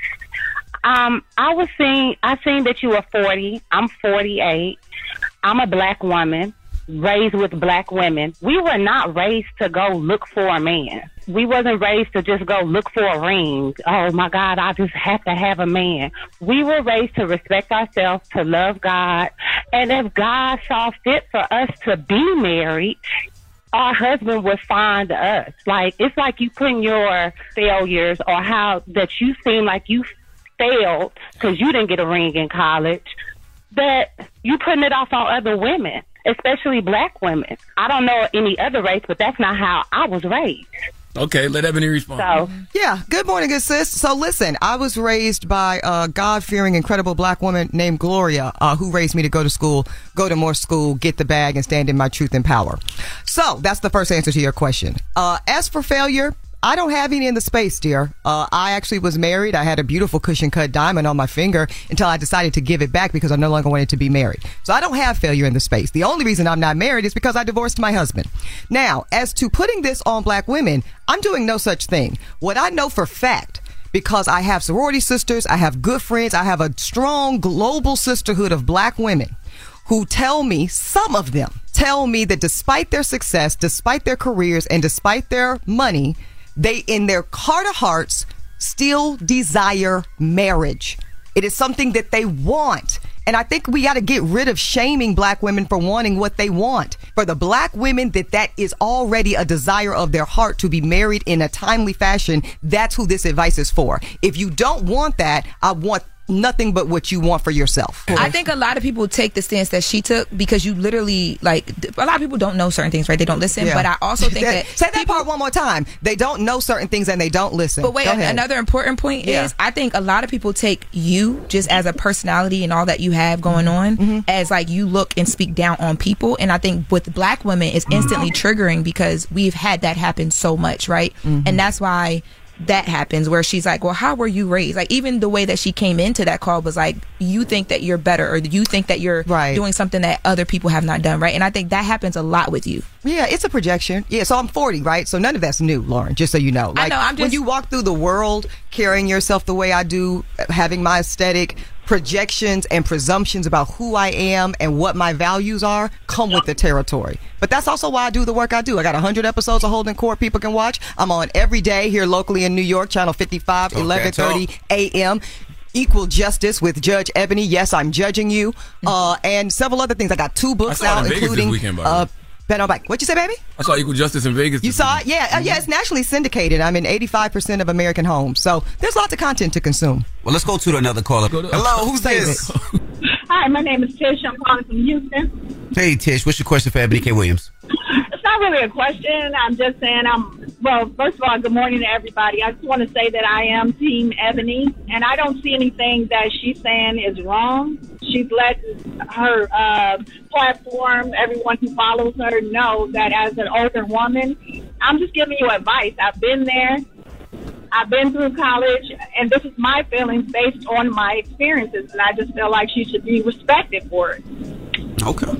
Um, I was seeing. I seen that you were forty. I'm forty-eight. I'm a black woman raised with black women. We were not raised to go look for a man. We wasn't raised to just go look for a ring. Oh my God, I just have to have a man. We were raised to respect ourselves, to love God, and if God saw fit for us to be married, our husband would find us. Like it's like you putting your failures or how that you seem like you failed because you didn't get a ring in college. That you putting it off on other women, especially black women. I don't know any other race, but that's not how I was raised. Okay, let Ebony respond. So Yeah. Good morning, good sis. So listen, I was raised by a God-fearing, incredible black woman named Gloria, uh, who raised me to go to school, go to more school, get the bag, and stand in my truth and power. So that's the first answer to your question. Uh, as for failure. I don't have any in the space, dear. Uh, I actually was married. I had a beautiful cushion cut diamond on my finger until I decided to give it back because I no longer wanted to be married. So I don't have failure in the space. The only reason I'm not married is because I divorced my husband. Now, as to putting this on black women, I'm doing no such thing. What I know for fact because I have sorority sisters, I have good friends, I have a strong global sisterhood of black women who tell me, some of them tell me that despite their success, despite their careers, and despite their money, they, in their heart of hearts, still desire marriage. It is something that they want. And I think we got to get rid of shaming black women for wanting what they want. For the black women that that is already a desire of their heart to be married in a timely fashion, that's who this advice is for. If you don't want that, I want nothing but what you want for yourself. I think a lot of people take the stance that she took because you literally like a lot of people don't know certain things, right? They don't listen. Yeah. But I also think that [LAUGHS] say that part one more time. They don't know certain things and they don't listen. But wait, Go ahead. another important point Yeah. is I think a lot of people take you just as a personality and all that you have going on Mm-hmm. as like you look and speak down on people. And I think with black women, it's instantly triggering because we've had that happen so much, right? Mm-hmm. And that's why that happens where she's like, well, how were you raised? Like even the way that she came into that call was like, you think that you're better or you think that you're right. doing something that other people have not done, right? And I think that happens a lot with you. Yeah, it's a projection. Yeah, so I'm 40, right? So none of that's new, Lauren, just so you know. I know, I'm when you walk through the world carrying yourself the way I do, having my aesthetic, projections and presumptions about who I am and what my values are come with the territory. But that's also why I do the work I do. I got 100 episodes of Holding Court people can watch. I'm on every day here locally in New York, channel 55, Talk that 1130 a.m. Equal Justice with Judge Ebony. Yes, I'm judging you. Uh, and several other things. I got two books out, including weekend, uh. Bet on Bike. What'd you say, baby? I saw Equal Justice in Vegas. You saw it? weekend. Yeah, uh, yeah. It's nationally syndicated. I'm in 85% of American homes, so there's lots of content to consume. Well, let's go to another caller. Hello, [LAUGHS] who's Save this? Hi, my name is Tish. I'm calling from Houston. Hey, Tish, what's your question for Ebony K. Williams? Not really a question. I'm just saying I'm, well, first of all, good morning to everybody. I just want to say that I am Team Ebony, and I don't see anything that she's saying is wrong. She's let her uh, platform, everyone who follows her, know that as an older woman, I'm just giving you advice. I've been there. I've been through college, and this is my feelings based on my experiences, and I just feel like she should be respected for it. Okay.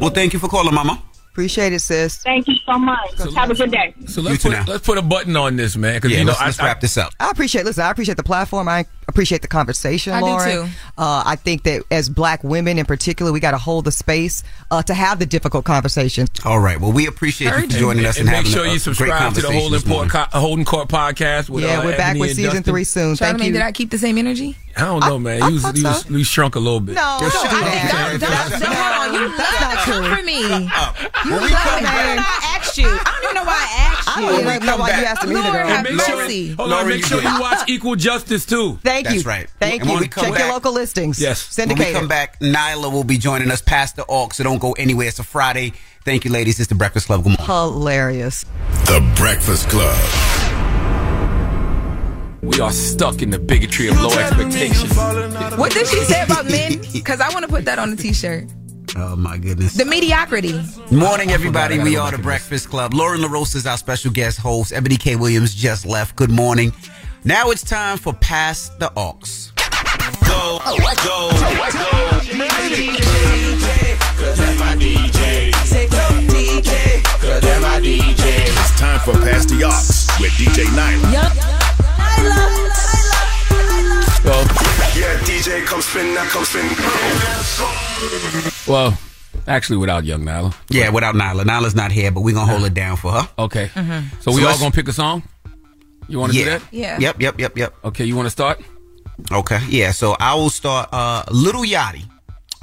Well, thank you for calling, Mama. Appreciate it, sis. Thank you so much. Have a good day. So let's put, let's put a button on this, man. Because Yeah, you know, let's- let's I, wrap this up. I appreciate. Listen, I appreciate the platform. I appreciate the conversation, I do Lauren. too. Uh, I think that as Black women in particular, we got to hold the space uh, to have the difficult conversations. All right. Well, we appreciate you for joining us and, and, make having sure a, a you great subscribe to the conversation Holding this Court, co- Holding Court podcast. With, Yeah, uh, we're back Ebony with season Justin. three soon. Thank Charlemagne, you. did I keep the same energy? I don't know, man. You, was, you, was, you shrunk a little bit. No, don't do that. Don't, don't, don't, hold on. You love not to true. come for me. You When we love come it. back- I asked you. I don't even know why I asked you. I don't even know why you asked me either, Lord have And make sure, mercy. hold on, Lauren, make you sure you watch Equal Justice too. Thank That's you. right. Thank And when you. Check back- your local listings. Yes. When we Syndicated. come back, Nyla will be joining us Pass the Aux, so don't go anywhere. It's a Friday. Thank you, ladies. It's the Breakfast Club. Good morning. Hilarious. The Breakfast Club. We are stuck in the bigotry of low expectations. What did she say about men? Because I want to put that on the t-shirt. Oh, my goodness. The mediocrity. Morning, everybody. We are the Breakfast Club. Lauren LaRosa is our special guest host. Ebony K. Williams just left. Good morning. Now it's time for Pass the Aux. Go, go, go. DJ. Cause my DJ. Say go, DJ. Cause my DJ. It's time for Pass the Aux with DJ Nyla. Well, Yeah, DJ, come spin, now come spin. well, actually, without Young Nyla. Yeah, without Nyla. Nyla's not here, but we're going to hold it down for her. Okay. Mm-hmm. So So we all gonna pick a song. You want to yeah. do that? Yeah. Yep, yep, yep, yep. Okay. You want to start? Okay, yeah. So I will start. Uh, Lil Yachty,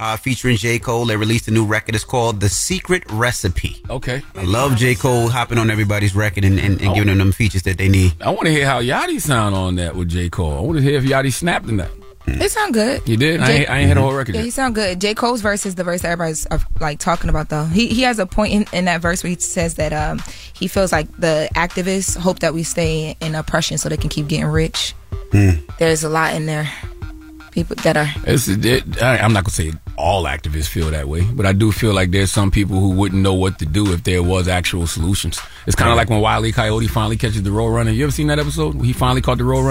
uh, featuring J Cole. They released a new record. It's called The Secret Recipe. Okay. I love J Cole hopping on everybody's record and, and, and giving them them features that they need. I want to hear how Yachty sound on that with J Cole. I want to hear if Yachty snapped in that. It sound good. You did? I J- ain't, I ain't heard the whole record Yeah, yet. he sound good. J. Cole's verse is the verse that everybody's uh, like talking about though. He he has a point in, in that verse where he says that um he feels like the activists hope that we stay in oppression so they can keep getting rich. There's a lot in there. People that are It's, it, I, I'm not gonna say all activists feel that way, but I do feel like there's some people who wouldn't know what to do if there was actual solutions. It's kind of like when Wiley Coyote finally catches the road runner. You ever seen that episode? He finally caught the road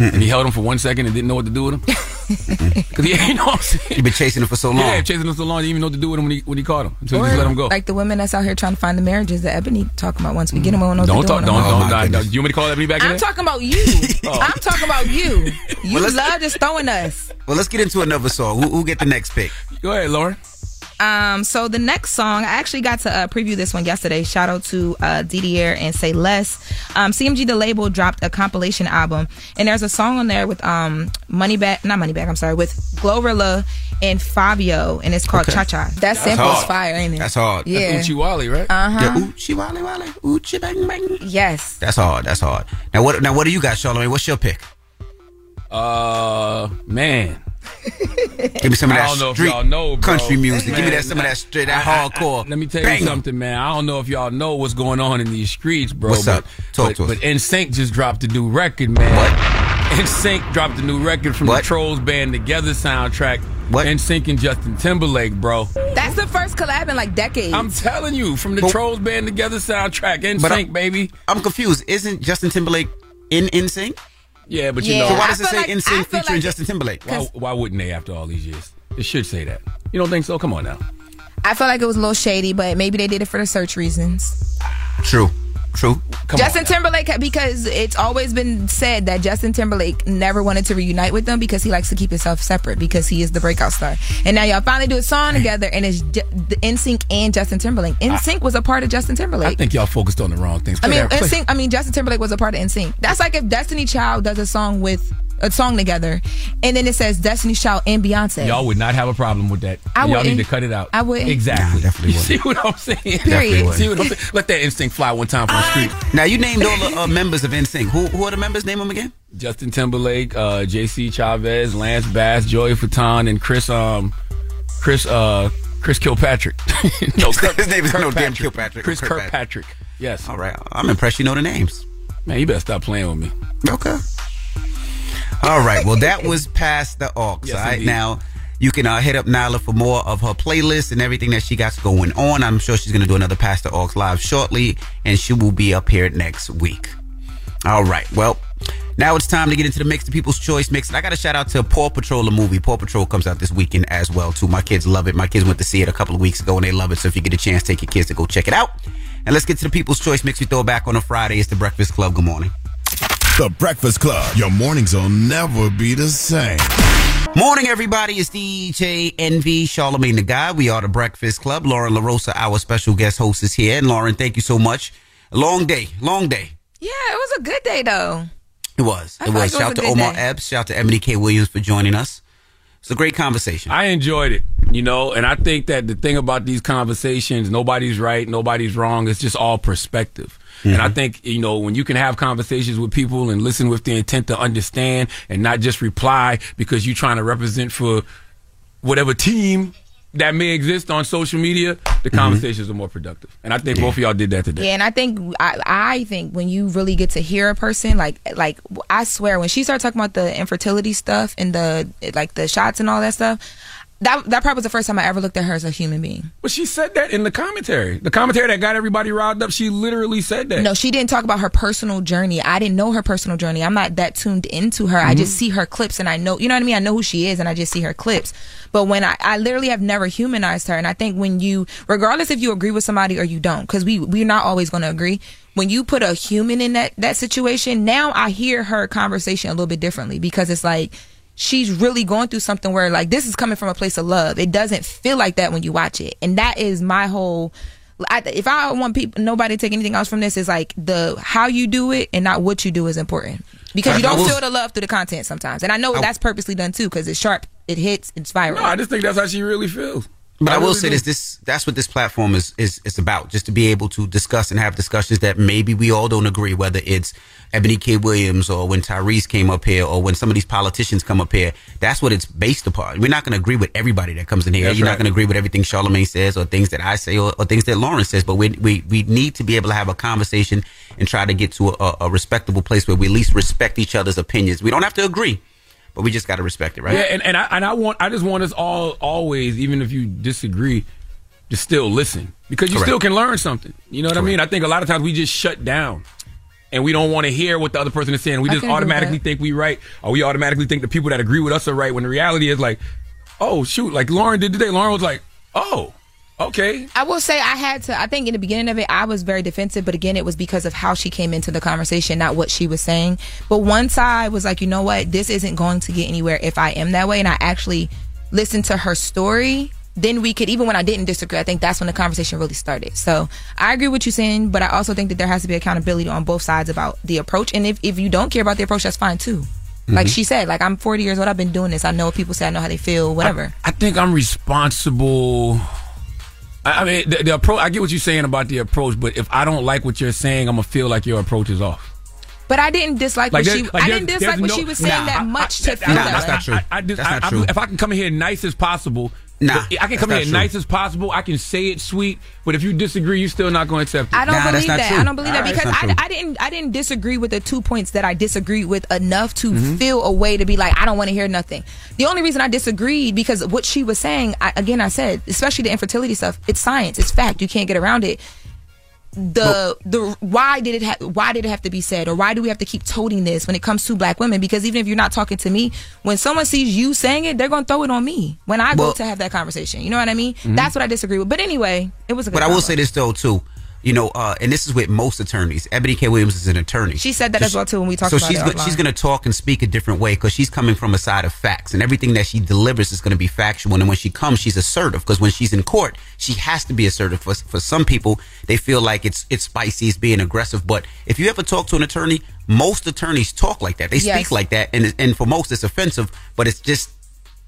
and he held him for one second and didn't know what to do with him. Because he, you know what I'm saying? You've been chasing him for so long. Yeah, chasing him so long, he didn't even know what to do with him when he when he caught him until he just let him go. like the women that's out here trying to find the marriages that Ebony talking about. Once we get them, we don't know don't what talk, don't. Oh, don't, my don't, don't. You want me to call Ebony back I'm talking about you. [LAUGHS] Oh. I'm talking about you. [LAUGHS] You Well, love just throwing us. Well, let's get into another song. Who, who get the next pick? Go ahead, Lauren. Um, so the next song, I actually got to uh, preview this one yesterday. Shout out to uh, DDR and Say Less. Um, CMG the label dropped a compilation album, and there's a song on there with um Moneybag, not Moneybag. I'm sorry, with Glorilla and Fabio, and it's called Okay. Cha Cha. That That's sample's fire, ain't it? That's hard. Yeah. That's Oochie Wally, right? Uh huh. Yeah, Oochie Wally Wally. Oochie Bang Bang. Yes. That's hard. That's hard. Now what? Now what do you got, Charlemagne? What's your pick? Uh, man. Give me some of I that don't know if street y'all know, bro. country music. Give me that some of that straight that I- I- hardcore. Let me tell Bang you 'em. something, man. I don't know if y'all know what's going on in these streets, bro. What's but, up? Talk but, to us. But NSYNC just dropped a new record, man. What? NSYNC dropped a new record from What? the Trolls Band Together soundtrack. What? NSYNC and Justin Timberlake, bro. That's the first collab in like decades. I'm telling you, from the But- Trolls Band Together soundtrack, But I- NSYNC, baby. I'm confused. Isn't Justin Timberlake in NSYNC? Yeah, but you Yeah. know, So why I does it say like- NSYNC featuring like- Justin Timberlake? why, why wouldn't they after all these years? It should say that. You don't think so? Come on now. I felt like it was a little shady, but maybe they did it for the search reasons. True. True. Come Justin on. Timberlake, because it's always been said that Justin Timberlake never wanted to reunite with them because he likes to keep himself separate because he is the breakout star. And now y'all finally do a song together, and it's J- the NSYNC and Justin Timberlake. NSYNC was a part of Justin Timberlake. I think y'all focused on the wrong things. I mean, that- play- NSYNC. I mean, Justin Timberlake was a part of NSYNC. That's like if Destiny Child does a song with a song together, and then it says Destiny Child and Beyonce. Y'all would not have a problem with that. I y'all wouldn't. need to cut it out. I wouldn't. Exactly. Nah, definitely [LAUGHS] you see wouldn't. what I'm saying? Period. See what I'm saying? Let that instinct fly one time from the street. Now you named all the uh, members of NSYNC. Who who are the members? Name them again. Justin Timberlake, uh, J.C. Chavez, Lance Bass, Joey Fatone, and Chris um Chris uh Chris Kilpatrick. [LAUGHS] no, His name is no damn Kilpatrick. Chris Kirkpatrick. Kirkpatrick. Yes. All right. I'm impressed you know the names. Man, you better stop playing with me. Okay. All right. Well, that [LAUGHS] was Pass the Aux. Yes, all right. indeed. Now you can uh, hit up Nyla for more of her playlist and everything that she got going on. I'm sure she's going to do another Pass the Aux live shortly, and she will be up here next week. All right. Well, now it's time to get into the mix, the People's Choice mix. And I got to shout out to Paw Patrol, the movie. Paw Patrol comes out this weekend as well, too. My kids love it. My kids went to see it a couple of weeks ago, and they love it. So if you get a chance, take your kids to go check it out. And let's get to the People's Choice mix. We throw it back on a Friday. It's the Breakfast Club. Good morning. The Breakfast Club. Your mornings will never be the same. Morning, everybody. It's DJ Envy, Charlemagne the God. We are the Breakfast Club. Lauren LaRosa, our special guest host, is here. And Lauren, thank you so much. Long day, long day. Yeah, it was a good day though. It was. I It was. like it was Shout out to Omar day. Epps. Shout out to Ebony K. Williams for joining us. It's a great conversation. I enjoyed it, you know, and I think that the thing about these conversations, nobody's right, nobody's wrong. It's just all perspective. And I mm-hmm. think, you know, when you can have conversations with people and listen with the intent to understand and not just reply because you're trying to represent for whatever team that may exist on social media, the mm-hmm. conversations are more productive. And I think both of y'all did that today. Yeah, and I think I, I think when you really get to hear a person, like like I swear, when she started talking about the infertility stuff and the like the shots and all that stuff, that that probably was the first time I ever looked at her as a human being. Well, she said that in the commentary. The commentary that got everybody riled up, she literally said that. No, she didn't talk about her personal journey. I didn't know her personal journey. I'm not that tuned into her. I just mm-hmm. see her clips and I know, you know what I mean? I know who she is and I just see her clips. But when I, I literally have never humanized her. And I think when you, regardless if you agree with somebody or you don't, because we, we're not always going to agree. When you put a human in that, that situation, now I hear her conversation a little bit differently because it's like, she's really going through something where like this is coming from a place of love. It doesn't feel like that when you watch it. And that is my whole I, if I want people, nobody to take anything else from this, is like the how you do it and not what you do is important because you don't will- feel the love through the content sometimes. And I know I- that's purposely done too because it's sharp, it hits, it's viral. No, I just think that's how she really feels. But I, will really say do. this: this that's what this platform is is is about. Just to be able to discuss and have discussions that maybe we all don't agree, whether it's Ebony K. Williams or when Tyrese came up here or when some of these politicians come up here. That's what it's based upon. We're not going to agree with everybody that comes in here. That's You're right. not going to agree with everything Charlemagne says or things that I say or, or things that Lauren says. But we, we we need to be able to have a conversation and try to get to a, a respectable place where we at least respect each other's opinions. We don't have to agree, but we just got to respect it, right? Yeah, and, and I and I want I just want us all always, even if you disagree, to still listen because you Correct. still can learn something. You know what I mean? I think a lot of times we just shut down. And we don't want to hear what the other person is saying. We I just can agree with automatically think we right, or we automatically think the people that agree with us are right. When the reality is like, oh shoot, like Lauren did today. Lauren was like, oh, okay, I will say I had to. I think in the beginning of it, I was very defensive, but again, it was because of how she came into the conversation, not what she was saying. But once I was like, you know what, this isn't going to get anywhere if I am that way, and I actually listened to her story. then we could even when I didn't disagree, I think that's when the conversation really started. So I agree with you saying, but I also think that there has to be accountability on both sides about the approach. And if, if you don't care about the approach, that's fine too. Like Mhm. she said, like I'm 40 years old. I've been doing this. I know what people say. I know how they feel. Whatever. I think I'm responsible. I I mean, the, the approach. I get what you're saying about the approach, but if I don't like what you're saying, I'm gonna feel like your approach is off. but I didn't dislike Like what she. like I didn't dislike what no- she was saying Nah, that I- much I- to feel nah, that that's way. not true. I, I, just, That's I, not I- true. if I can come in here nice as possible, Nah, I can come not in true. nice as possible. I can say it sweet, but if you disagree, you're still not going to accept it. I don't believe that. I don't believe that All right. because I. I didn't I didn't disagree with the two points that I disagreed with enough to Mm-hmm. feel a way to be like I don't want to hear nothing. The only reason I disagreed because what she was saying, I, again, I said, especially the infertility stuff, it's science, it's fact. You can't get around it. The the why did it ha- why did it have to be said or why do we have to keep toting this when it comes to black women? Because even if you're not talking to me, when someone sees you saying it, they're gonna throw it on me when I Well- go to have that conversation. You know what I mean? Mhm. That's what I disagree with. But anyway, it was a good. But I will say this though too. You know, uh, and this is with most attorneys. Ebony K. Williams is an attorney. She said that as well too when we talked so about she's it. go- she's going to talk and speak a different way because she's coming from a side of facts, and everything that she delivers is going to be factual. And when she comes, she's assertive because when she's in court, she has to be assertive. For for some people, they feel like it's it's spicy, it's being aggressive. But if you ever talk to an attorney, most attorneys talk like that. They Yes. speak like that, and and for most, it's offensive. But it's just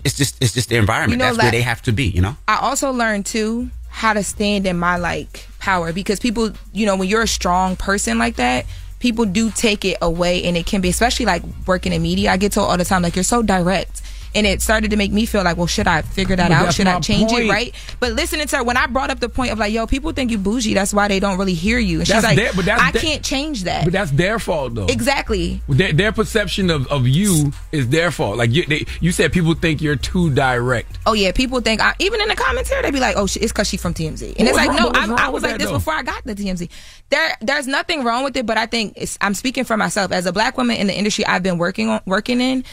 it's just it's just the environment. You know That's that- where they have to be. You know. I also learned too how to stand in my like power because people, you know, when you're a strong person like that, people do take it away and it can be especially like working in media. I get told all the time like you're so direct. And it started to make me feel like, well, should I figure that But out? Should I change point. it? Right? But listening to her, when I brought up the point of like, yo, people think you bougie, that's why they don't really hear you. And she's That's like, their- but that's I their- can't change that. But that's their fault, though. Exactly. Their, their perception of, of you is their fault. Like you, they, you said, people think you're too direct. Oh yeah, people think I, even in the commentary they'd be like, "Oh, sh- it's because she's from TMZ," and it's like, wrong- no, I, I was like this though? before I got the TMZ. There, there's nothing wrong with it, but I think it's, I'm speaking for myself as a black woman in the industry I've been working on, working in.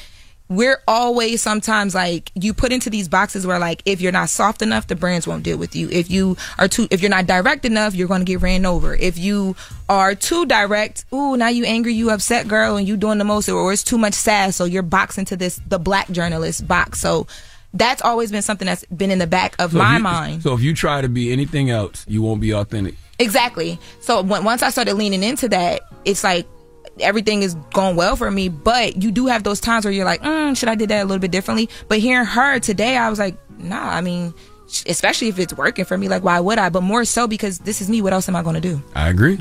We're always sometimes like you put into these boxes where like if you're not soft enough, the brands won't deal with you. If you are too, if you're not direct enough, you're going to get ran over. If you are too direct, ooh, now you angry, you upset, girl, and you doing the most, or it's too much sass, so you're boxed into this the black journalist box. So that's always been something that's been in the back of So my you- mind. So if you try to be anything else, you won't be authentic. Exactly. So when, once I started leaning into that, it's like everything is going well for me. But you do have those times where you're like, mm, should I did that a little bit differently? But hearing her today, I was like, nah. I mean, especially if it's working for me, like why would I? But more so because this is me. What else am I going to do? I agree.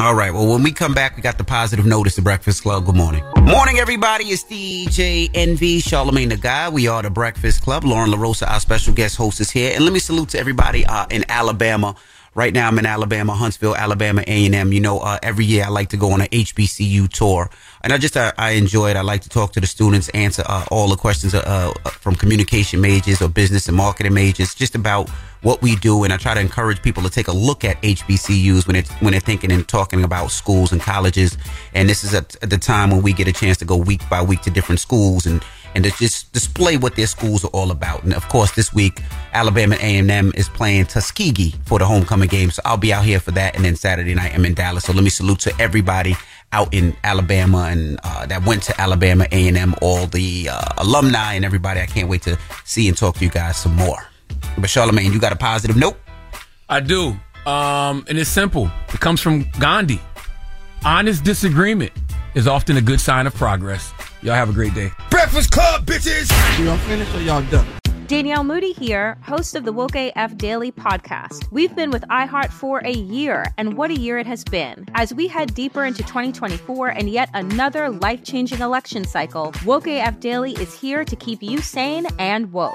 All right. Well, when we come back, we got the positive notice. The Breakfast Club. Good morning. Morning, everybody. It's DJ Envy, Charlemagne the God. We are the Breakfast Club. Lauren LaRosa, our special guest host, is here. And let me salute to everybody uh, in Alabama. Right now, I'm in Alabama, Huntsville, Alabama, A&M. You know, uh, every year I like to go on an HBCU tour. And I just, uh, I enjoy it. I like to talk to the students, answer uh, all the questions uh, uh, from communication majors or business and marketing majors, just about what we do. And I try to encourage people to take a look at HBCUs when it's when they're thinking and talking about schools and colleges. And this is at the time when we get a chance to go week by week to different schools and and to just display what their schools are all about. And of course, this week Alabama A&M is playing Tuskegee for the homecoming game, so I'll be out here for that. And then Saturday night I'm in Dallas. So let me salute to everybody out in Alabama and uh, that went to Alabama A&M, all the uh, alumni and everybody. I can't wait to see and talk to you guys some more. But Charlemagne, you got a positive note? I do. Um, and it's simple. It comes from Gandhi. Honest disagreement is often a good sign of progress. Y'all have a great day. Breakfast Club, bitches! Y'all finished or y'all done? Danielle Moody here, host of the Woke AF Daily podcast. We've been with iHeart for a year, and what a year it has been. As we head deeper into 2024 and yet another life changing election cycle, Woke AF Daily is here to keep you sane and woke.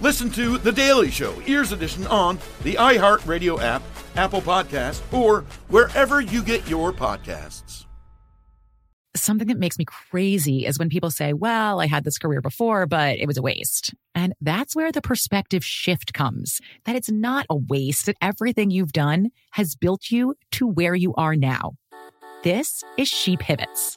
Listen to The Daily Show Ears Edition on the iHeartRadio app, Apple Podcast, or wherever you get your podcasts. Something that makes me crazy is when people say, well, I had this career before, but it was a waste. And that's where the perspective shift comes that it's not a waste, that everything you've done has built you to where you are now. This is She Pivots,